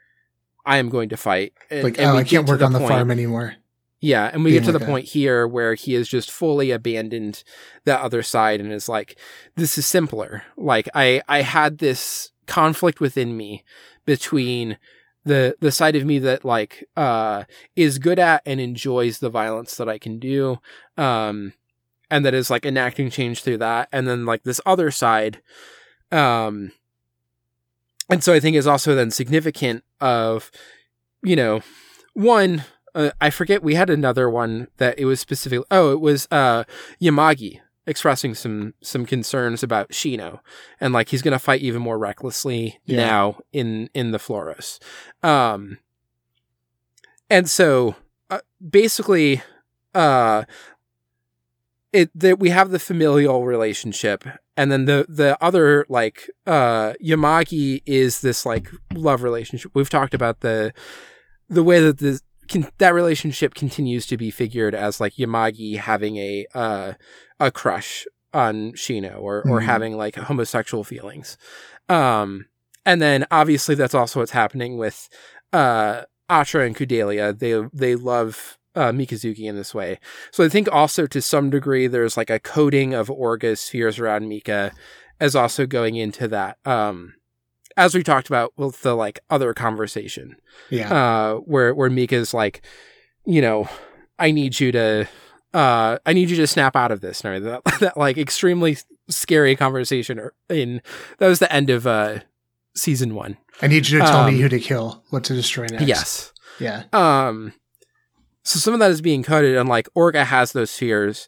I am going to fight. And- Like, and oh, we I can't work on the point- farm anymore. yeah, and we being get to the like a- point here where he has just fully abandoned that other side and is like, this is simpler. Like I I had this conflict within me between the the side of me that like uh is good at and enjoys the violence that I can do um and that is like enacting change through that and then like this other side um and so I think is also then significant of you know one uh, I forget we had another one that it was specific. Oh, it was uh, Yamagi expressing some some concerns about Shino and like he's gonna fight even more recklessly Yeah. now in in the Flauros. Um, and so uh, basically, uh, it that we have the familial relationship and then the the other like uh Yamagi is this like love relationship. We've talked about the the way that the can, that relationship continues to be figured as like Yamagi having a uh, a crush on Shino or or Mhm. having like homosexual feelings. Um, and then obviously that's also what's happening with uh, Atra and Kudelia. They they love uh, Mikazuki in this way. So I think also to some degree there's like a coding of Orga's fears around Mika as also going into that. Um, as we talked about with the like other conversation Yeah. uh, where where Mika's like, you know, I need you to, uh, I need you to snap out of this. Everything. that, that like extremely scary conversation. or- In that was the end of uh, season one. I need you to tell um, me who to kill, what to destroy next. Yes. Yeah. Um, so some of that is being coded, and like Orga has those fears,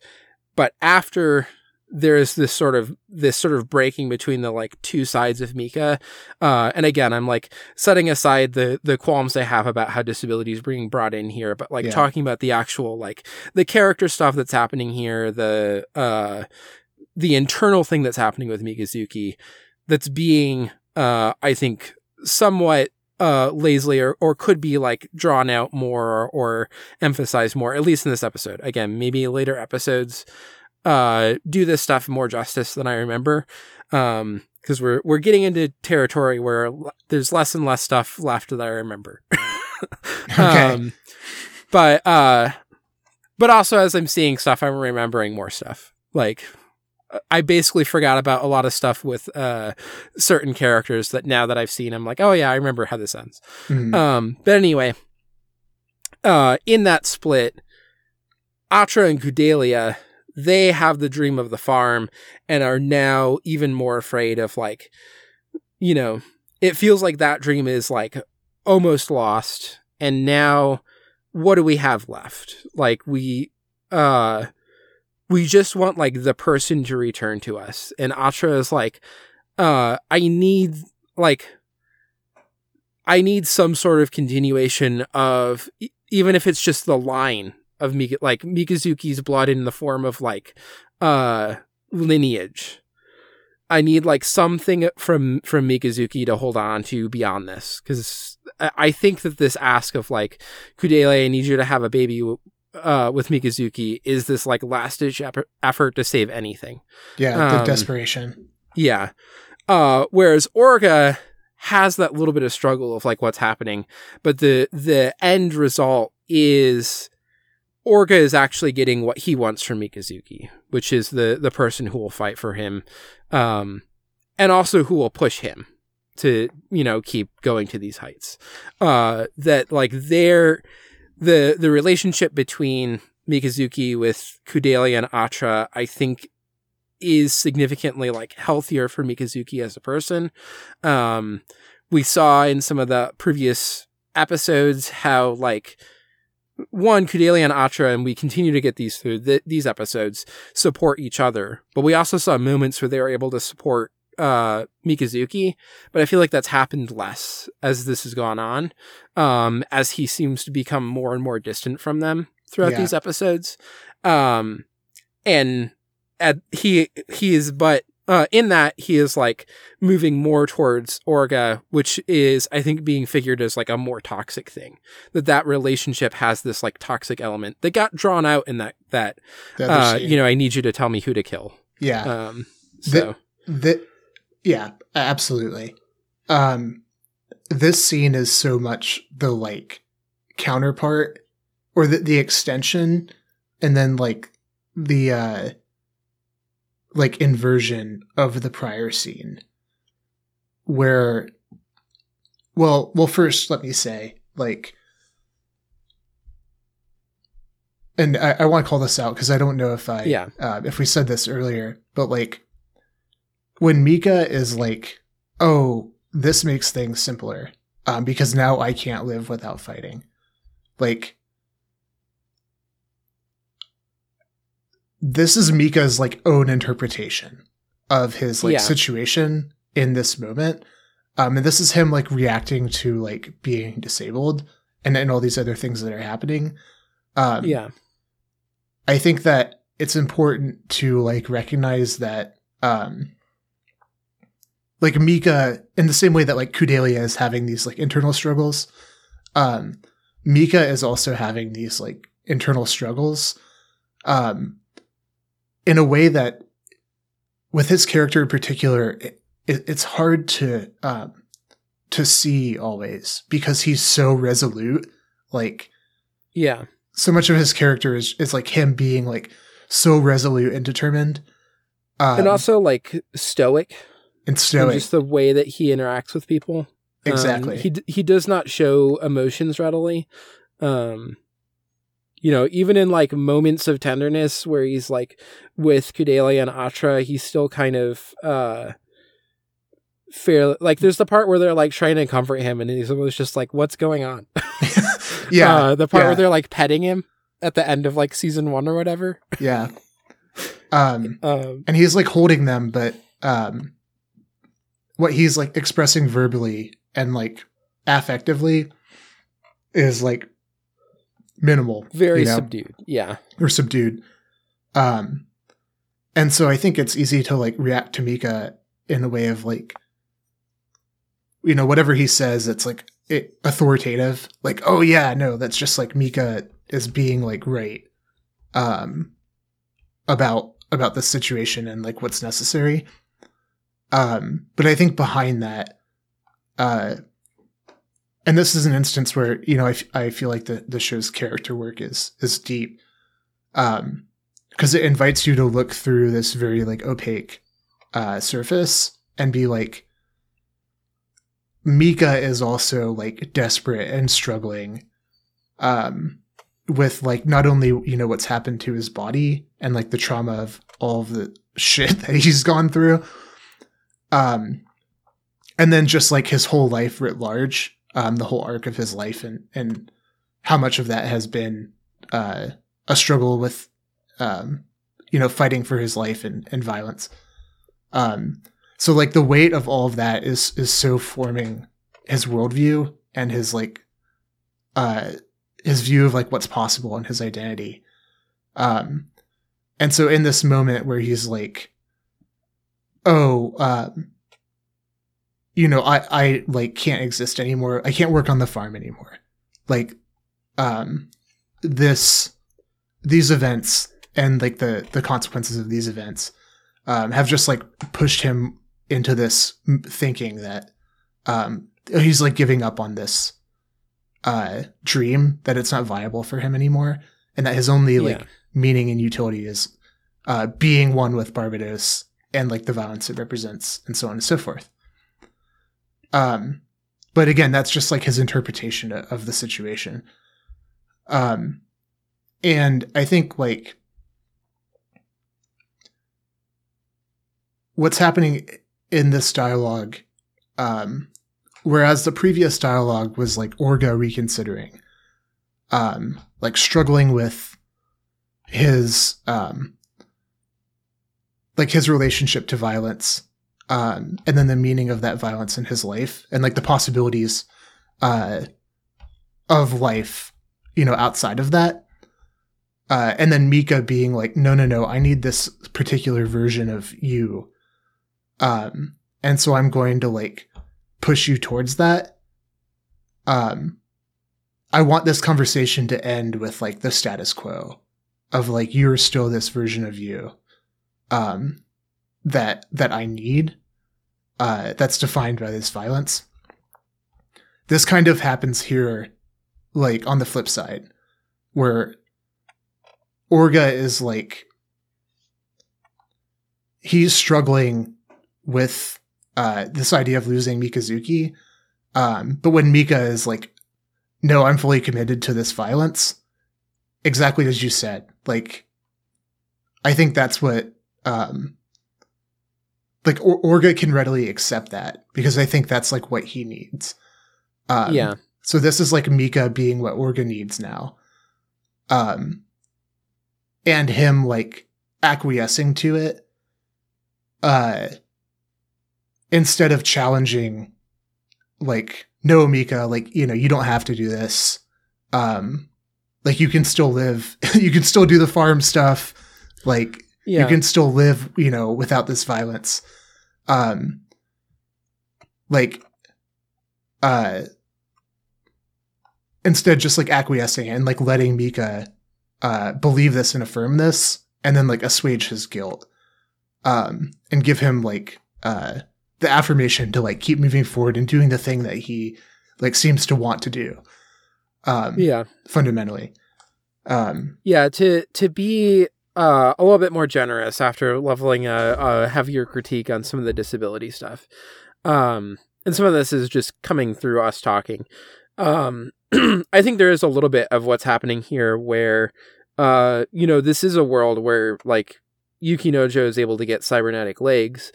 but after there is this sort of this sort of breaking between the like two sides of Mika, uh, and again, I'm like setting aside the the qualms I have about how disability is being brought in here, but like Yeah. talking about the actual like the character stuff that's happening here, the uh, the internal thing that's happening with Mikazuki, that's being uh, I think somewhat uh lazily or, or could be like drawn out more or, or emphasized more at least in this episode again maybe later episodes uh do this stuff more justice than i remember um because we're we're getting into territory where there's less and less stuff left that i remember Okay. um but uh but also as i'm seeing stuff i'm remembering more stuff like I basically forgot about a lot of stuff with uh, certain characters that now that I've seen, I'm like, oh yeah, I remember how this ends. Mhm. Um, but anyway, uh, in that split, Atra and Kudelia, they have the dream of the farm and are now even more afraid of like, you know, it feels like that dream is like almost lost. And now what do we have left? Like we, uh, we just want like the person to return to us. And Atra is like, uh, I need like, I need some sort of continuation of even if it's just the line of Mika, like Mikazuki's blood in the form of like uh lineage. I need like something from from Mikazuki to hold on to beyond this because I think that this ask of like Kudele, I need you to have a baby uh, with Mikazuki is this like last ditch effort- effort to save anything. yeah, the um, desperation. Yeah. Uh, whereas Orga has that little bit of struggle of like what's happening, but the the end result is Orga is actually getting what he wants from Mikazuki, which is the the person who will fight for him, um, and also who will push him to you know keep going to these heights. Uh, that like their the the relationship between Mikazuki with Kudelia and Atra, I think is significantly like healthier for Mikazuki as a person. Um, we saw in some of the previous episodes how like one Kudelia and Atra, and we continue to get these through th- these episodes support each other. But we also saw moments where they were able to support uh Mikazuki, but I feel like that's happened less as this has gone on. Um as he seems to become more and more distant from them throughout Yeah. these episodes. Um and at, he he is but uh in that he is like moving more towards Orga, which is I think being figured as like a more toxic thing. That that relationship has this like toxic element that got drawn out in that that uh you know I need you to tell me who to kill. yeah, Um The- so That yeah, absolutely. Um this scene is so much the like counterpart or the the extension and then like the uh like inversion of the prior scene where well well first let me say like and I, I want to call this out because I don't know if I Yeah. uh, if we said this earlier, but like when Mika is like, "Oh, this makes things simpler," um, because now I can't live without fighting. Like this is Mika's like own interpretation of his like Yeah. situation in this moment. Um, and this is him like reacting to like being disabled and, and all these other things that are happening. Um, yeah. I think that it's important to like recognize that um like Mika in the same way that like Kudelia is having these like internal struggles, um Mika is also having these like internal struggles um in a way that with his character in particular it, it, it's hard to um to see always because he's so resolute like Yeah. so much of his character is is like him being like so resolute and determined um, and also like stoic, and stoic just the way that he interacts with people. Um, exactly he d- he does not show emotions readily. Um, you know, even in like moments of tenderness where he's like with Kudelia and Atra, he's still kind of uh fair. Like there's the part where they're like trying to comfort him, and he's almost just like, "What's going on?" yeah uh, the part yeah. where they're like petting him at the end of like season one or whatever. yeah um Um, and he's like holding them but um what he's like expressing verbally and like affectively is like minimal very you know? subdued. Yeah. or subdued. Um, and so I think it's easy to like react to Mika in a way of like, you know, whatever he says, it's like it, authoritative. Like, oh yeah, no, that's just like Mika is being like right, um, about about the situation and like what's necessary. Um, but I think behind that, uh, and this is an instance where you know I, f- I feel like the the show's character work is is deep. Um, because it invites you to look through this very like opaque uh, surface and be like, Mika is also like desperate and struggling, um, with like not only you know what's happened to his body and like the trauma of all of the shit that he's gone through, um, and then just like his whole life writ large, um, the whole arc of his life and and how much of that has been uh, a struggle with um, you know, fighting for his life and, and violence. Um, so like the weight of all of that is is so forming his worldview and his like uh his view of like what's possible and his identity. Um and so in this moment where he's like, oh, um, you know, I, I like can't exist anymore. I can't work on the farm anymore. Like, um, this, these events and like the the consequences of these events um, have just like pushed him into this thinking that um, he's like giving up on this uh, dream that it's not viable for him anymore, and that his only like Yeah. meaning and utility is uh, being one with Barbatos and like the violence it represents, and so on and so forth. Um, but again, that's just like his interpretation of, the situation. Um, and I think like what's happening in this dialogue, um, whereas the previous dialogue was like Orga reconsidering, um, like struggling with his, um, like his relationship to violence, um, and then the meaning of that violence in his life, and like the possibilities, uh, of life, you know, outside of that. Uh, and then Mika being like, no, no, no, I need this particular version of you. Um and so i'm going to like push you towards that. Um i want this conversation to end with like the status quo of like you're still this version of you. Um that that i need uh that's defined by this violence this kind of happens here like on the flip side where orga is like he's struggling with uh, this idea of losing Mikazuki. Um, but when Mika is like, no, I'm fully committed to this violence, exactly as you said, like, I think that's what, um, like or- Orga can readily accept that because I think that's like what he needs. Um, yeah. so this is like Mika being what Orga needs now. Um and him like acquiescing to it uh instead of challenging like no Mika like you know you don't have to do this um like you can still live you can still do the farm stuff like Yeah. you can still live you know without this violence um like uh instead just like acquiescing and like letting mika uh believe this and affirm this and then like assuage his guilt um and give him like uh the affirmation to like keep moving forward and doing the thing that he like seems to want to do um yeah. fundamentally um Yeah, to to be uh, a little bit more generous after leveling a, a heavier critique on some of the disability stuff, um, and some of this is just coming through us talking. Um, I think there is a little bit of what's happening here, where uh, you know, this is a world where like Yukinojo is able to get cybernetic legs.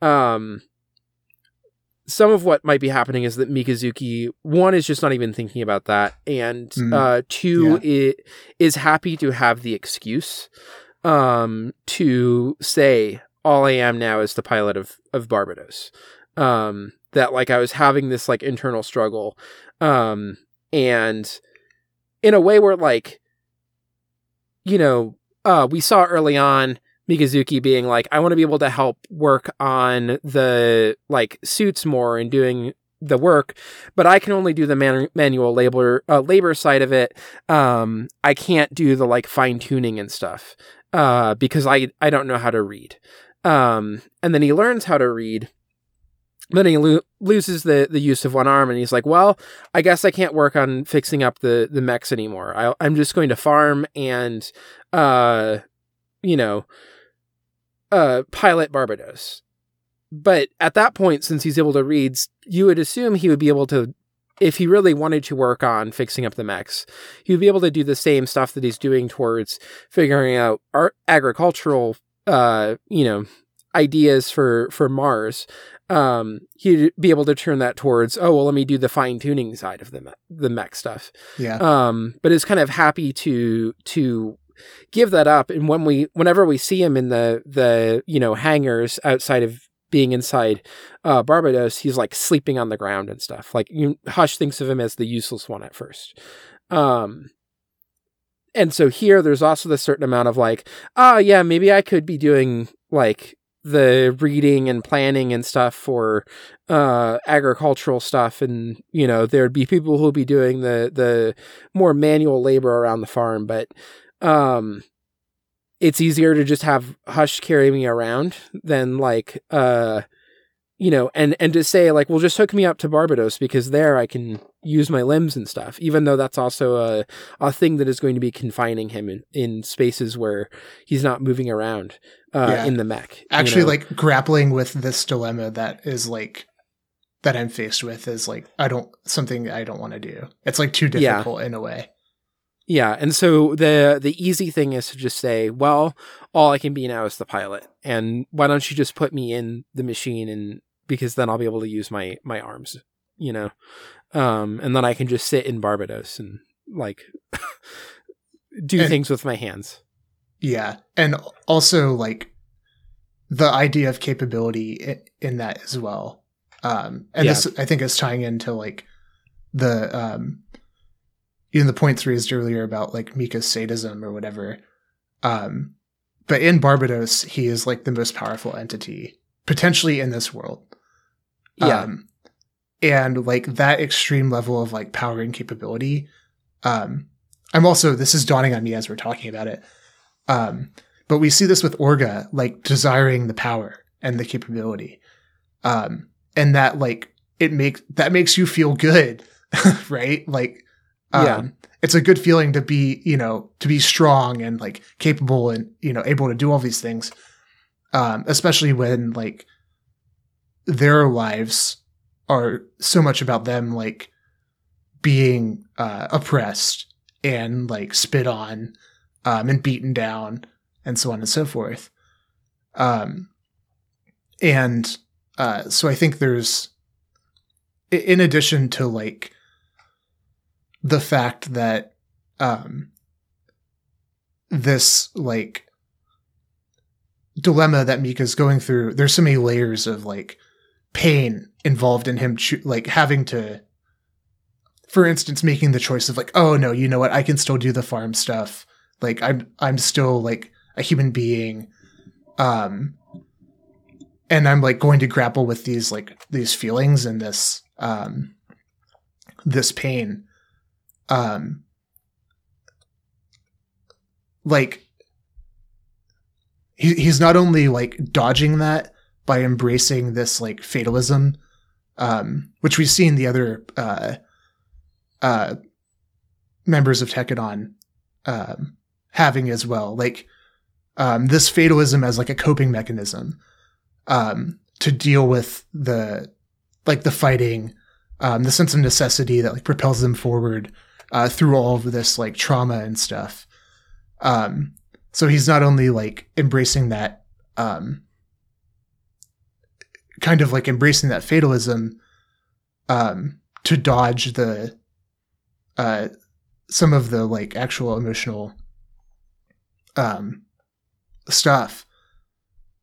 Um, some of what might be happening is that Mikazuki one is just not even thinking about that, and Mm. uh, two it is happy to have the excuse um, to say all I am now is the pilot of of Barbatos. Um, that like I was having this like internal struggle, um, and in a way where like you know uh, we saw early on Mikazuki being like, I want to be able to help work on the like suits more and doing the work, but I can only do the man- manual labor uh, labor side of it. Um, I can't do the like fine tuning and stuff uh, because I I don't know how to read. Um, and then he learns how to read. Then he lo- loses the, the use of one arm, and he's like, "Well, I guess I can't work on fixing up the the mechs anymore. I, I'm just going to farm and uh, you know, uh, pilot Barbatos. But at that point, since he's able to read, you would assume he would be able to, if he really wanted to work on fixing up the mechs, he would be able to do the same stuff that he's doing towards figuring out our agricultural, uh, you know, ideas for for Mars. Um, he'd be able to turn that towards, oh well, let me do the fine tuning side of the me- the mech stuff. Yeah. Um, but is kind of happy to to give that up. And when we, whenever we see him in the the you know hangars outside of being inside uh, Barbatos, he's like sleeping on the ground and stuff. Like you, Hush thinks of him as the useless one at first. Um, and so here, there's also the certain amount of like, ah, yeah, maybe I could be doing like the reading and planning and stuff for uh agricultural stuff and you know there'd be people who'll be doing the the more manual labor around the farm but um it's easier to just have hush carry me around than like uh you know and and to say like well just hook me up to barbatos because there i can use my limbs and stuff even though that's also a a thing that is going to be confining him in, in spaces where he's not moving around uh Yeah. in the mech you Actually, know? like grappling with this dilemma that is like that I'm faced with is like I don't something I don't want to do. It's like too Yeah. difficult in a way. Yeah, and so the the easy thing is to just say, well, all I can be now is the pilot, and why don't you just put me in the machine, and because then I'll be able to use my my arms, you know, um, and then I can just sit in Barbatos and like do And- things with my hands. Yeah, and also like the idea of capability in that as well. Um, and Yeah. this I think is tying into like the um, know the points raised earlier about like Mika's sadism or whatever. Um, but in Barbatos, he is like the most powerful entity potentially in this world. Yeah, Um, and like that extreme level of like power and capability. Um, I'm also, this is dawning on me as we're talking about it. Um, but we see this with Orga, like desiring the power and the capability. Um, and that like, it makes, that makes you feel good, right? Like, um, Yeah. it's a good feeling to be, you know, to be strong and like capable and, you know, able to do all these things. Um, especially when like their lives are so much about them like being uh, oppressed and like spit on um, and beaten down and so on and so forth. Um, and uh, so I think there's, in addition to like the fact that um, this like dilemma that Mika's going through, there's so many layers of like pain involved in him cho- like having to for instance making the choice of like oh no you know what? I can still do the farm stuff. Like i'm i'm still like a human being um and i'm like going to grapple with these like these feelings and this um this pain um like he, he's not only like dodging that by embracing this like fatalism, um, which we've seen the other uh, uh, members of Tekkadan um, having as well. Like um, this fatalism as like a coping mechanism um, to deal with the like the fighting, um, the sense of necessity that like propels them forward uh, through all of this like trauma and stuff. Um, so he's not only like embracing that um, kind of like embracing that fatalism um, to dodge the uh, some of the like actual emotional um, stuff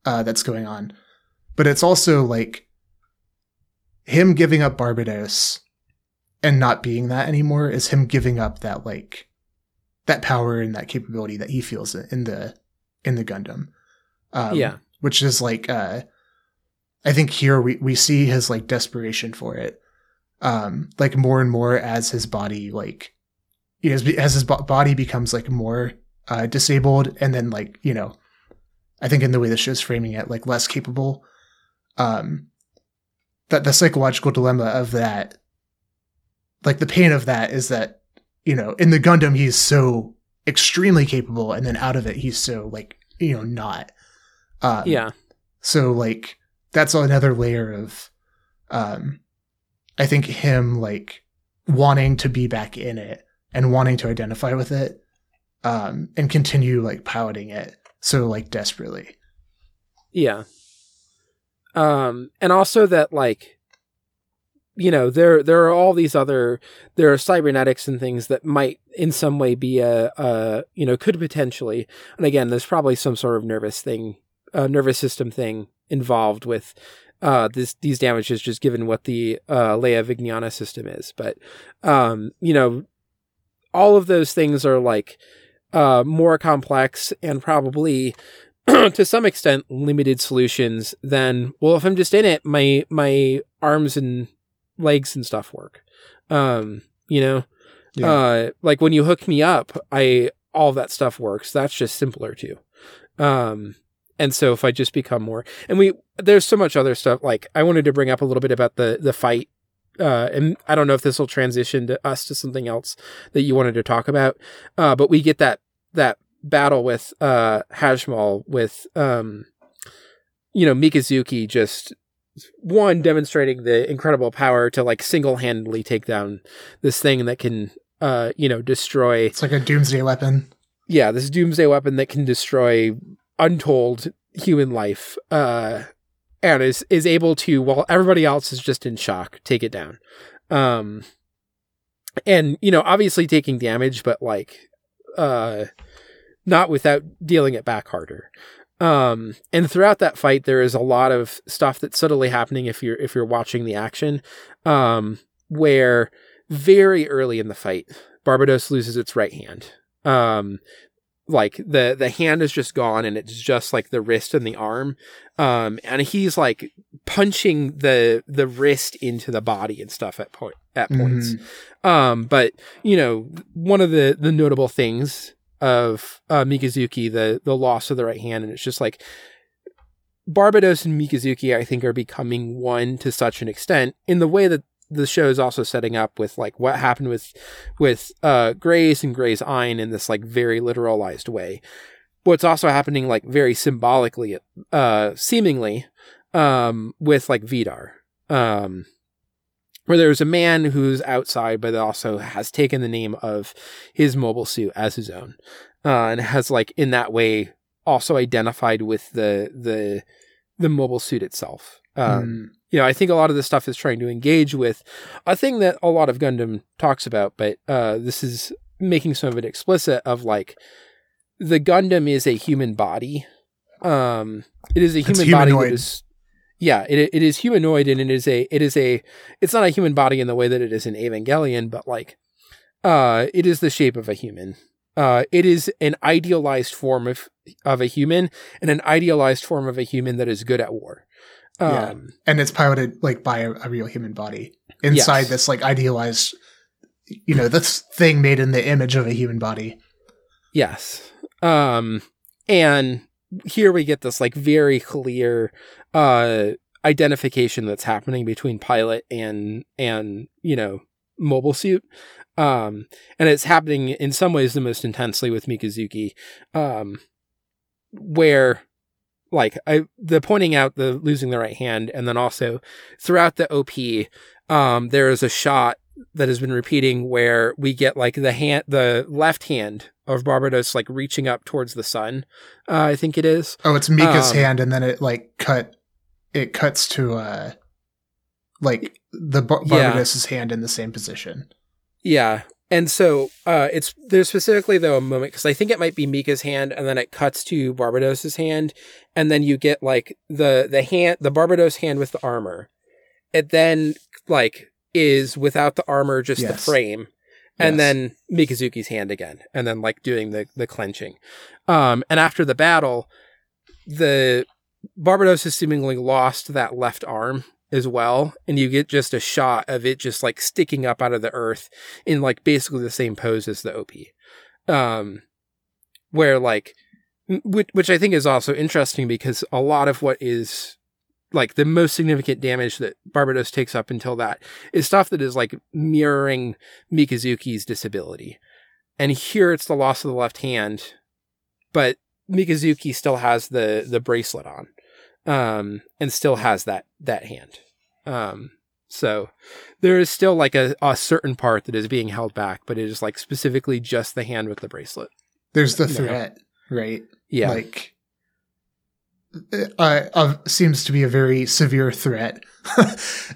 uh, that's going on, but it's also like him giving up Barbatos and not being that anymore is him giving up that like that power and that capability that he feels in the in the Gundam. Um, yeah, which is like uh I think here we we see his like desperation for it. Um like more and more as his body like you know, as, as his bo- body becomes like more uh disabled and then like, you know, I think in the way the show's framing it like less capable um that the psychological dilemma of that like the pain of that is that you know in the Gundam he's so extremely capable and then out of it he's so like you know not. Um, yeah. So like that's another layer of, um, I think him like wanting to be back in it and wanting to identify with it, um, and continue like piloting it so like desperately. Yeah. Um, and also that like, you know, there there are all these other there are cybernetics and things that might in some way be a, a you know could potentially and again there's probably some sort of nervous thing, uh, nervous system thing involved with uh this these damages just given what the uh Alaya Vijnana system is, but um you know all of those things are like uh more complex and probably to some extent limited solutions than well if i'm just in it my my arms and legs and stuff work um you know Yeah. uh like when you hook me up i all that stuff works that's just simpler too um and so if i just become more and we there's so much other stuff like i wanted to bring up a little bit about the the fight uh, and I don't know if this will transition to us to something else that you wanted to talk about. Uh, but we get that that battle with uh Hashmal with um you know Mikazuki just one demonstrating the incredible power to like single-handedly take down this thing that can uh you know destroy It's like a doomsday weapon. yeah this doomsday weapon that can destroy untold human life uh and is is able to while everybody else is just in shock take it down um and you know obviously taking damage but like uh not without dealing it back harder um and throughout that fight there is a lot of stuff that's subtly happening if you're if you're watching the action um where very early in the fight barbatos loses its right hand. Um like the the hand is just gone and it's just like the wrist and the arm. Um and he's like punching the the wrist into the body and stuff at point at points. Mhm. um, but you know, one of the the notable things of uh, Mikazuki, the the loss of the right hand, and it's just like Barbatos and Mikazuki, I think, are becoming one to such an extent in the way that the show is also setting up with like what happened with with uh Grace and Graze Ein in this like very literalized way. What's also happening like very symbolically, uh, seemingly, um, with like Vidar. Um, where there's a man who's outside, but also has taken the name of his mobile suit as his own, uh, and has like in that way also identified with the the the mobile suit itself. Um, Mm. you know, I think a lot of this stuff is trying to engage with a thing that a lot of Gundam talks about, but uh, this is making some of it explicit of like the Gundam is a human body. Um, it is a human body that is yeah, it it is humanoid and it is a it is a it's not a human body in the way that it is in Evangelion, but like uh it is the shape of a human. Uh it is an idealized form of of a human and an idealized form of a human that is good at war. Yeah. Um and it's piloted like by a, a real human body inside Yes. this like idealized you know this thing made in the image of a human body Yes. Um and here we get this like very clear uh identification that's happening between pilot and and you know mobile suit. Um and it's happening in some ways the most intensely with Mikazuki um where like I the pointing out the losing the right hand and then also throughout the OP um there is a shot that has been repeating where we get like the hand the left hand of Barbatos like reaching up towards the sun uh, I think it is oh it's mika's Um, hand and then it like cut it cuts to uh like the Bar- Yeah. barbatos's hand in the same position yeah and so uh it's there's specifically though a moment because I think it might be Mika's hand and then it cuts to Barbatos's hand and then you get like the the hand the Barbatos hand with the armor it then like is without the armor just the frame and Yes. then Mikazuki's hand again, and then like doing the the clenching. Um, and after the battle, the Barbatos has seemingly lost that left arm as well, and you get just a shot of it just like sticking up out of the earth in like basically the same pose as the OP. Um, where like, which, which I think is also interesting because a lot of what is like the most significant damage that Barbatos takes up until that is stuff that is like mirroring Mikazuki's disability. And here it's the loss of the left hand, but Mikazuki still has the the bracelet on, um, and still has that that hand. Um, so there is still like a, a certain part that is being held back, but it is like specifically just the hand with the bracelet. There's the Yeah. threat, right? Yeah, Like, uh, of seems to be a very severe threat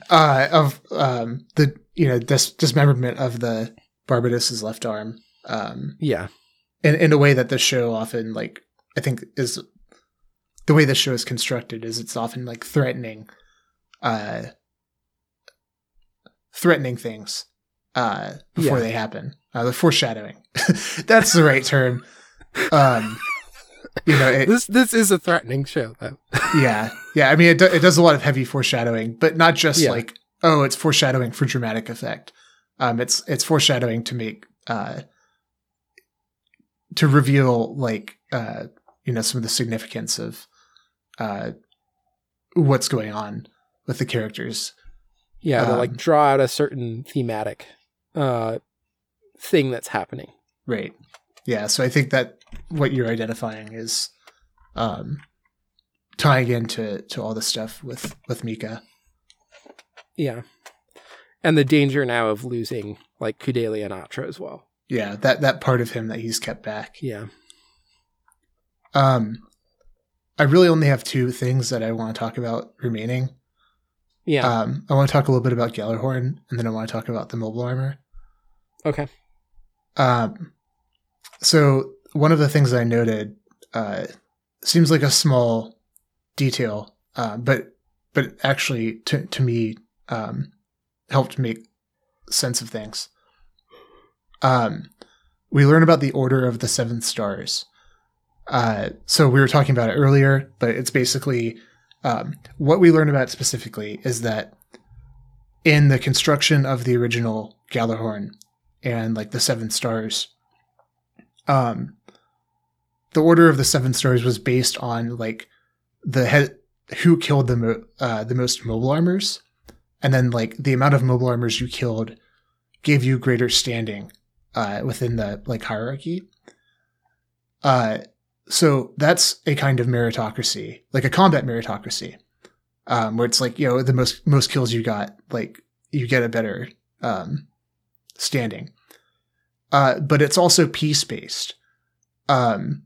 uh, of um, the you know dis- dismemberment of the Barbatos's left arm. Um, yeah, in, in a way that the show often like I think is the way the show is constructed is it's often like threatening uh threatening things uh before Yeah. they happen. Uh the foreshadowing. That's the right term. Um you know, it, this this is a threatening show though. yeah. Yeah, I mean it do, it does a lot of heavy foreshadowing, but not just Yeah. like oh, it's foreshadowing for dramatic effect. Um it's it's foreshadowing to make uh to reveal like uh you know some of the significance of uh what's going on with the characters. Yeah, to Um, like draw out a certain thematic uh thing that's happening. Right. Yeah, so I think that what you're identifying is um tying into to all the stuff with with Mika. Yeah, and the danger now of losing like Kudelia and Atra as well. Yeah, that that part of him that he's kept back. Yeah, Um I really only have two things that I want to talk about remaining. yeah, Um I want to talk a little bit about Gjallarhorn and then I want to talk about the mobile armor. okay, Um, so one of the things I noted uh, seems like a small detail, uh, but but actually to to me um, helped make sense of things. Um, we learn about the order of the seven stars. Uh, so we were talking about it earlier, but it's basically um, what we learned about specifically is that in the construction of the original Gjallarhorn, and like the seven stars um the order of the seven stars was based on like the head who killed the mo- uh, the most mobile armors. And then like the amount of mobile armors you killed gave you greater standing uh within the like hierarchy. Uh so that's a kind of meritocracy like a combat meritocracy um where it's like you know the most most kills you got like you get a better um standing. Uh, but it's also peace based. Um,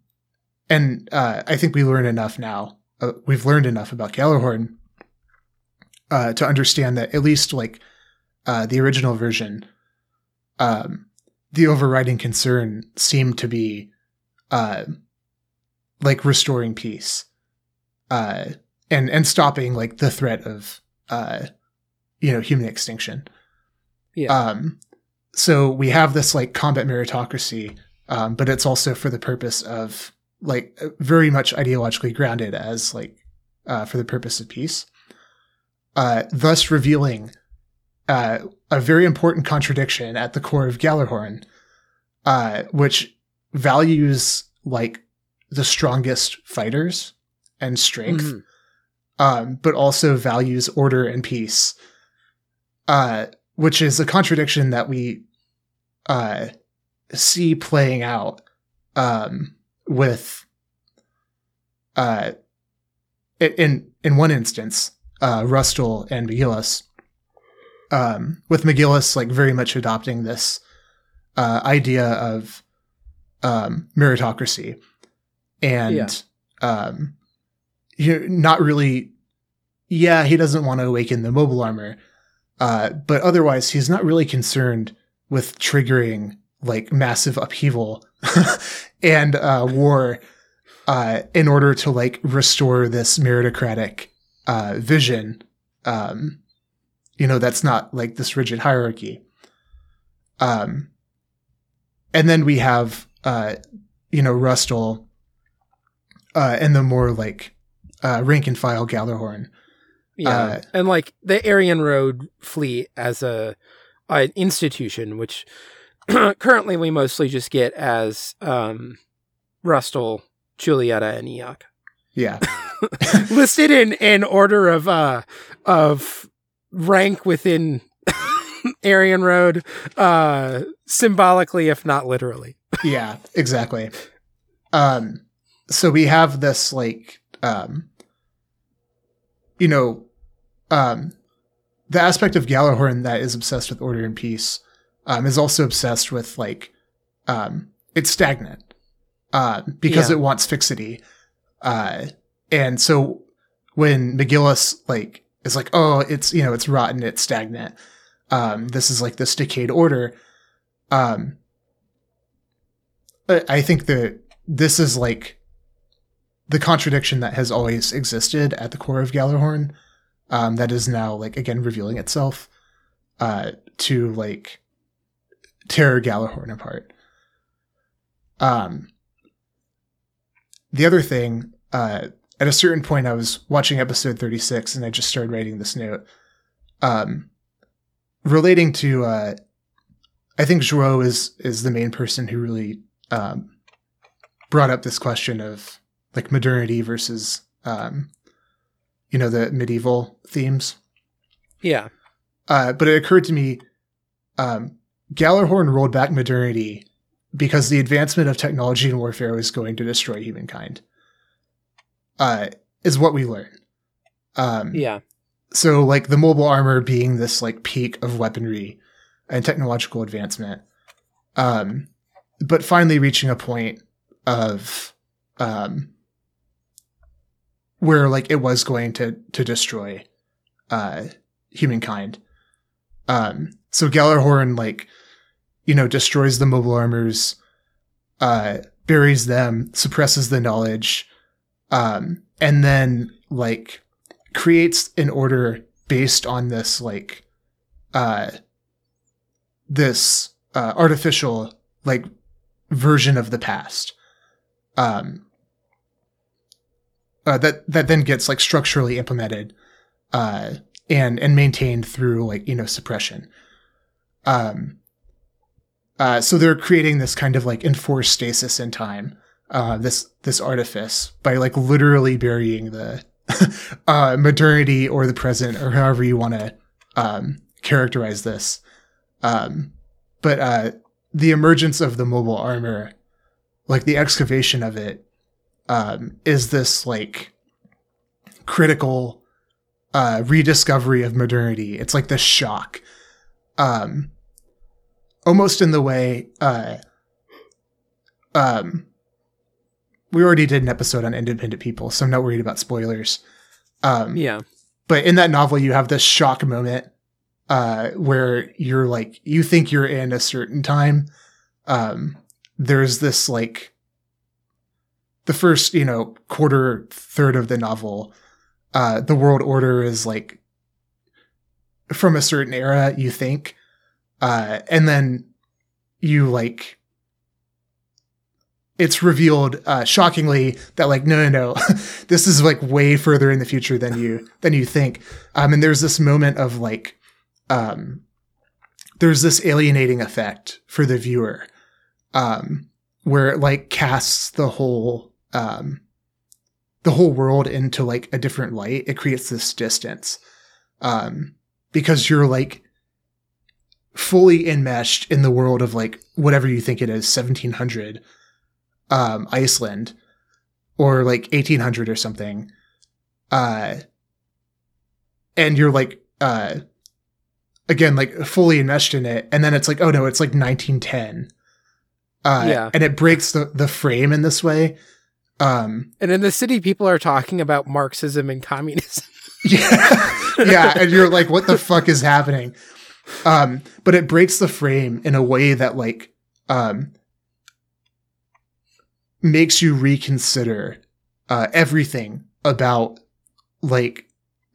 and uh, I think we learn enough now. Uh, we've learned enough about Gjallarhorn uh, to understand that at least like uh, the original version, um, the overriding concern seemed to be uh, like restoring peace uh, and and stopping like the threat of uh, you know human extinction. yeah, Um, so we have this like combat meritocracy, um, but it's also for the purpose of like very much ideologically grounded as like uh, for the purpose of peace, uh, thus revealing uh, a very important contradiction at the core of Gjallarhorn, uh, which values like the strongest fighters and strength Mhm. um, but also values order and peace, uh, which is a contradiction that we uh, see playing out um, with uh, in in one instance, uh, Rustal and McGillis, um, with McGillis like very much adopting this uh, idea of um, meritocracy and Yeah. um, you're not really yeah he doesn't want to awaken the mobile armor uh, but otherwise he's not really concerned with triggering like massive upheaval and uh, war uh, in order to like restore this meritocratic uh, vision um, you know that's not like this rigid hierarchy um, and then we have uh, you know Rustal uh, and the more like uh, rank and file Gjallarhorn. yeah, uh, and like the Arianrhod fleet as a an institution, which currently we mostly just get as um, Rustal, Julieta, and Iok. Yeah, listed in in order of uh of rank within Arianrhod, uh symbolically if not literally. yeah, exactly. Um, so we have this like um you know um the aspect of Gjallarhorn that is obsessed with order and peace um is also obsessed with like um it's stagnant uh because Yeah. it wants fixity uh and so when McGillis like is like oh it's you know it's rotten it's stagnant um this is like this decayed order um I I think that this is like the contradiction that has always existed at the core of Gjallarhorn, um, that is now like again revealing itself uh, to like tear Gjallarhorn apart. Um, the other thing, uh, at a certain point, I was watching episode thirty six, and I just started writing this note, um, relating to. Uh, I think Joao is is the main person who really um, brought up this question of like modernity versus um, you know the medieval themes. Yeah. Uh, but it occurred to me, um, Gjallarhorn rolled back modernity because the advancement of technology and warfare was going to destroy humankind. Uh, is what we learn. Um, Yeah. so like the mobile armor being this like peak of weaponry and technological advancement um but finally reaching a point of um where like it was going to to destroy uh humankind. Um so Gjallarhorn like you know destroys the mobile armors uh buries them suppresses the knowledge um and then like creates an order based on this like uh this uh artificial like version of the past. Um uh, that that then gets like structurally implemented uh and and maintained through like you know suppression um uh so they're creating this kind of like enforced stasis in time uh this this artifice by like literally burying the uh, modernity or the present or however you want to um, characterize this. Um, but uh, the emergence of the mobile armor, like the excavation of it, um, is this like critical uh, rediscovery of modernity. It's like this shock, um, almost in the way. Uh, um, we already did an episode on independent people, so I'm not worried about spoilers. Um, Yeah. but in that novel, you have this shock moment uh, where you're like, you think you're in a certain time. Um, there's this like the first, you know, quarter third of the novel. Uh, the world order is like from a certain era, you think, uh, and then you like it's revealed uh, shockingly that like no no no this is like way further in the future than you than you think um and there's this moment of like um there's this alienating effect for the viewer um where it like casts the whole um the whole world into like a different light it creates this distance um because you're like fully enmeshed in the world of like whatever you think it is 1700 um Iceland or like 1800 or something uh and you're like uh again like fully enmeshed in it and then it's like oh no it's like 1910 uh Yeah. and it breaks the the frame in this way um And in the city, people are talking about Marxism and communism. yeah yeah and you're like what the fuck is happening um but it breaks the frame in a way that like um makes you reconsider uh everything about like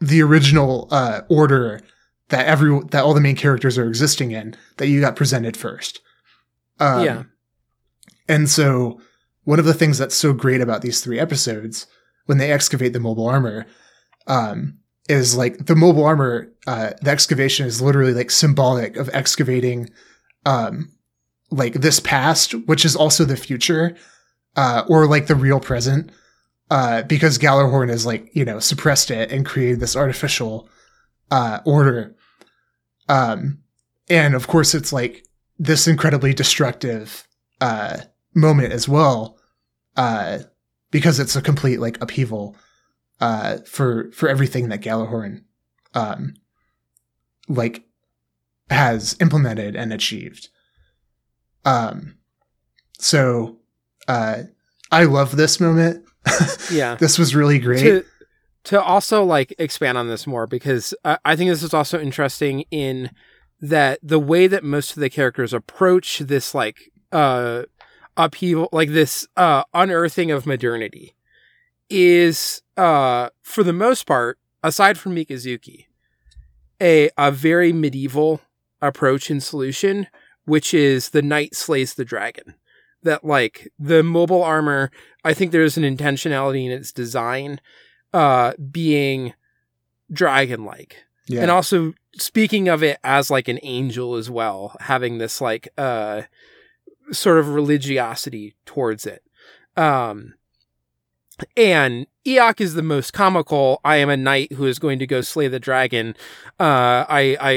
the original uh order that every that all the main characters are existing in that you got presented first um, Yeah. and so one of the things that's so great about these three episodes when they excavate the mobile armor um, is like the mobile armor uh, the excavation is literally like symbolic of excavating um, like this past which is also the future uh, or like the real present uh, because Gjallarhorn has like you know suppressed it and created this artificial uh, order. Um, and of course it's like this incredibly destructive uh, moment as well uh, because it's a complete like upheaval uh, for for everything that Gjallarhorn um, like has implemented and achieved. Um, so uh, I love this moment. Yeah. this was really great. to to also like expand on this more because I, I think this is also interesting in that the way that most of the characters approach this like uh upheaval like this uh unearthing of modernity is uh for the most part aside from Mikazuki a a very medieval approach and solution which is the knight slays the dragon that like the mobile armor I think there's an intentionality in its design uh being dragon like yeah. and also speaking of it as like an angel as well having this like uh sort of religiosity towards it um and Iok is the most comical. I am a knight who is going to go slay the dragon. Uh, I, I,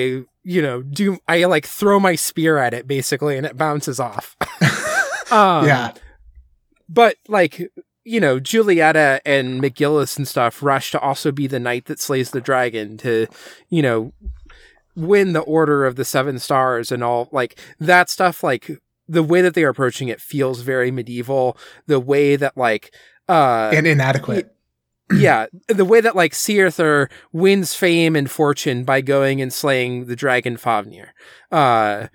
you know, do I like throw my spear at it basically, and it bounces off. um, yeah. but like you know julieta and mcgillis and stuff rush to also be the knight that slays the dragon to you know win the order of the seven stars and all like that stuff like the way that they are approaching it feels very medieval the way that like uh and inadequate. yeah the way that like Sigurd wins fame and fortune by going and slaying the dragon Fafnir uh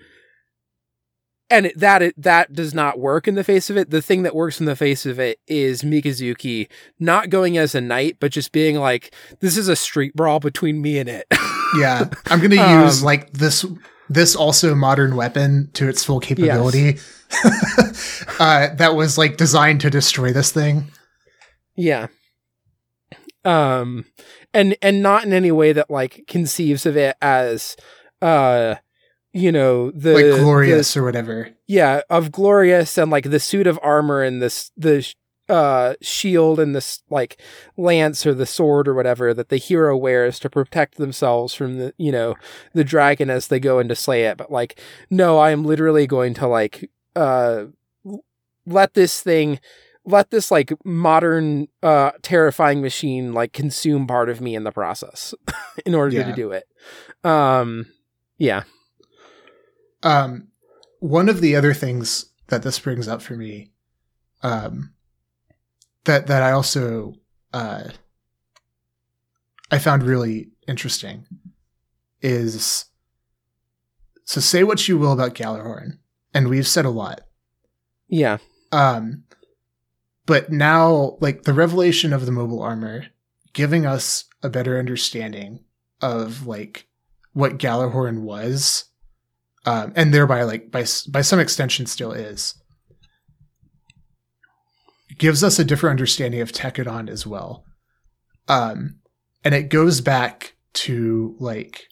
and that it, that does not work in the face of it. The thing that works in the face of it is Mikazuki not going as a knight, but just being like, "This is a street brawl between me and it." yeah. I'm going to Um, use like this this also modern weapon to its full capability. uh, that was like designed to destroy this thing. yeah. Um, and and not in any way that like conceives of it as, uh, you know, the like the- glorious or whatever. yeah of glorious and like the suit of armor and this the uh shield and this like lance or the sword or whatever that the hero wears to protect themselves from the you know the dragon as they go in to slay it. But like no i am literally going to like uh let this thing let this like modern uh terrifying machine like consume part of me in the process in order Yeah. to do it. Um yeah. Um, one of the other things that this brings up for me, um, that that I also uh, I found really interesting is so say what you will about Gjallarhorn, and we've said a lot. yeah Um, but now, like the revelation of the mobile armor, giving us a better understanding of like what Gjallarhorn was, um, and thereby like by by some extension still is, gives us a different understanding of Tekkadan as well. Um, and it goes back to like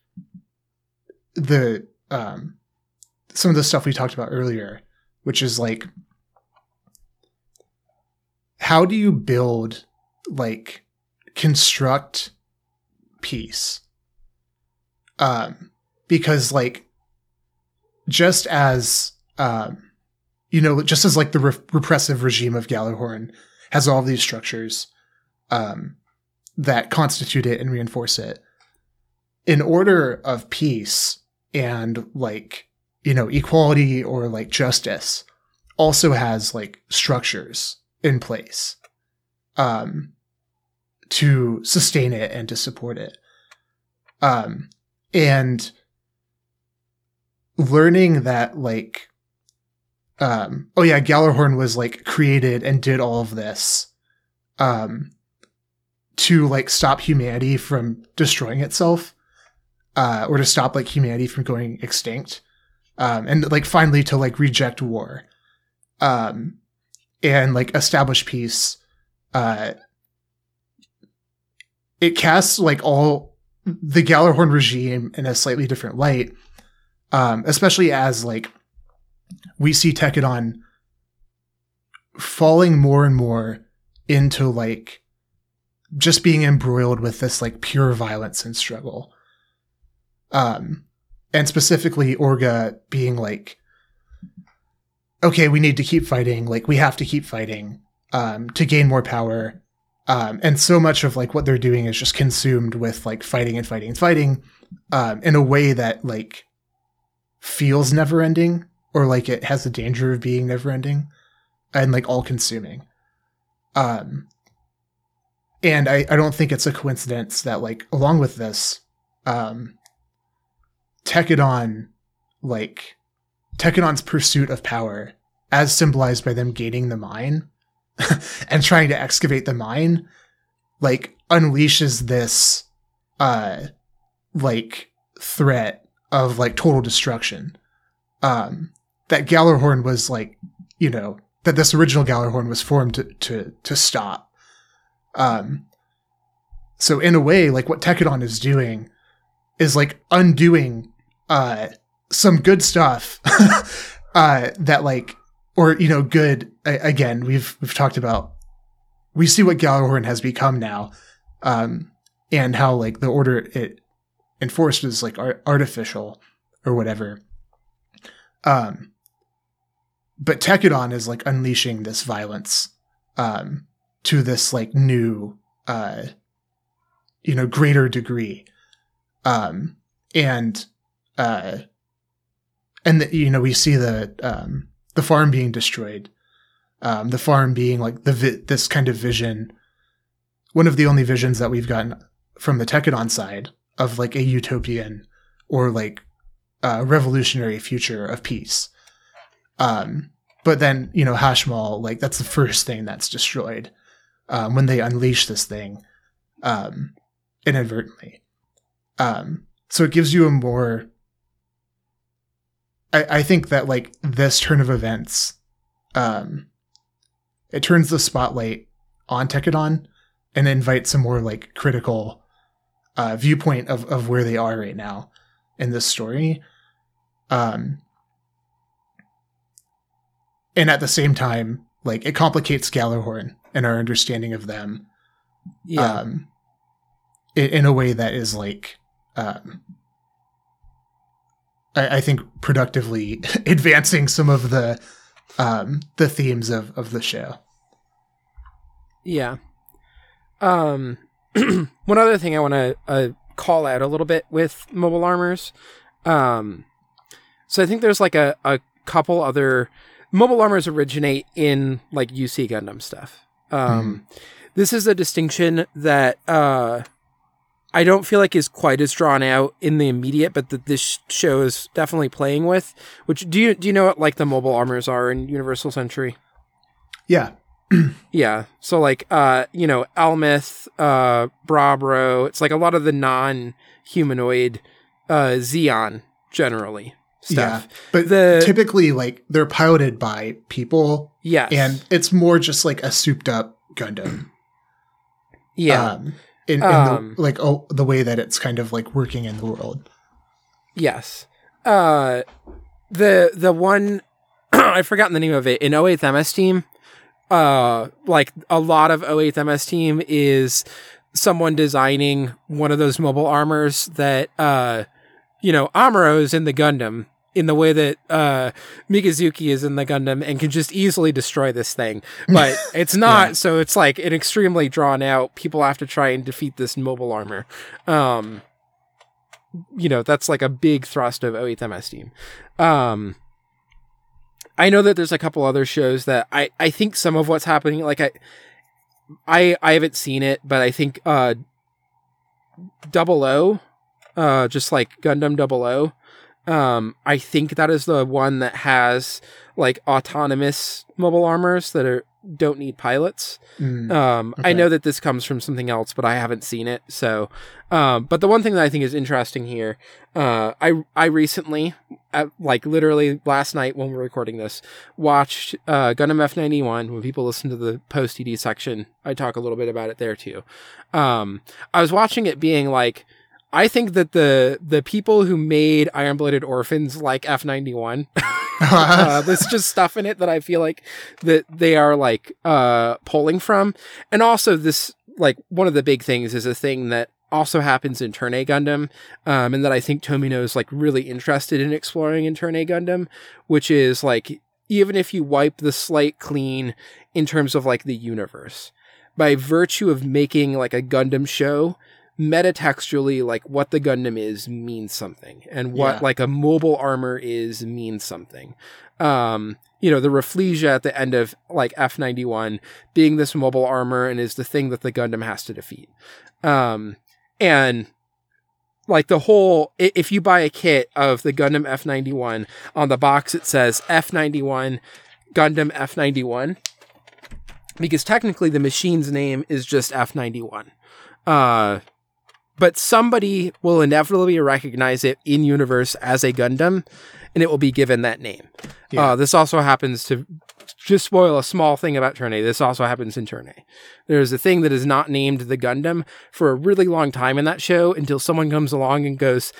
the um some of the stuff we talked about earlier, which is like how do you build like construct peace um because like just as um you know just as like the re- repressive regime of Gjallarhorn has all these structures um that constitute it and reinforce it in order of peace and like you know equality or like justice also has like structures in place um to sustain it and to support it. Um and learning that like um oh yeah Gjallarhorn was like created and did all of this um to like stop humanity from destroying itself uh or to stop like humanity from going extinct um and like finally to like reject war um and like establish peace uh it casts like all the Gjallarhorn regime in a slightly different light um especially as like we see Tekkadan falling more and more into like just being embroiled with this like pure violence and struggle um and specifically Orga being like okay we need to keep fighting like we have to keep fighting um, to gain more power. Um, and so much of like what they're doing is just consumed with like fighting and fighting and fighting um, in a way that like feels never ending or like it has the danger of being never ending and like all consuming. Um, and I, I don't think it's a coincidence that like along with this, um, Tekkadan, like Tekkadan's pursuit of power, as symbolized by them gaining the mine and trying to excavate the mine, like unleashes this, uh, like threat of like total destruction. Um, that Gjallarhorn was like, you know, that this original Gjallarhorn was formed to to to stop. Um, so in a way, like what Tekkadan is doing is like undoing uh some good stuff uh that like or you know good again we've we've talked about we see what Gjallarhorn has become now um and how like the order it enforced is like art- artificial or whatever um but Tekkadan is like unleashing this violence um to this like new uh you know greater degree. Um and uh and the, you know we see the um the farm being destroyed um the farm being like the vi- this kind of vision one of the only visions that we've gotten from the Tekkadan side of like a utopian or like a revolutionary future of peace um but then you know Hashmal like that's the first thing that's destroyed um when they unleash this thing um inadvertently. Um so it gives you a more I, I think that like this turn of events um it turns the spotlight on Tekkadan and invites a more like critical uh viewpoint of of where they are right now in this story. Um and at the same time like it complicates Gjallarhorn and our understanding of them Yeah. um in, in a way that is like um I, I think productively advancing some of the um the themes of of the show Yeah. Um, one other thing I want to uh, call out a little bit with mobile armors. Um, so I think there's like a, a couple other mobile armors originate in like UC Gundam stuff. Um, this is a distinction that uh, I don't feel like is quite as drawn out in the immediate, but that this show is definitely playing with. Which do you do you know what like the mobile armors are in Universal Century? yeah Yeah. So like uh, you know, Elmeth, uh Brabro, it's like a lot of the non humanoid uh Zeon generally stuff. yeah but The- typically like they're piloted by people Yes. and it's more just like a souped up Gundam yeah. um in, in Um, the like oh the way that it's kind of like working in the world yes. Uh the the one I've forgotten the name of it in 08th MS team. Uh like a lot of 08th MS team is someone designing one of those mobile armors that uh you know, Amuro is in the Gundam in the way that uh Mikazuki is in the Gundam and can just easily destroy this thing. But it's not, Yeah. so it's like an extremely drawn out people have to try and defeat this mobile armor. Um you know, that's like a big thrust of 08th MS team. Um I know that there's a couple other shows that I I think some of what's happening like I I I haven't seen it, but I think uh Double O, uh just like Gundam Double O. Um I think that is the one that has like autonomous mobile armors that are don't need pilots. Mm. Um, I know that this comes from something else, but I haven't seen it. So, um, but the one thing that I think is interesting here, uh, I I recently, uh, like literally last night when we're recording this, watched uh, Gundam F ninety one. When people listen to the post ED section, I talk a little bit about it there too. Um, I was watching it, being like. I think that the the people who made Iron Blooded Orphans like F ninety one uh, there's just stuff in it that I feel like that they are like uh pulling from, and also this like one of the big things is a thing that also happens in Turn A Gundam, um, and that I think Tomino is like really interested in exploring in Turn A Gundam, which is like even if you wipe the slate clean in terms of like the universe, by virtue of making like a Gundam show, metatextually, like what the Gundam is means something, and what Yeah. like a mobile armor is means something. Um, you know, the Rafflesia at the end of like F ninety one being this mobile armor and is the thing that the Gundam has to defeat. Um, and like the whole, if you buy a kit of the Gundam F ninety one on the box, it says F ninety one Gundam F ninety one because technically the machine's name is just F ninety one. Uh, but somebody will inevitably recognize it in universe as a Gundam, and it will be given that name. Yeah. Uh, this also happens to just spoil a small thing about Turn A. This also happens in Turn A. There's a thing that is not named the Gundam for a really long time in that show until someone comes along and goes,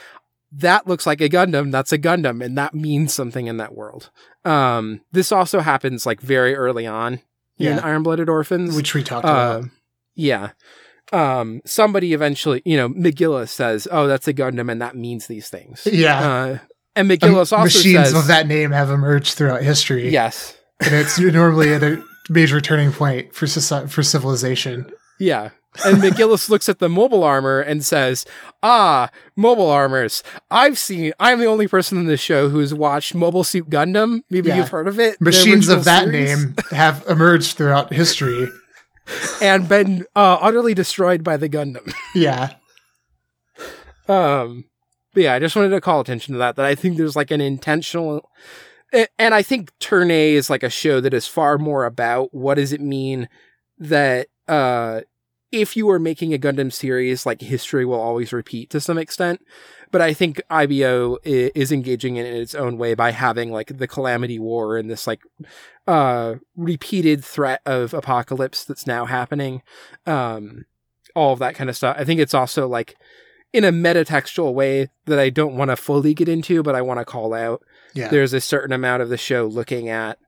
"That looks like a Gundam. That's a Gundam," and that means something in that world. Um, this also happens like very early on in Iron Blooded Orphans. which we talked Uh, about. yeah. Um, somebody eventually, you know, McGillis says, "Oh, that's a Gundam, and that means these things." Yeah. Uh, and Um, McGillis also machines says, of that name have emerged throughout history. "Yes, and it's normally at a major turning point for society, for civilization. yeah." And McGillis looks at the mobile armor and says, "Ah, mobile armors. I've seen. I'm the only person in this show who's watched Mobile Suit Gundam. Maybe Yeah. you've heard of it. Machines of that series, name have emerged throughout history. and been uh, utterly destroyed by the Gundam." Yeah, Um, but yeah, I just wanted to call attention to that. That I think there's like an intentional, and I think Turn A is like a show that is far more about what does it mean that uh, if you are making a Gundam series, like history will always repeat to some extent. But I think IBO is engaging in it in its own way by having like the Calamity War and this like uh repeated threat of apocalypse that's now happening. Um, all of that kind of stuff. I think it's also like in a metatextual way that I don't want to fully get into, but I want to call out. yeah, There's a certain amount of the show looking at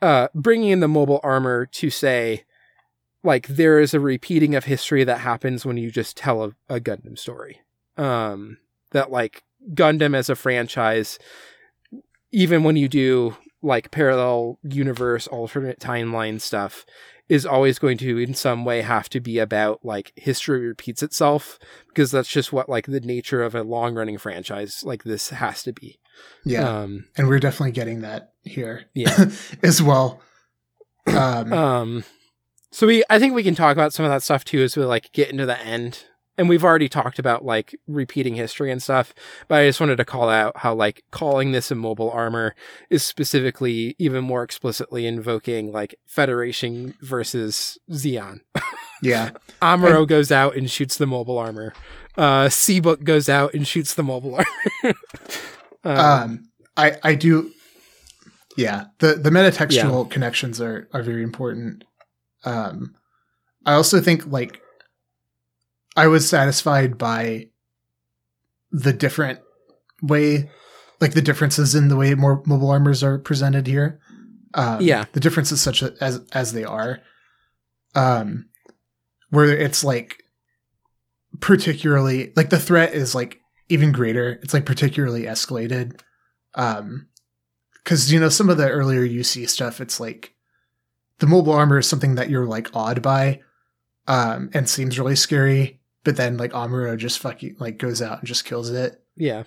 uh, bringing in the mobile armor to say, like, there is a repeating of history that happens when you just tell a, a Gundam story. Um, that, like, Gundam as a franchise, even when you do, like, parallel universe, alternate timeline stuff, is always going to in some way have to be about like history repeats itself because that's just what like the nature of a long running franchise like this has to be. Yeah, um and we're definitely getting that here yeah. as well. Um, um so we i think we can talk about some of that stuff too as we like get into the end and we've already talked about like repeating history and stuff but i just wanted to call out how like calling this a mobile armor is specifically even more explicitly invoking like federation versus Zeon yeah, Amuro goes out and shoots the mobile armor. Uh, Seabook goes out and shoots the mobile armor. um, um, I I do. Yeah, the the metatextual connections are are very important. Um, I also think like I was satisfied by the different way, like the differences in the way more mobile armors are presented here. Um, Yeah. the differences such as as they are, um, where it's like particularly like the threat is like even greater. It's like particularly escalated. Um, because you know some of the earlier UC stuff, it's like the mobile armor is something that you're like awed by, um, and seems really scary. But then like Amuro just fucking like goes out and just kills it. yeah.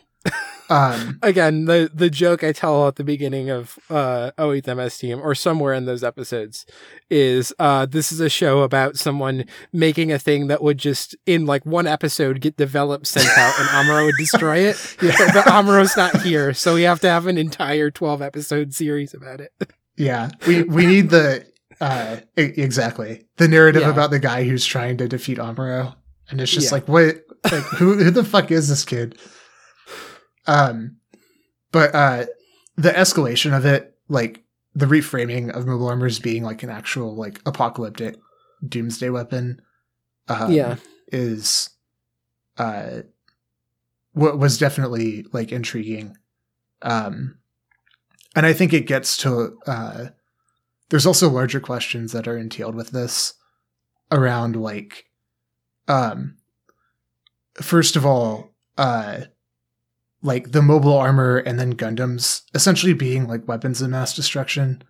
Um, Again, the the joke I tell at the beginning of uh, 08 MS Team or somewhere in those episodes is uh, this is a show about someone making a thing that would just in like one episode get developed, sent out, and Amuro would destroy it. yeah, but Amuro's not here, so we have to have an entire 12 episode series about it. yeah. We we need the uh exactly the narrative Yeah. about the guy who's trying to defeat Amuro, and it's just Yeah. like what like who who the fuck is this kid? Um, but uh, the escalation of it, like the reframing of mobile armors being like an actual like apocalyptic doomsday weapon, um, Yeah. is uh, what was definitely like intriguing. Um, and I think it gets to uh, there's also larger questions that are entailed with this around like um first of all uh like the mobile armor and then Gundams essentially being like weapons of mass destruction,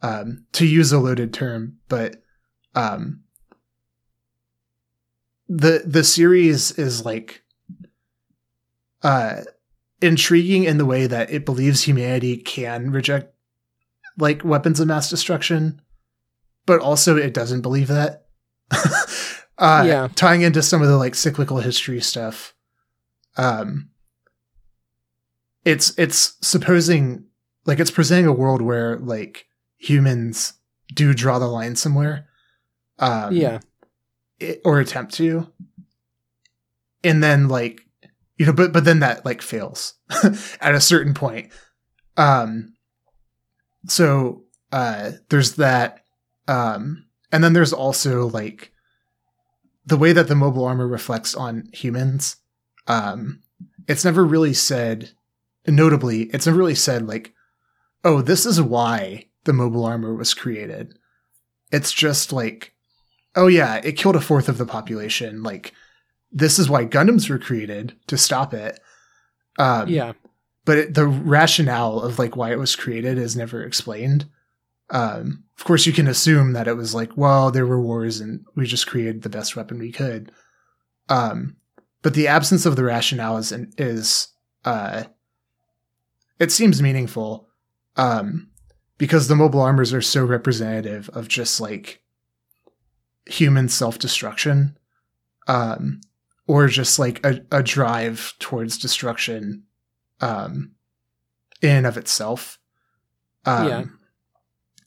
um, to use a loaded term, but um, the the series is like uh intriguing in the way that it believes humanity can reject like weapons of mass destruction, but also it doesn't believe that. uh, Yeah. tying into some of the like cyclical history stuff. Um, it's it's supposing like it's presenting a world where like humans do draw the line somewhere. Um, yeah. it- or attempt to and then like you know but but then that like fails at a certain point um so uh there's that um and then there's also like the way that the mobile armor reflects on humans um it's never really said notably it's never really said like oh this is why the mobile armor was created it's just like oh yeah, it killed a fourth of the population. Like this is why Gundams were created to stop it. Um, Yeah. but it, the rationale of like why it was created is never explained. Um, of course, you can assume that it was like, well, there were wars and we just created the best weapon we could. Um, but the absence of the rationale is, is uh, it seems meaningful um, because the mobile armors are so representative of just like human self-destruction um, or just like a, a drive towards destruction um, in and of itself. Um, Yeah.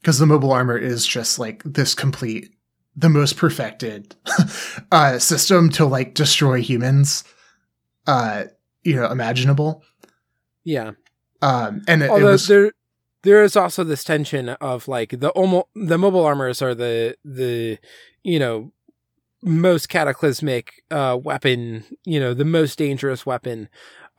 Because the mobile armor is just like this complete, the most perfected uh, system to like destroy humans, uh, you know, imaginable. Yeah. Um, and it, it Although was there there is also this tension of like the almo- the mobile armors are the the you know most cataclysmic uh weapon, you know, the most dangerous weapon.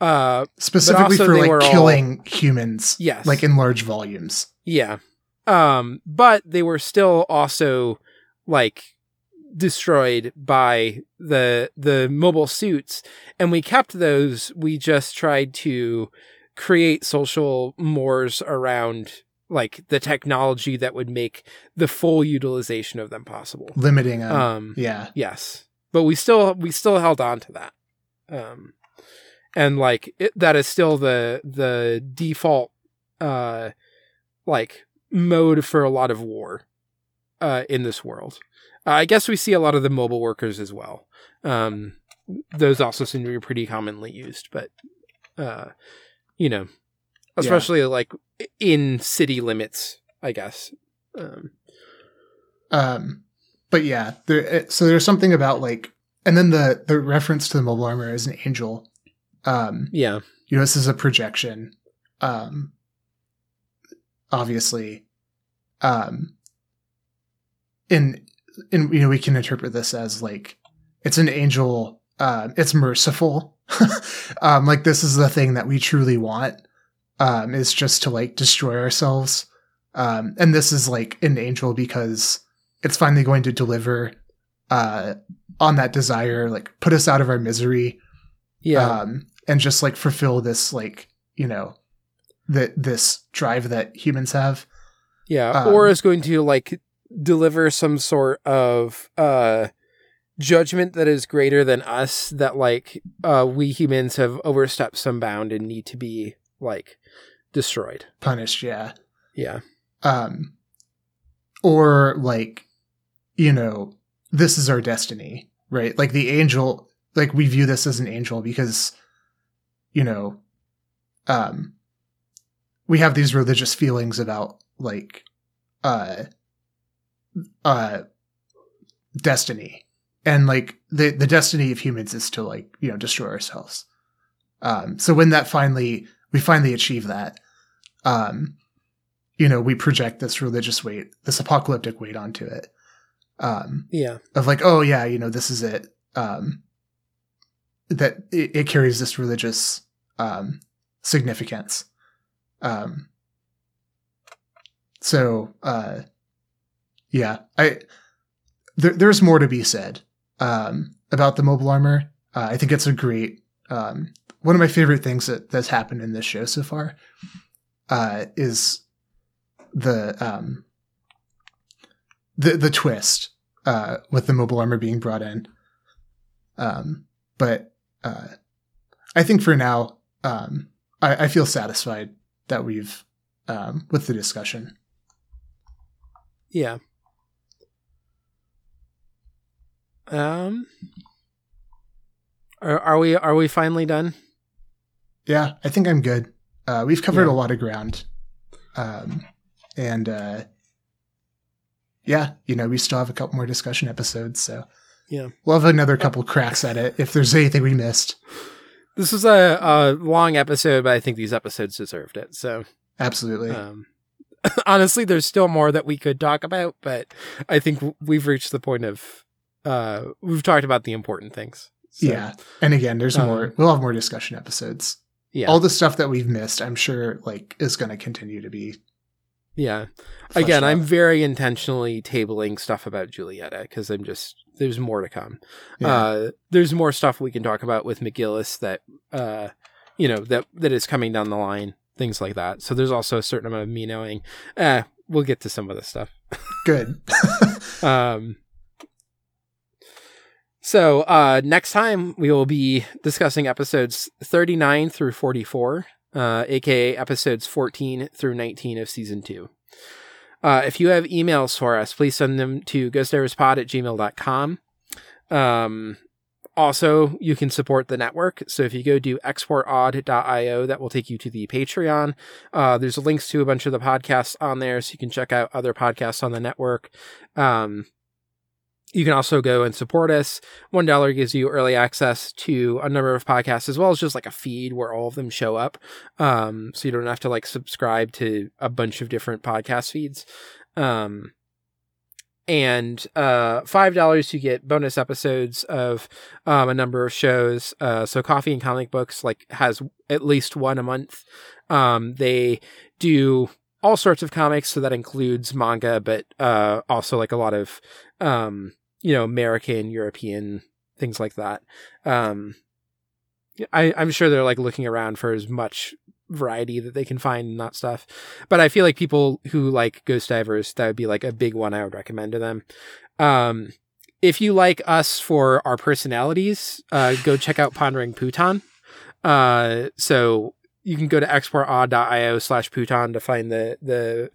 Uh specifically for like were all- killing humans, yes. like in large volumes. Yeah. Um, but they were still also like destroyed by the the mobile suits. And we kept those. We just tried to create social mores around like the technology that would make the full utilization of them possible. Limiting them. um yeah, yes. But we still we still held on to that. Um and like it, that is still the the default uh like mode for a lot of war uh in this world uh, i guess we see a lot of the mobile workers as well um those also seem to be pretty commonly used but uh you know especially like in city limits i guess um um, but yeah, there. So there's something about like, and then the the reference to the mobile armor as an angel. Um, yeah you know, this is a projection. Um, obviously, um, in in you know we can interpret this as like it's an angel. Uh, it's merciful. um, like this is the thing that we truly want. Um, is just to like destroy ourselves. Um, and this is like an angel because it's finally going to deliver uh, on that desire, like put us out of our misery yeah um, and just like fulfill this like you know that this drive that humans have Yeah, Um, or is going to like deliver some sort of uh judgment that is greater than us that like uh we humans have overstepped some bound and need to be like destroyed. punished yeah Yeah. um or like you know this is our destiny right like the angel like we view this as an angel because you know um we have these religious feelings about like uh uh destiny. And like the the destiny of humans is to like you know destroy ourselves. Um so when that finally we finally achieve that um you know we project this religious weight this apocalyptic weight onto it. Um Yeah. of like oh yeah you know this is it. Um that it, it carries this religious um significance um so uh yeah i there, there's more to be said um about the mobile armor uh, i think it's a great um, one of my favorite things that, that's happened in this show so far uh, is the um, the the twist uh, with the mobile armor being brought in. Um, but uh, I think for now, um, I, I feel satisfied that we've um, with the discussion. Yeah. Um. Are, are we are we finally done? Yeah, I think I'm good. Uh, we've covered Yeah. a lot of ground, um, and uh, yeah, you know, we still have a couple more discussion episodes, so Yeah. we'll have another couple cracks at it if there's anything we missed. This was a, a long episode, but I think these episodes deserved it. So, Absolutely, um, honestly, there's still more that we could talk about, but I think we've reached the point of uh, we've talked about the important things. So, yeah. And again, there's um, more. We'll have more discussion episodes. yeah, All the stuff that we've missed, I'm sure, like is going to continue to be. yeah. Again, I'm very intentionally tabling stuff about Julieta because I'm just there's more to come. Yeah. Uh, there's more stuff we can talk about with McGillis that uh, you know that that is coming down the line, things like that. So there's also a certain amount of me knowing. Eh, we'll get to some of this stuff. good. Um, so uh, next time we will be discussing episodes 39 through 44, uh, aka episodes 14 through 19 of season two. Uh, if you have emails for us, please send them to ghostdiverspod at gmail.com. Um, also, you can support the network. So if you go to exportodd.io, that will take you to the Patreon. Uh, there's links to a bunch of the podcasts on there, so you can check out other podcasts on the network. Um, you can also go and support us. One dollar gives you early access to a number of podcasts, as well as just like a feed where all of them show up. Um, so you don't have to like subscribe to a bunch of different podcast feeds. Um, and uh, five dollars you get bonus episodes of um, a number of shows. Uh, so Coffee and Comic Books like has at least one a month. Um, they do all sorts of comics, so that includes manga, but uh, also like a lot of um, you know American, European things like that. Um, I, I'm sure they're like looking around for as much variety that they can find in that stuff. But I feel like people who like Ghost Divers, that would be like a big one I would recommend to them. Um, if you like us for our personalities, uh, go check out Pondering Puton. Uh, so you can go to exportaw.io slash Puton to find the, the,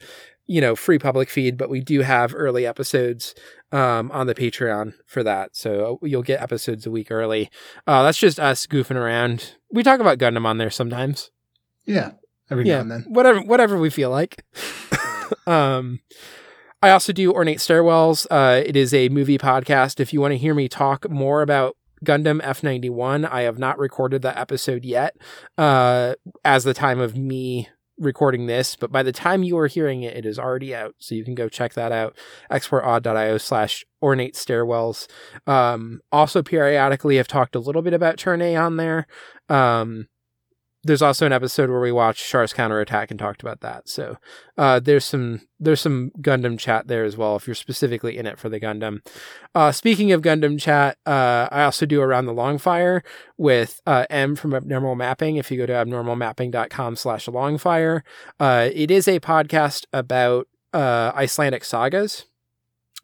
you know, free public feed, but we do have early episodes, um, on the Patreon for that. So you'll get episodes a week early. Uh, that's just us goofing around. We talk about Gundam on there sometimes yeah, every now and then. whatever whatever we feel like. um, I also do ornate stairwells. Uh, it is a movie podcast. If you want to hear me talk more about Gundam F91, I have not recorded that episode yet. Uh, as the time of me recording this, but by the time you are hearing it, it is already out. So you can go check that out. exportodd.io slash ornate stairwells. Um, also periodically I've talked a little bit about Turn A on there. Um, there's also an episode where we watched Char's counterattack and talked about that. So uh, there's some there's some Gundam chat there as well if you're specifically in it for the Gundam. Uh, speaking of Gundam chat, uh, I also do around the Longfire with uh, M from Abnormal Mapping. If you go to abnormalmapping.com slash longfire, uh, it is a podcast about uh, Icelandic sagas.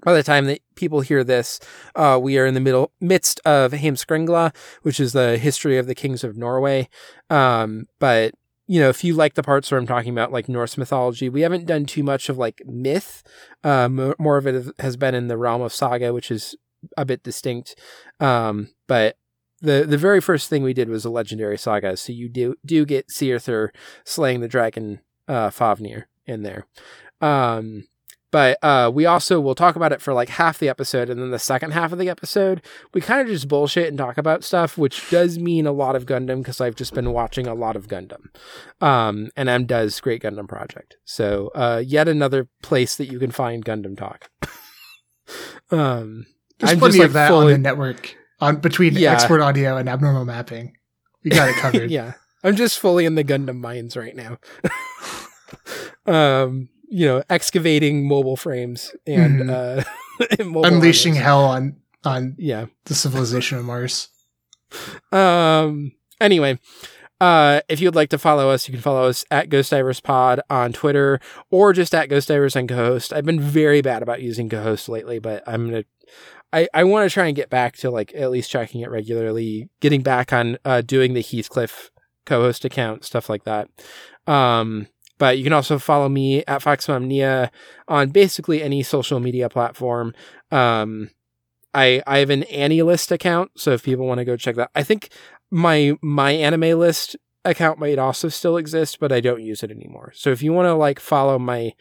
By the time that people hear this, uh, we are in the middle midst of Heimskringla, which is the history of the kings of Norway. Um, but you know, if you like the parts where I'm talking about like Norse mythology, we haven't done too much of like myth. Um, more of it has been in the realm of saga, which is a bit distinct. Um, but the the very first thing we did was a legendary saga, so you do do get Searthur slaying the dragon uh, Fafnir in there. Um, but uh, we also will talk about it for like half the episode, and then the second half of the episode, we kind of just bullshit and talk about stuff, which does mean a lot of Gundam because I've just been watching a lot of Gundam. Um, and M does Great Gundam Project, so uh, yet another place that you can find Gundam talk. um, There's I'm plenty just, like, of that fully- on the network on between Yeah. export audio and abnormal mapping. We got it covered. yeah, I'm just fully in the Gundam mines right now. um, you know, excavating mobile frames and Mhm. uh, and mobile Unleashing armors. hell on on Yeah. the civilization of Mars. Um. anyway, uh, if you would like to follow us, you can follow us at Ghost Divers Pod on Twitter or just at Ghost Divers and Co-host. I've been very bad about using Co-host lately, but I'm gonna. I, I want to try and get back to like at least checking it regularly, getting back on uh, doing the Heathcliff co-host account, stuff like that. Um, but you can also follow me at Foxmomnia on basically any social media platform. Um, I I have an AniList account, so if people want to go check that, I think my MyAnimeList account might also still exist, but I don't use it anymore. So if you want to like follow my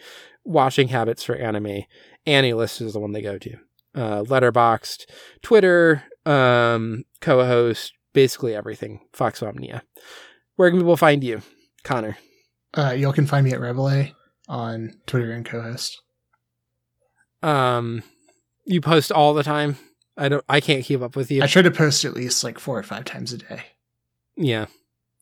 watching habits for anime, AniList is the one they go to. Uh, Letterboxd, Twitter, um, co-host, basically everything. Foxomnia. Where can people find you, Connor? Uh, y'all can find me at Rebel on Twitter and co-host. Um, you post all the time. I don't. I can't keep up with you. I try to post at least like four or five times a day. yeah.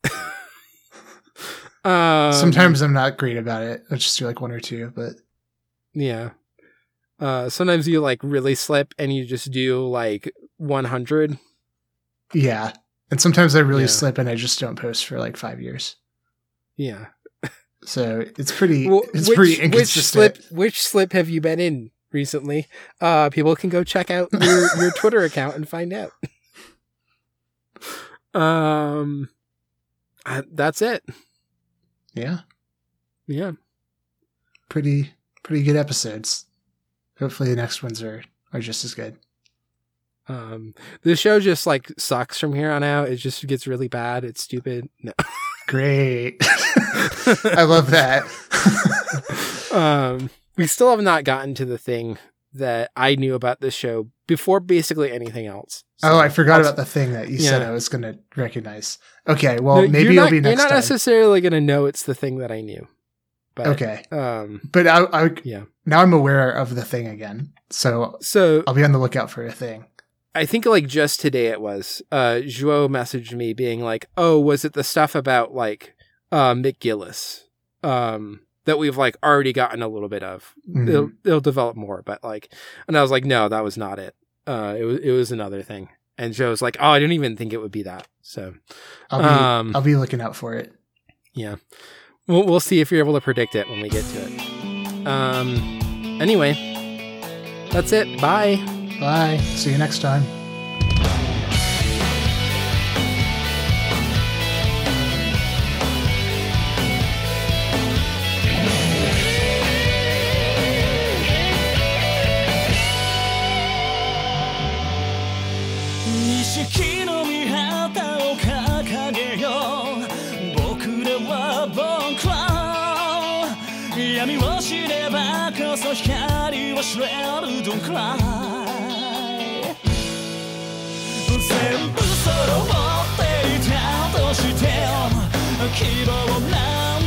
um, Sometimes I'm not great about it. I just do like one or two, but Yeah. Uh, sometimes you like really slip and you just do like 100. yeah. And sometimes I really Yeah. slip and I just don't post for like five years. Yeah. So it's pretty, Well, it's which, pretty which slip? Which slip have you been in recently? Uh, people can go check out your, your Twitter account and find out. Um, uh, that's it. Yeah. Yeah. Pretty, pretty good episodes. Hopefully the next ones are, are just as good. Um, the show just like sucks from here on out. It just gets really bad. It's stupid. No. Great. I love that. um, we still have not gotten to the thing that I knew about this show before basically anything else. oh, I forgot about the thing that you said I was going to recognize. Okay. Well, No, maybe you're it'll not, be next You're not time. necessarily going to know it's the thing that I knew. But, okay. Um. But I, I, Yeah. now I'm aware of the thing again. So So I'll be on the lookout for a thing. I think like just today it was. Uh, Joe messaged me being like, "Oh, was it the stuff about like uh, McGillis? Um, that we've like already gotten a little bit of. Mhm. It'll it'll develop more, but like, and I was like, no, that was not it. Uh, it was it was another thing. And Joe's like, oh, I didn't even think it would be that. So I'll be, Um, I'll be looking out for it. yeah, we'll we'll see if you're able to predict it when we get to it. Um, anyway, that's it. Bye. Bye. See you next time. 錦全部揃っていたとして希望なん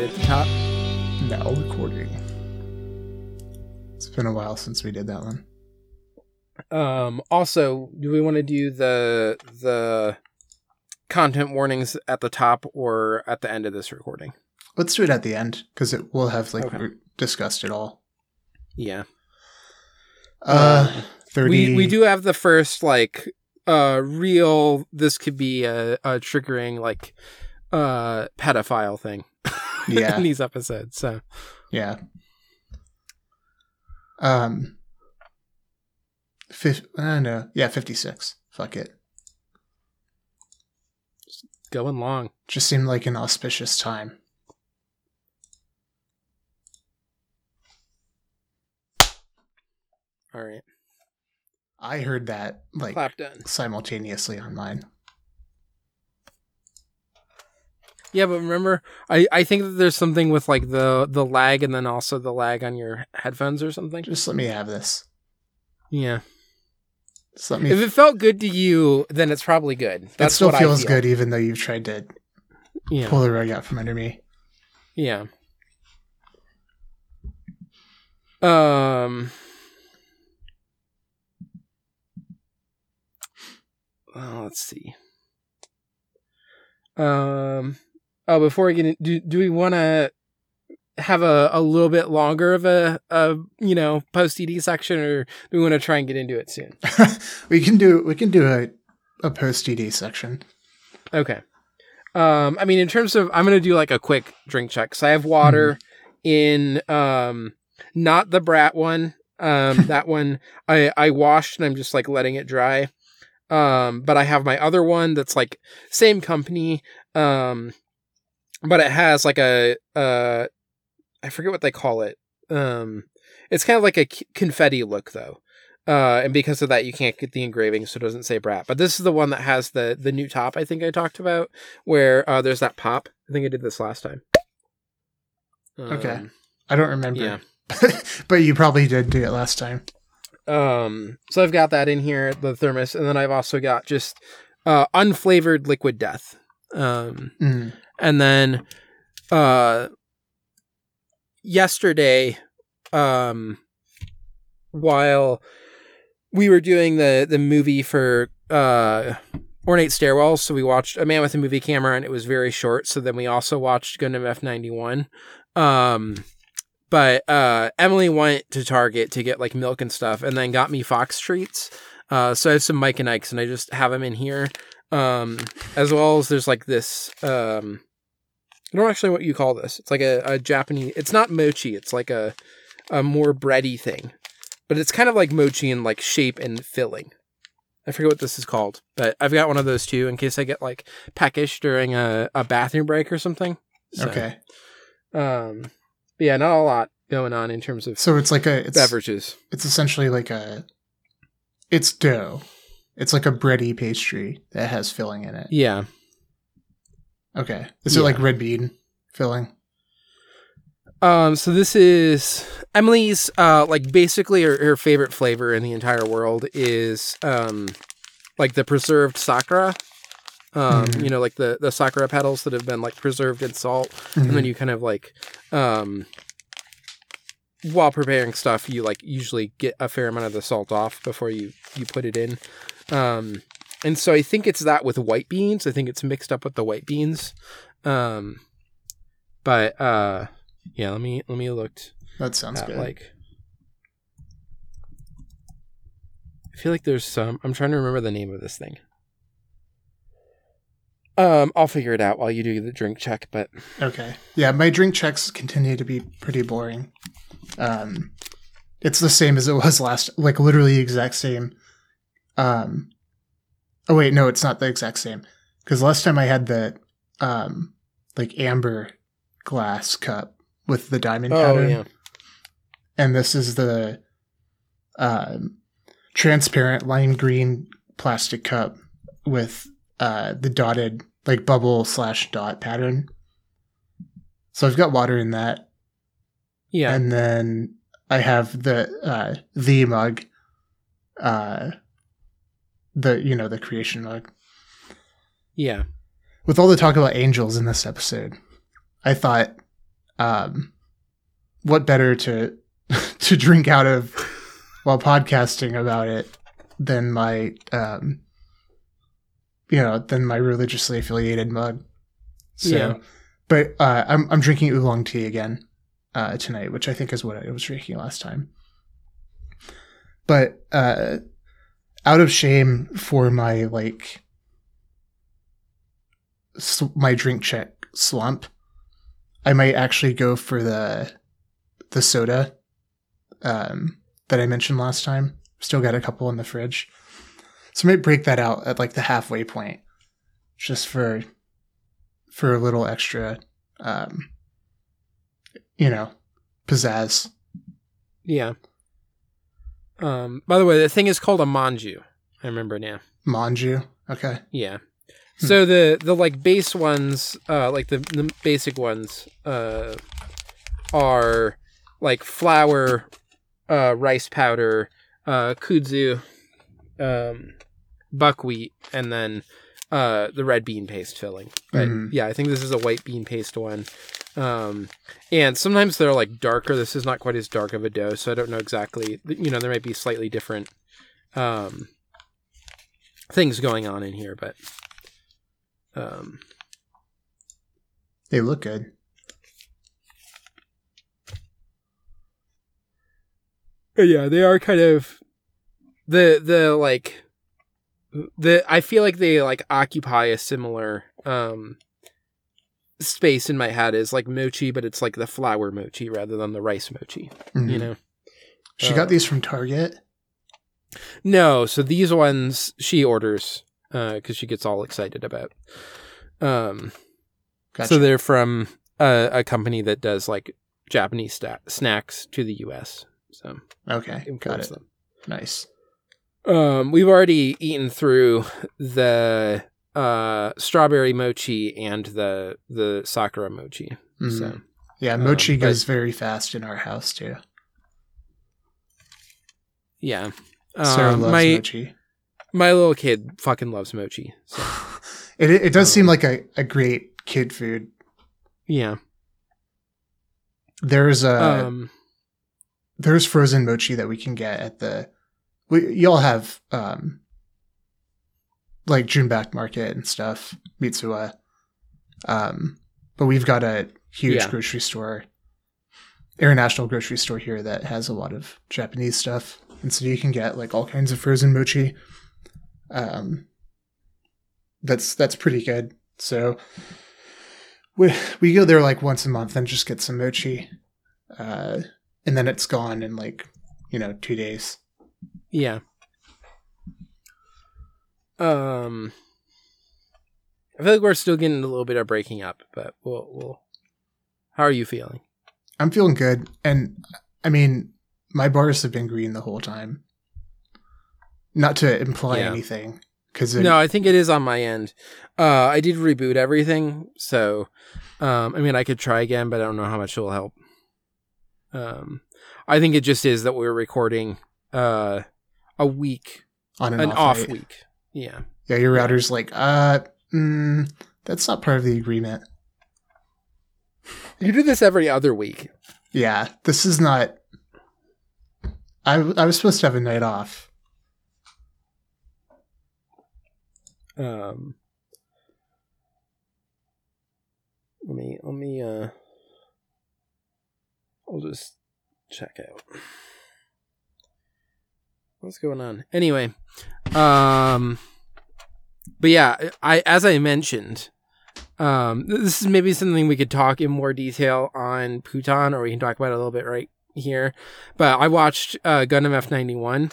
right at the top. Now recording. It's been a while since we did that one. Um, also, do we want to do the the content warnings at the top or at the end of this recording? Let's do it at the end because it will have like Okay. re- discussed it all. Yeah. Uh, thirty. We we do have the first like uh real this could be a, a triggering like uh pedophile thing Yeah. in these episodes. So Yeah. Um. Fif- uh, no. Yeah, fifty-six. Fuck it. Just going long. Just seemed like an auspicious time. All right. I heard that like Clap done. simultaneously on mine. Yeah, but remember, I, I think that there's something with like the the lag and then also the lag on your headphones or something. Just let me have this. Yeah. Just let me. If it felt good to you, then it's probably good. That's it still feels feel. good, even though you've tried to Yeah. pull the rug out from under me. Yeah. Um. Oh, let's see. Um. Oh, before we get in, do do we want to have a, a little bit longer of a, a you know post ED section, or do we want to try and get into it soon? we can do we can do a a post ED section. Okay. Um, I mean, in terms of, I'm gonna do like a quick drink check. So I have water in, um, not the brat one. Um, that one I I washed and I'm just like letting it dry. Um, but I have my other one that's like same company. Um, but it has like a uh, I forget what they call it. Um, it's kind of like a confetti look though. Uh, and because of that, you can't get the engraving, so it doesn't say brat. But this is the one that has the the new top. I think I talked about where uh, there's that pop. I think I did this last time. Okay. Um, I don't remember. Yeah. but you probably did do it last time. Um, so I've got that in here, the thermos, and then I've also got just uh, unflavored liquid death. Um, Mm. and then uh, yesterday, um, while we were doing the the movie for uh, ornate stairwells, so we watched a man with a movie camera, and it was very short. So then we also watched Gundam F ninety one. Um, but uh, Emily went to Target to get like milk and stuff, and then got me Fox treats. Uh, so I have some Mike and Ike's, and I just have them in here. Um, as well as there's like this. Um, I don't actually know what you call this. It's like a, a Japanese. It's not mochi. It's like a a more bready thing, but it's kind of like mochi in like shape and filling. I forget what this is called, but I've got one of those too in case I get like peckish during a, a bathroom break or something. So, Okay. Um, yeah, not a lot going on in terms of So it's like a it's beverages. it's essentially like a it's dough. It's like a bready pastry that has filling in it. Yeah. Okay. Is it like red bean filling? Um, so this is Emily's uh like basically her, her favorite flavor in the entire world is um like the preserved sakura. Um, Mhm. you know, like the the sakura petals that have been like preserved in salt, and Mm-hmm. then you kind of like um while preparing stuff, you like usually get a fair amount of the salt off before you you put it in. Um, and so I think it's that with white beans. I think it's mixed up with the white beans. Um, but uh, yeah, let me let me look that sounds at good. like. I feel like there's some. I'm trying to remember the name of this thing. Um, I'll figure it out while you do the drink check. But Okay. Yeah, my drink checks continue to be pretty boring. Um it's the same as it was last like literally the exact same. Um Oh wait, no, it's not the exact same. Cuz last time I had the um like amber glass cup with the diamond oh pattern yeah, and this is the um transparent lime green plastic cup with uh the dotted like bubble slash dot pattern. So I've got water in that, yeah. and then I have the uh the mug, uh the you know the creation mug. Yeah. With all the talk about angels in this episode, I thought, um, what better to to drink out of while podcasting about it than my um, you know than my religiously affiliated mug. So, Yeah. but uh, I'm I'm drinking oolong tea again uh, tonight, which I think is what I was drinking last time. But uh, out of shame for my like my drink check slump, I might actually go for the the soda um, that I mentioned last time. Still got a couple in the fridge, so I might break that out at like the halfway point, just for for a little extra, um, you know, pizzazz. Yeah. Um. By the way, the thing is called a manju. I remember now. Manju. Okay. Yeah. So the the like base ones, uh, like the the basic ones, uh, are like flour, uh, rice powder, uh, kudzu, um, buckwheat, and then uh the red bean paste filling. But Mhm. yeah, I think this is a white bean paste one. Um, and sometimes they're like darker. This is not quite as dark of a dough, so I don't know exactly. You know, there might be slightly different um things going on in here, but um They look good. Yeah, they are kind of the the like the I feel like they like occupy a similar um space in my head is like mochi, but it's like the flour mochi rather than the rice mochi. Mhm. You know? She Uh, got these from Target. No, so these ones she orders because she gets all excited about. Um, Gotcha. so they're from a, a company that does like Japanese sta- snacks to the U.S. So okay, got it. them. Nice. Um, we've already eaten through the uh strawberry mochi and the the sakura mochi. Mhm. So Yeah, um, mochi but- goes very fast in our house too. yeah, Sarah Um, loves my mochi. my little kid fucking loves mochi. So It it does um, seem like a, a great kid food. yeah, There's a um, there's frozen mochi that we can get at the we y'all have um like Junback Market and stuff, Mitsuwa. Um but we've got a huge Yeah. grocery store international grocery store here that has a lot of Japanese stuff. And so you can get like all kinds of frozen mochi. Um that's that's pretty good. So we we go there like once a month and just get some mochi. Uh and then it's gone in like you know two days yeah. Um, I feel like we're still getting a little bit of breaking up, but we'll we'll. How are you feeling? i'm feeling good and i mean my bars have been green the whole time not to imply Yeah. anything because No, I think it is on my end. Uh, I did reboot everything, so um, I mean, I could try again, but I don't know how much it will help. Um, I think it just is that we're recording uh a week, on and an off, off week. Yeah, yeah your router's like uh mm, that's not part of the agreement. You do this every other week. yeah this is not i, I was supposed to have a night off. Um, let me let me uh, I'll just check out what's going on. Anyway, um, but yeah, I as I mentioned, um, this is maybe something we could talk in more detail on Putan, or we can talk about it a little bit right here. But I watched uh, Gundam F ninety one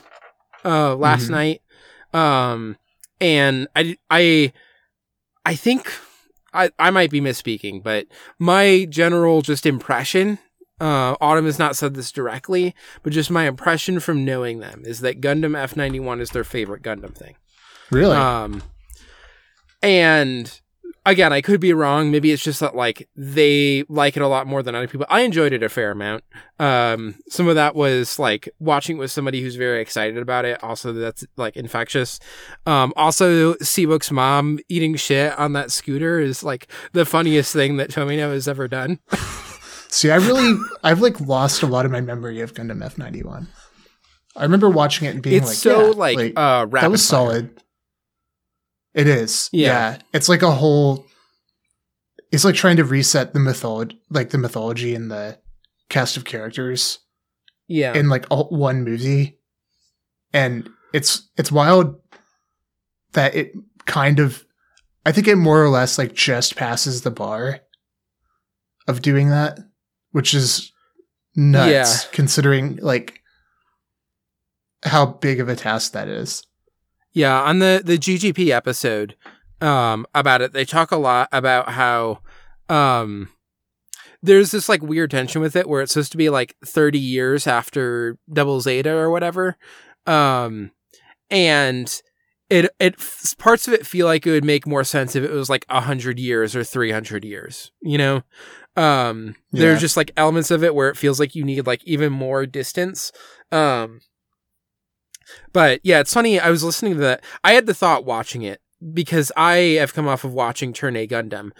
uh last Mhm. night, um, and I I I think I I might be misspeaking, but my general just impression. Uh, Autumn has not said this directly, but just my impression from knowing them is that Gundam F ninety one is their favorite Gundam thing. really Um, and again, I could be wrong. Maybe it's just that like they like it a lot more than other people. I enjoyed it a fair amount. Um, some of that was like watching with somebody who's very excited about it. Also, that's like infectious. Um, also, Seabook's mom eating shit on that scooter is like the funniest thing that Tomino has ever done. See, I really, I've like lost a lot of my memory of Gundam F ninety one. I remember watching it and being it's like, so yeah, like, uh, that was fire. solid. It is, Yeah. yeah. It's like a whole. It's like trying to reset the mythology, like the mythology and the cast of characters Yeah, in like all, one movie, and it's it's wild that it kind of. I think it more or less like just passes the bar of doing that, which is nuts Yeah. considering like how big of a task that is. Yeah, on the the GGP episode um about it, they talk a lot about how um there's this like weird tension with it where it's supposed to be like 30 years after Double Zeta or whatever. Um and it it parts of it feel like it would make more sense if it was like 100 years or 300 years, you know? Um there's just like elements of it where it feels like you need like even more distance. Um but yeah, it's funny. I was listening to that. I had the thought watching it because I have come off of watching Turn A Gundam,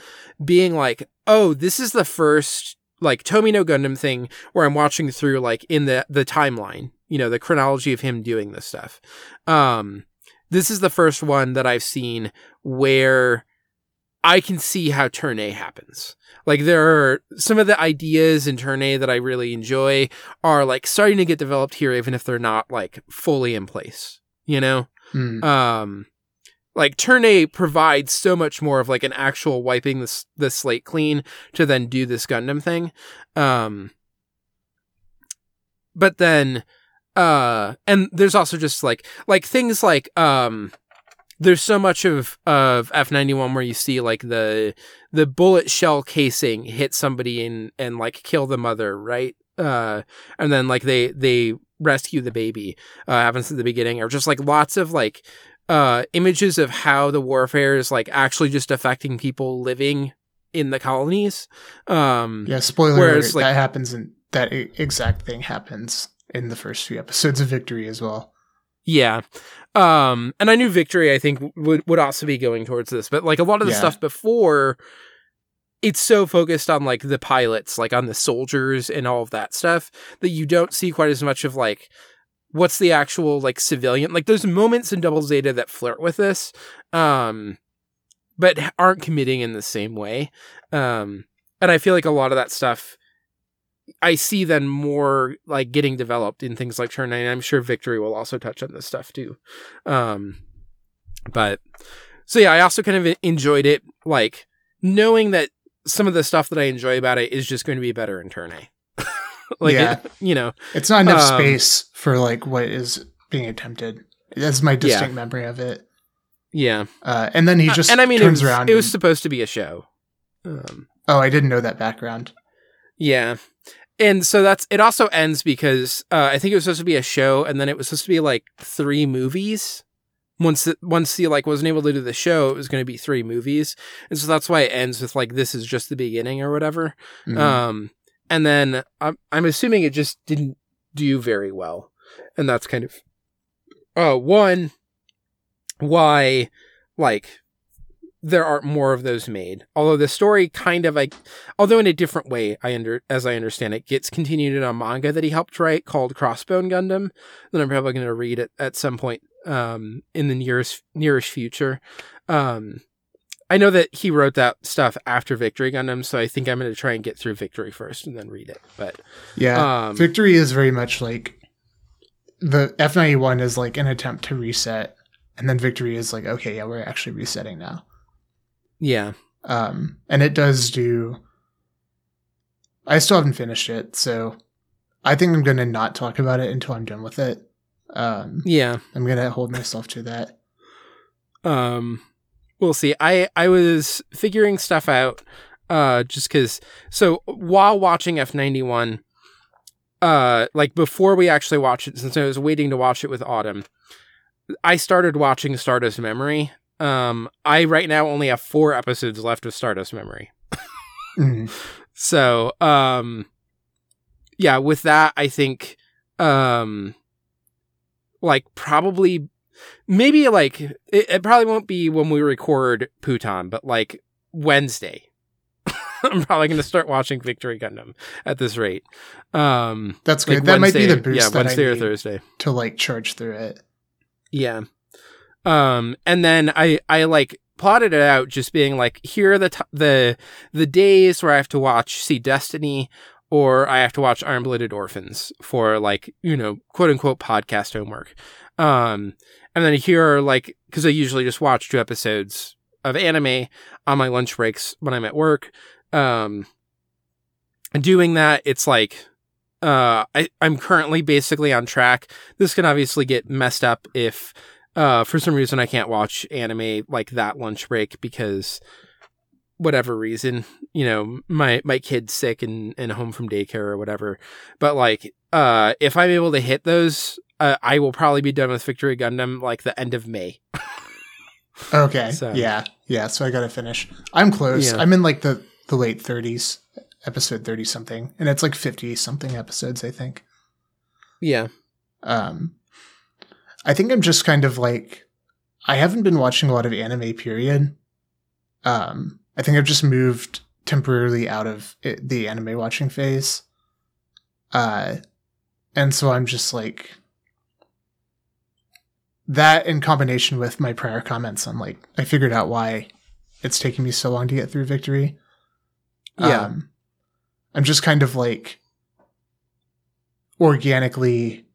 being like, oh, this is the first like Tomino Gundam thing where I'm watching through like in the the timeline, you know, the chronology of him doing this stuff. Um, this is the first one that I've seen where I can see how Turn A happens. Like there are some of the ideas in Turn A that I really enjoy are like starting to get developed here, even if they're not like fully in place. You know, Hmm. um, like Turn A provides so much more of like an actual wiping the s- the slate clean to then do this Gundam thing. Um, but then, uh, and there's also just like like things like um. There's so much of of F91 where you see like the the bullet shell casing hit somebody and and like kill the mother, right? Uh, and then like they they rescue the baby. Uh, happens at the beginning, or just like lots of like uh images of how the warfare is like actually just affecting people living in the colonies. Um, Yeah, spoiler Whereas, alert, like- that happens and that exact thing happens in the first few episodes of Victory as well. Yeah. Um, and I knew Victory, I think, would, would also be going towards this, but like a lot of the Yeah. stuff before, it's so focused on like the pilots, like on the soldiers and all of that stuff, that you don't see quite as much of like what's the actual like civilian. Like there's moments in Double Zeta that flirt with this, um, but aren't committing in the same way. Um, and I feel like a lot of that stuff I see then more like getting developed in things like Turn 9. I'm sure Victory will also touch on this stuff too. Um, but so yeah, I also kind of enjoyed it, like knowing that some of the stuff that I enjoy about it is just going to be better in Turn A. like, Yeah. it- you know, It's not enough Um, space for like what is being attempted. That's my distinct memory of it. yeah. Uh, and then he just and I mean, it turns was, around. it was and- supposed to be a show. Um, oh, I didn't know that background. Yeah. And so that's it also ends because uh, I think it was supposed to be a show and then it was supposed to be like three movies. Once it, once he like wasn't able to do the show, it was going to be three movies. And so that's why it ends with like this is just the beginning or whatever. Mhm. Um and then I'm I'm assuming it just didn't do very well. And that's kind of uh one why like there aren't more of those made. Although the story kind of like although in a different way, I under as I understand it, gets continued in a manga that he helped write called Crossbone Gundam that I'm probably going to read it at some point um, in the nearest nearest future. Um, I know that he wrote that stuff after Victory Gundam, so I think I'm going to try and get through Victory first and then read it. But yeah, um, Victory is very much like the F ninety one is like an attempt to reset, and then Victory is like, okay, yeah, we're actually resetting now. Yeah, Um, and it does do. I still haven't finished it, so I think I'm gonna not talk about it until I'm done with it. Um, yeah. I'm gonna hold myself to that. um we'll see i i was figuring stuff out uh just because so while watching f91 uh like before we actually watched it since i was waiting to watch it with autumn i started watching stardust memory Um, I right now only have four episodes left of Stardust Memory. Mhm. So, um, yeah, with that, I think, um, like probably, maybe like it, it probably won't be when we record Puton, but like Wednesday. I'm probably going to start watching Victory Gundam at this rate. Um, That's good. like that might be the boost Yeah, Wednesday or Thursday. to like charge through it. Yeah. Um, and then I I like plotted it out, just being like, here are the t- the the days where I have to watch SEED Destiny, or I have to watch Iron Blooded Orphans for like you know quote unquote podcast homework. Um, and then here are like because I usually just watch two episodes of anime on my lunch breaks when I'm at work. Um, doing that, it's like uh I, I'm currently basically on track. This can obviously get messed up if uh for some reason I can't watch anime like that lunch break because whatever reason, you know, my my kid's sick and, and home from daycare or whatever. But like uh if I'm able to hit those, uh, I will probably be done with Victory Gundam like the end of May. Okay. So- Yeah. Yeah. So I got to finish. I'm close. Yeah. I'm in like the, the late 30s, episode 30 something. And it's like 50 something episodes, I think. Yeah. Um, I think I'm just kind of like, I haven't been watching a lot of anime, period. Um, I think I've just moved temporarily out of it, the anime watching phase. Uh, and so I'm just like, that in combination with my prior comments on like, I figured out why it's taking me so long to get through victory. Yeah. Um, I'm just kind of like organically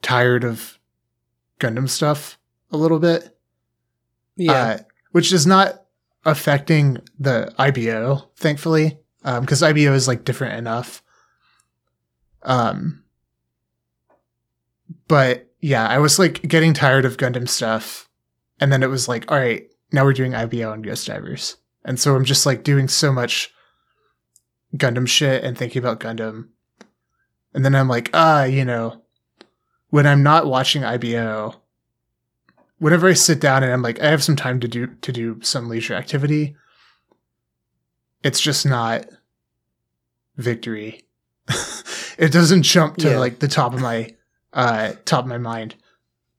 tired of Gundam stuff a little bit. Yeah. Uh, which is not affecting the IBO, thankfully, because IBO is like different enough. Um, but yeah, I was like getting tired of Gundam stuff, and then it was like, all right, now we're doing IBO and Ghost Divers, and so I'm just like doing so much Gundam shit and thinking about Gundam, and then I'm like, ah, you know, when I'm not watching IBO, whenever I sit down and I'm like, I have some time to do to do some leisure activity, it's just not victory. it doesn't jump to Yeah. like the top of my uh top of my mind.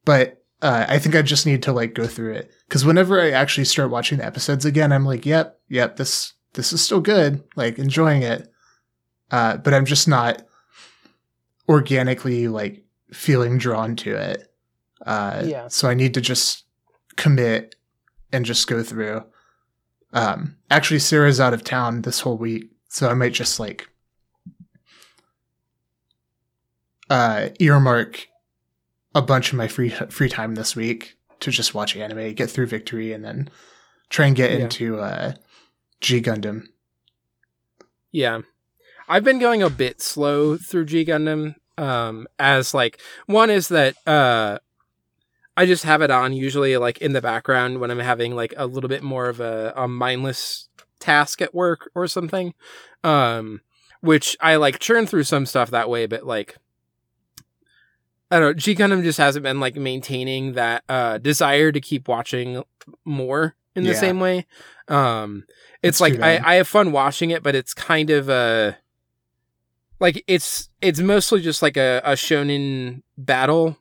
But uh, I think I just need to like go through it because whenever I actually start watching the episodes again, I'm like, yep, yep, this this is still good, like enjoying it. Uh, but I'm just not organically like feeling drawn to it. Uh, Yeah. So I need to just commit and just go through. Um, actually, Sarah's out of town this whole week, so I might just like uh, earmark a bunch of my free free time this week to just watch anime, get through Victory, and then try and get Yeah. into uh, G Gundam. Yeah. I've been going a bit slow through G Gundam. Um, as like one is that uh I just have it on usually like in the background when I'm having like a little bit more of a, a mindless task at work or something. Um which I like churn through some stuff that way, but like I don't know, G Gundam just hasn't been like maintaining that uh desire to keep watching more in the Yeah. same way. Um it's That's like I. I have fun watching it, but it's kind of uh like it's it's mostly just like a, a shonen battle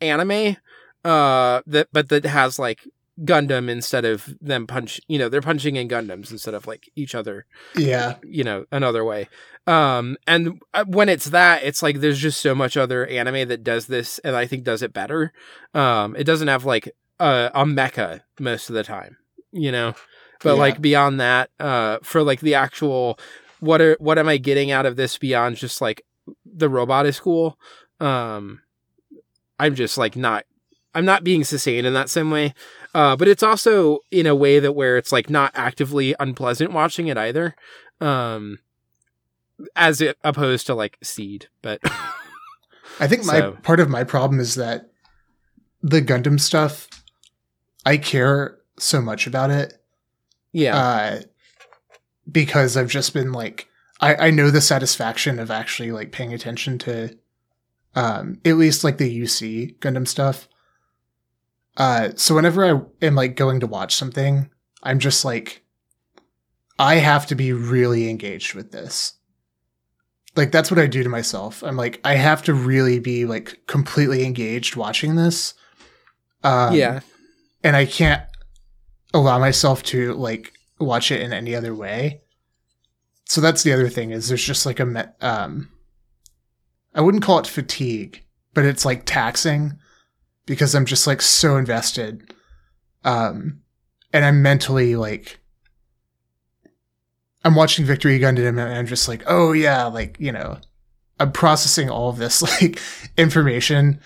anime uh that but that has like Gundam instead of them punch you know they're punching in Gundams instead of like each other Yeah, you know another way. Um and uh, when it's that it's like there's just so much other anime that does this and i think does it better. Um it doesn't have like a, a mecha most of the time you know? But Yeah. like beyond that uh for like the actual what are what am i getting out of this beyond just like the robot is cool? Um i'm just like not i'm not being sustained in that same way. Uh but it's also in a way that where it's like not actively unpleasant watching it either um as it, opposed to like seed but I think my So- part of my problem is that the Gundam stuff, I care so much about it. Yeah. Uh, because I've just been like, I, I know the satisfaction of actually like paying attention to, um, at least like the UC Gundam stuff. Uh, so whenever I am like going to watch something, I'm just like, I have to be really engaged with this. Like that's what I do to myself. I'm like, I have to really be like completely engaged watching this. Um, yeah. and I can't allow myself to like watch it in any other way. So that's the other thing is there's just like a me- um I wouldn't call it fatigue, but it's like taxing because I'm just like so invested. Um and I'm mentally like I'm watching Victory Gundam and I'm just like, "Oh yeah, like, you know, I'm processing all of this like information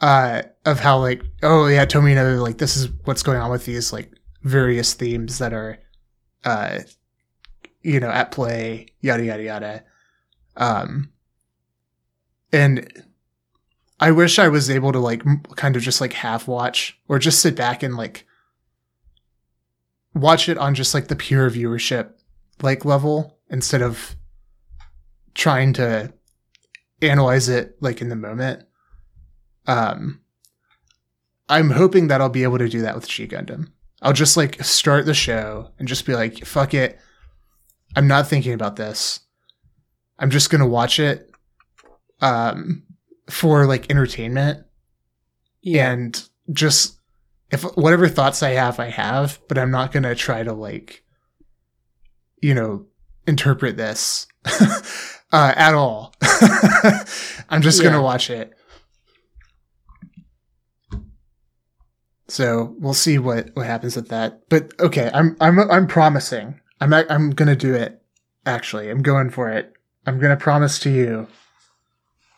uh of how like oh yeah tomino like this is what's going on with these like various themes that are uh you know at play yada yada yada. Um and i wish i was able to like kind of just like half watch or just sit back and like watch it on just like the pure viewership like level instead of trying to analyze it like in the moment. Um i'm hoping that i'll be able to do that with g gundam i'll just like start the show and just be like fuck it. I'm not thinking about this. I'm just gonna watch it um for like entertainment. Yeah. and just if whatever thoughts i have i have but i'm not gonna try to like you know interpret this uh at all. I'm just Yeah. gonna watch it so we'll see what what happens with that but okay i'm i'm i'm promising i'm i'm gonna do it actually i'm going for it i'm gonna promise to you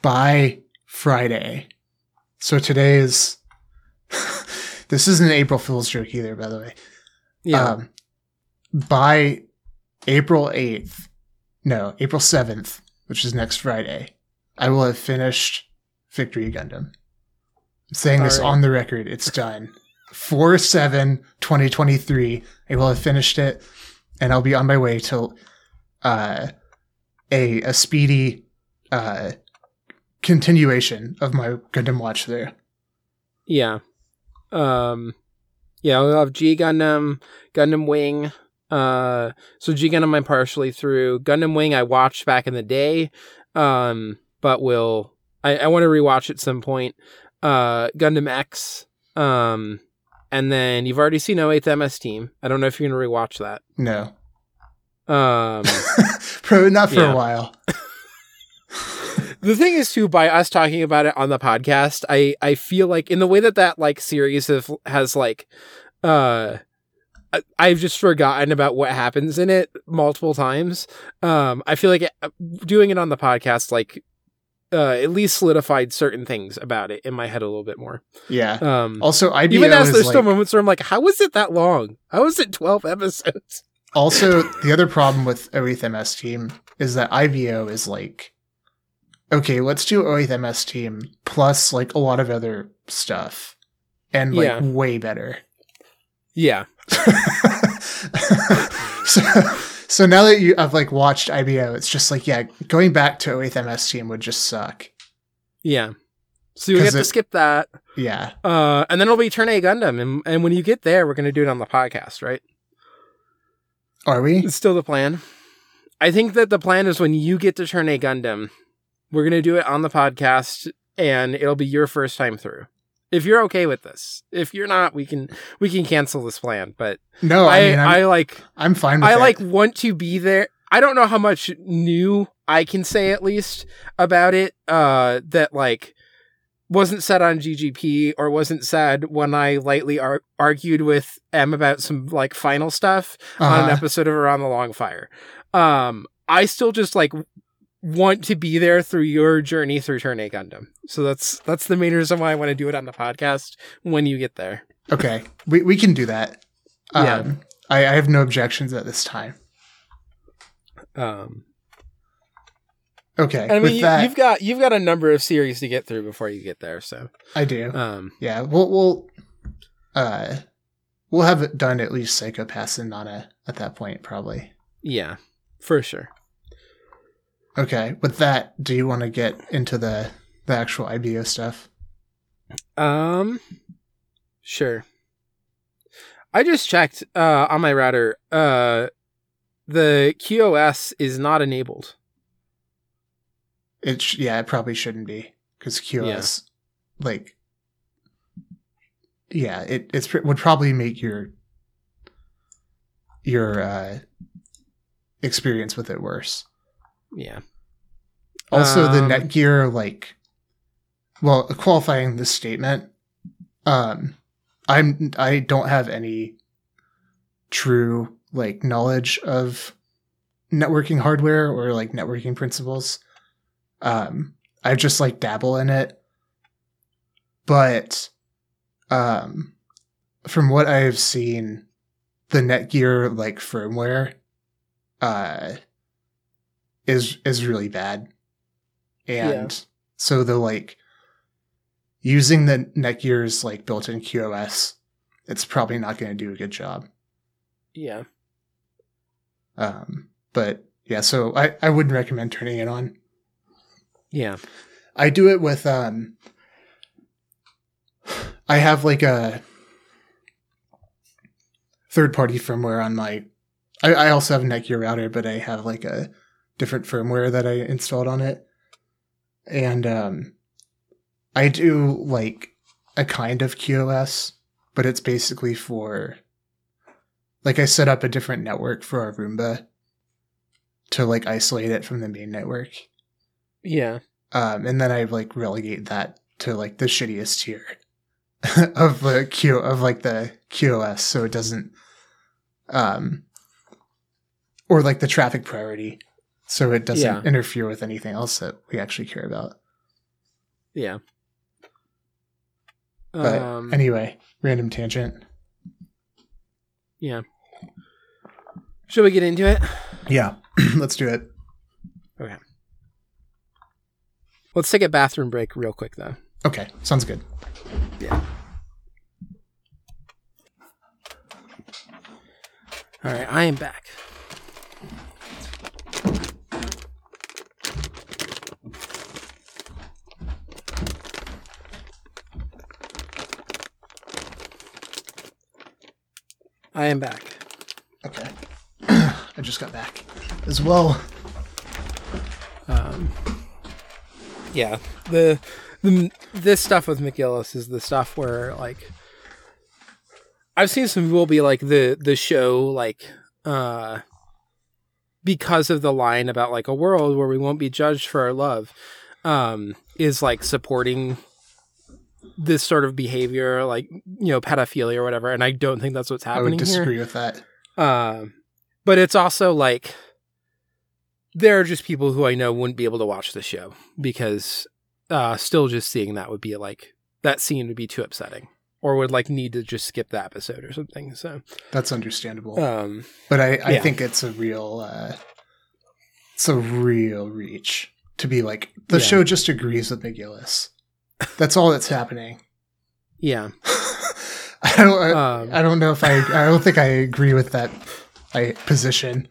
by friday so today is this isn't an april fool's joke either by the way yeah. um, by April 8th, no, April 7th, which is next Friday, I will have finished Victory Gundam. I'm saying this All right. on the record. It's done. 4 7 2023. I will have finished it, and I'll be on my way to uh, a, a speedy uh, continuation of my Gundam watch there. Yeah. Um yeah, we'll have G Gundam, Gundam Wing. Uh so G Gundam I'm partially through. Gundam Wing I watched back in the day. Um but will I, I want to rewatch at some point. Uh Gundam X. Um and then you've already seen 08th MS Team. I don't know if you're gonna rewatch that. No. Um Probably not for Yeah. a while. the thing is too by us talking about it on the podcast i i feel like in the way that that like series have, has like uh I- I've just forgotten about what happens in it multiple times. Um, I feel like it, doing it on the podcast, like, uh, at least solidified certain things about it in my head a little bit more. Yeah. Um, Also, IBO even as there's like, still moments where I'm like, how was it that long? How was it 12 episodes? also the other problem with 08th MS team is that IBO is like, okay, let's do 08th MS team plus like a lot of other stuff, and like Yeah. way better. Yeah. so, so now that you have like watched IBO, it's just like yeah, going back to 08th MS team would just suck. Yeah. So you 'Cause to skip that. Yeah. Uh, and then it'll be Turn A Gundam. And, and when you get there, we're going to do it on the podcast, right? Are we? It's still the plan. I think that the plan is when you get to Turn A Gundam, we're going to do it on the podcast and it'll be your first time through. If you're okay with this. If you're not, we can we can cancel this plan, but No, I, I mean, I'm, like I'm fine with it. I like want to be there. I don't know how much new I can say at least about it uh that like wasn't said on GGP or wasn't said when I lightly ar- argued with M about some like final stuff on an Uh-huh. episode of Around the Long Fire. Um I still just like want to be there through your journey through Turn A Gundam. So that's that's the main reason why I want to do it on the podcast when you get there. Okay, we we can do that. Um, Yeah. I, I have no objections at this time. Um Okay, I mean, you, you've got you've got a number of series to get through before you get there. So, I do. um, yeah, we'll we'll uh we'll have it done at least Psycho-Pass and Nana at that point, probably. yeah, for sure. Okay, with that, do you want to get into the the actual IBO stuff? Um, Sure. I just checked uh, on my router. Uh, the QoS is not enabled. It sh- yeah, it probably shouldn't be because QoS, like, yeah, it it's pr- would probably make your your uh, experience with it worse. Yeah. Also, the Um, Netgear, like, well, qualifying this statement, um, I'm I don't have any true like knowledge of networking hardware or like networking principles. Um, I just like dabble in it, but um, from what I've seen, the Netgear like firmware, uh, is is really bad and Yeah. so the like using the Netgear's like built-in QoS, it's probably not going to do a good job. Yeah. Um, but yeah, so I I wouldn't recommend turning it on. Yeah. I do it with um. I have like a third-party firmware on my. I, I also have a Netgear router, but I have like a different firmware that I installed on it, and um, I do like a kind of QoS, but it's basically for. Like I set up a different network for our Roomba to like isolate it from the main network Yeah. um, and then I like relegate that to like the shittiest tier of the Q of like the QoS, so it doesn't, um, or like the traffic priority, so it doesn't Yeah. interfere with anything else that we actually care about. Yeah. But um, anyway, random tangent. yeah. Should we get into it? Yeah, let's do it. Okay. Let's take a bathroom break real quick, though. Okay, sounds good. Yeah. All right, I am back. I am back. Okay, I just got back as well. Um, yeah, the the this stuff with McGillis is the stuff where like I've seen some people be like the the show like uh because of the line about like a world where we won't be judged for our love um is like supporting this sort of behavior like you know pedophilia or whatever and I don't think that's what's happening. I would here. disagree with that. Um, but it's also like there are just people who I know wouldn't be able to watch the show because uh, still just seeing that would be like that scene would be too upsetting or would like need to just skip the episode or something. So, That's understandable. um, But I, I Yeah. think it's a real uh it's a real reach to be like the Yeah. show just agrees with McGillis. That's all that's happening. yeah, I don't I, um, I don't know if I I don't think I agree with that I, position.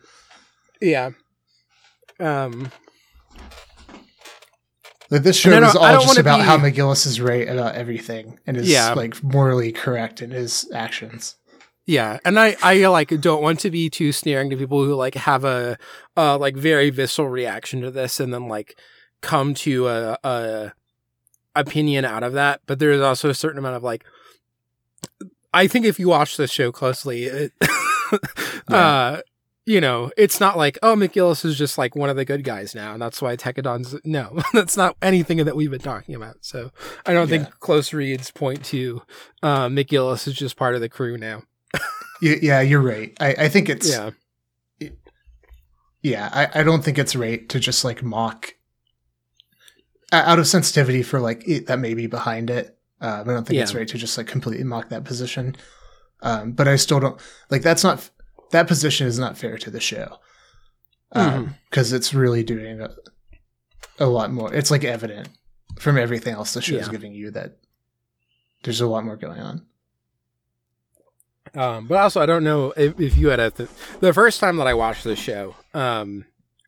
yeah. Um, Like this show is all just about be- how McGillis is right about everything and is Yeah. like morally correct in his actions. Yeah, and I I like don't want to be too sneering to people who like have a uh like very visceral reaction to this and then like come to a, a opinion out of that. But there is also a certain amount of like I think if you watch this show closely, it, uh you know, it's not like oh McGillis is just like one of the good guys now, and that's why Tekkadan's no, that's not anything that we've been talking about. So I don't Yeah. think close reads point to uh McGillis is just part of the crew now. Yeah, you're right. I, I think it's Yeah. yeah, I, I don't think it's right to just like mock out of sensitivity for like it, that may be behind it. Um, I don't think it's right to just like completely mock that position. Um, but I still don't like that's not that position is not fair to the show because it's really doing a, a lot more. It's like evident from everything else the show is Yeah. giving you that there's a lot more going on. Um, but also, I don't know if, if you had a th- the first time that I watched the show. Um,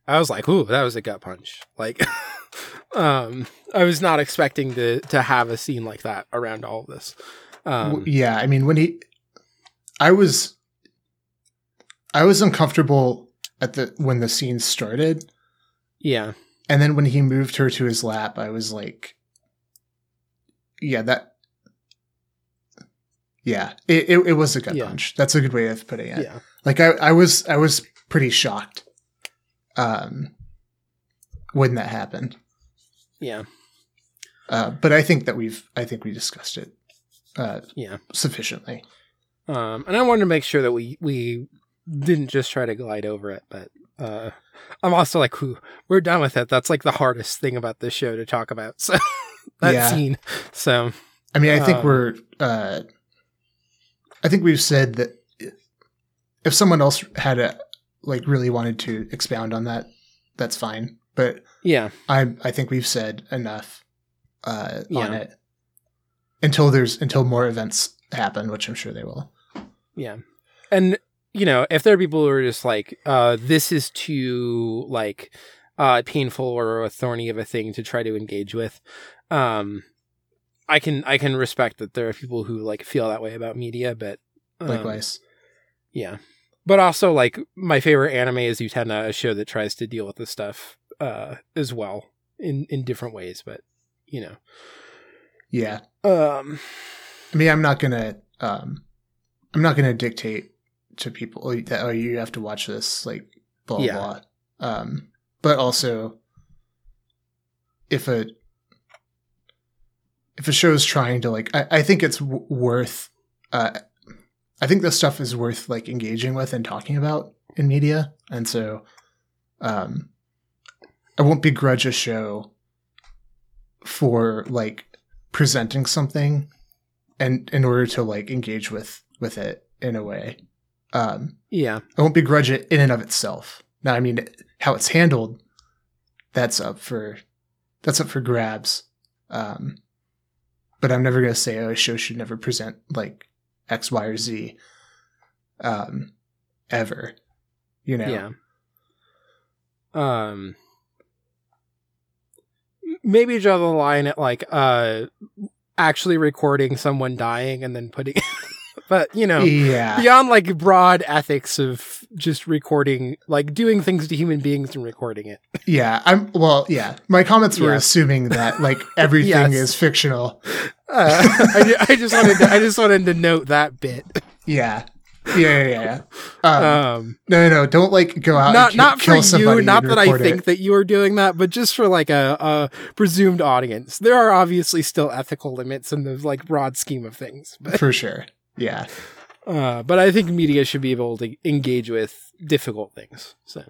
I was like, "Ooh, that was a gut punch!" Like, um, I was not expecting to to have a scene like that around all of this. Um, yeah, I mean when he I was I was uncomfortable at the when the scene started yeah, and then when he moved her to his lap I was like yeah, that yeah, it it, it was a gut Yeah. punch. That's a good way of putting it. yeah, Like I I was I was pretty shocked um when that happened. yeah, Uh but I think that we've I think we discussed it uh yeah. sufficiently. Um, and I wanted to make sure that we we didn't just try to glide over it, but uh, I'm also like, whew, we're done with it. That's like the hardest thing about this show to talk about. So that Yeah. scene. So I mean, I think Um, we're. Uh, I think we've said that if someone else had a like really wanted to expound on that, that's fine. But yeah, I I think we've said enough uh, on it until there's until more events happen, which I'm sure they will. yeah, and you know, if there are people who are just like, uh, this is too like uh painful or a thorny of a thing to try to engage with, um. I can I can respect that there are people who like feel that way about media, but um, Likewise, Yeah. But also like my favorite anime is Utena, a show that tries to deal with this stuff uh as well in in different ways, but you know. yeah. Um I mean, I'm not gonna. Um, I'm not gonna dictate to people that oh you have to watch this like blah Yeah. blah. Um, but also, if a if a show is trying to like, I, I think it's w- worth. Uh, I think this stuff is worth like engaging with and talking about in media, and so, um, I won't begrudge a show for like presenting something and in order to like engage with with it in a way. Um yeah. i won't begrudge it in and of itself. Now i mean how it's handled that's up for that's up for grabs. Um but i'm never going to say oh a show should never present like x y or z um ever you know Yeah. Um maybe draw the line at like uh actually recording someone dying and then putting but you know yeah beyond like broad ethics of just recording like doing things to human beings and recording it yeah i'm well yeah my comments were Yeah. assuming that like everything Yes. is fictional uh, I, I just wanted to, i just wanted to note that bit Yeah. Yeah, yeah, yeah. Um, um no, no, no, don't like go out not and not for kill you not that i think it. that you are doing that but just for like a, a presumed audience there are obviously still ethical limits in the like broad scheme of things but for sure. Yeah. uh but i think media should be able to engage with difficult things so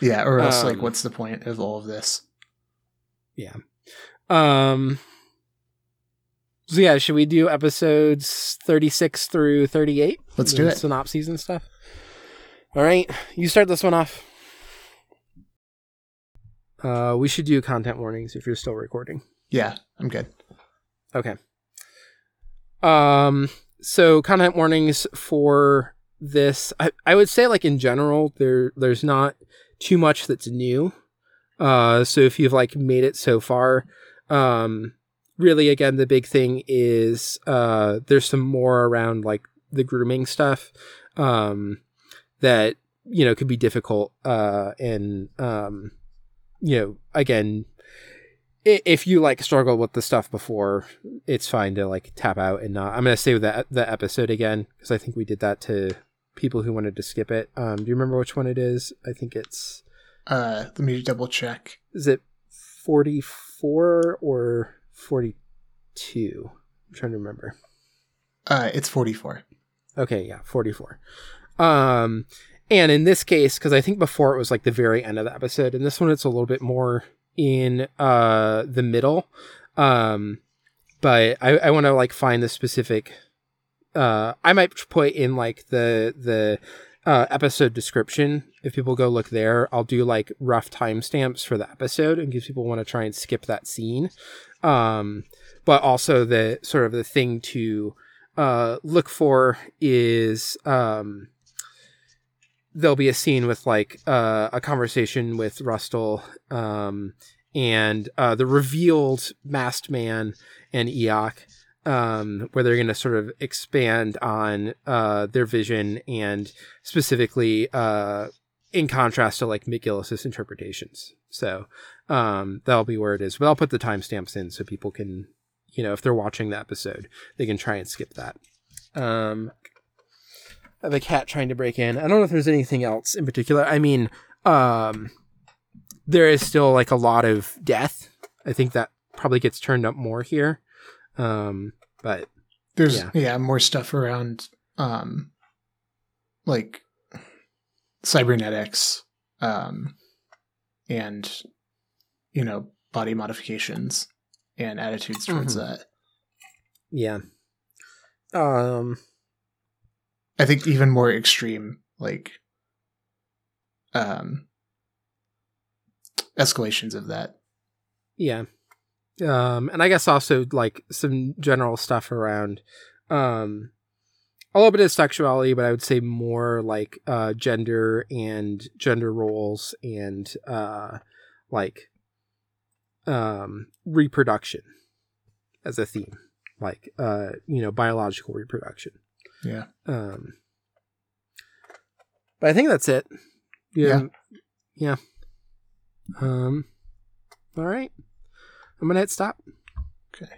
Yeah, or else like Um, what's the point of all of this? Yeah. Um. So yeah, should we do episodes thirty six through thirty eight? Let's do it. Synopses and stuff. All right, you start this one off. Uh, we should do content warnings if you're still recording. Yeah, I'm good. Okay. Um. So content warnings for this, I, I would say like in general, there there's not too much that's new. Uh. So if you've like made it so far, um, really again the big thing is uh there's some more around like the grooming stuff, um, that you know could be difficult. Uh, and um, you know again if you like struggled with the stuff before, it's fine to like tap out and not. I'm gonna save that the episode again because I think we did that to people who wanted to skip it. Um, do you remember which one it is? I think it's Uh let me double check. is it 44 or 42? I'm trying to remember. Uh it's 44. Okay, yeah, 44. Um, and in this case, because I think before it was like the very end of the episode, and this one it's a little bit more in uh the middle. Um, but I, I want to like find the specific. Uh, I might put in like the the uh, episode description. If people go look there, I'll do like rough timestamps for the episode in case people want to try and skip that scene. Um, but also the sort of the thing to uh, look for is um, there'll be a scene with like uh, a conversation with Rustal um, and uh, the revealed masked man and Iok. um, where they're going to sort of expand on uh, their vision and specifically uh, in contrast to like McGillis's interpretations. So um, that'll be where it is. But I'll put the timestamps in so people can, you know, if they're watching the episode, they can try and skip that. Um, Have a cat trying to break in. I don't know if there's anything else in particular. I mean, um, there is still like a lot of death. I think that probably gets turned up more here. Um, but There's Yeah. yeah. more stuff around um like cybernetics um and you know body modifications and attitudes towards Mhm. that. yeah. Um, I think even more extreme like um escalations of that. yeah. Um, and I guess also like some general stuff around, um, a little bit of sexuality, but I would say more like, uh, gender and gender roles and, uh, like, um, reproduction as a theme, like, uh, you know, biological reproduction. Yeah. Um, but I think that's it. Yeah. Yeah. Um, all right. I'm going to hit stop. Okay.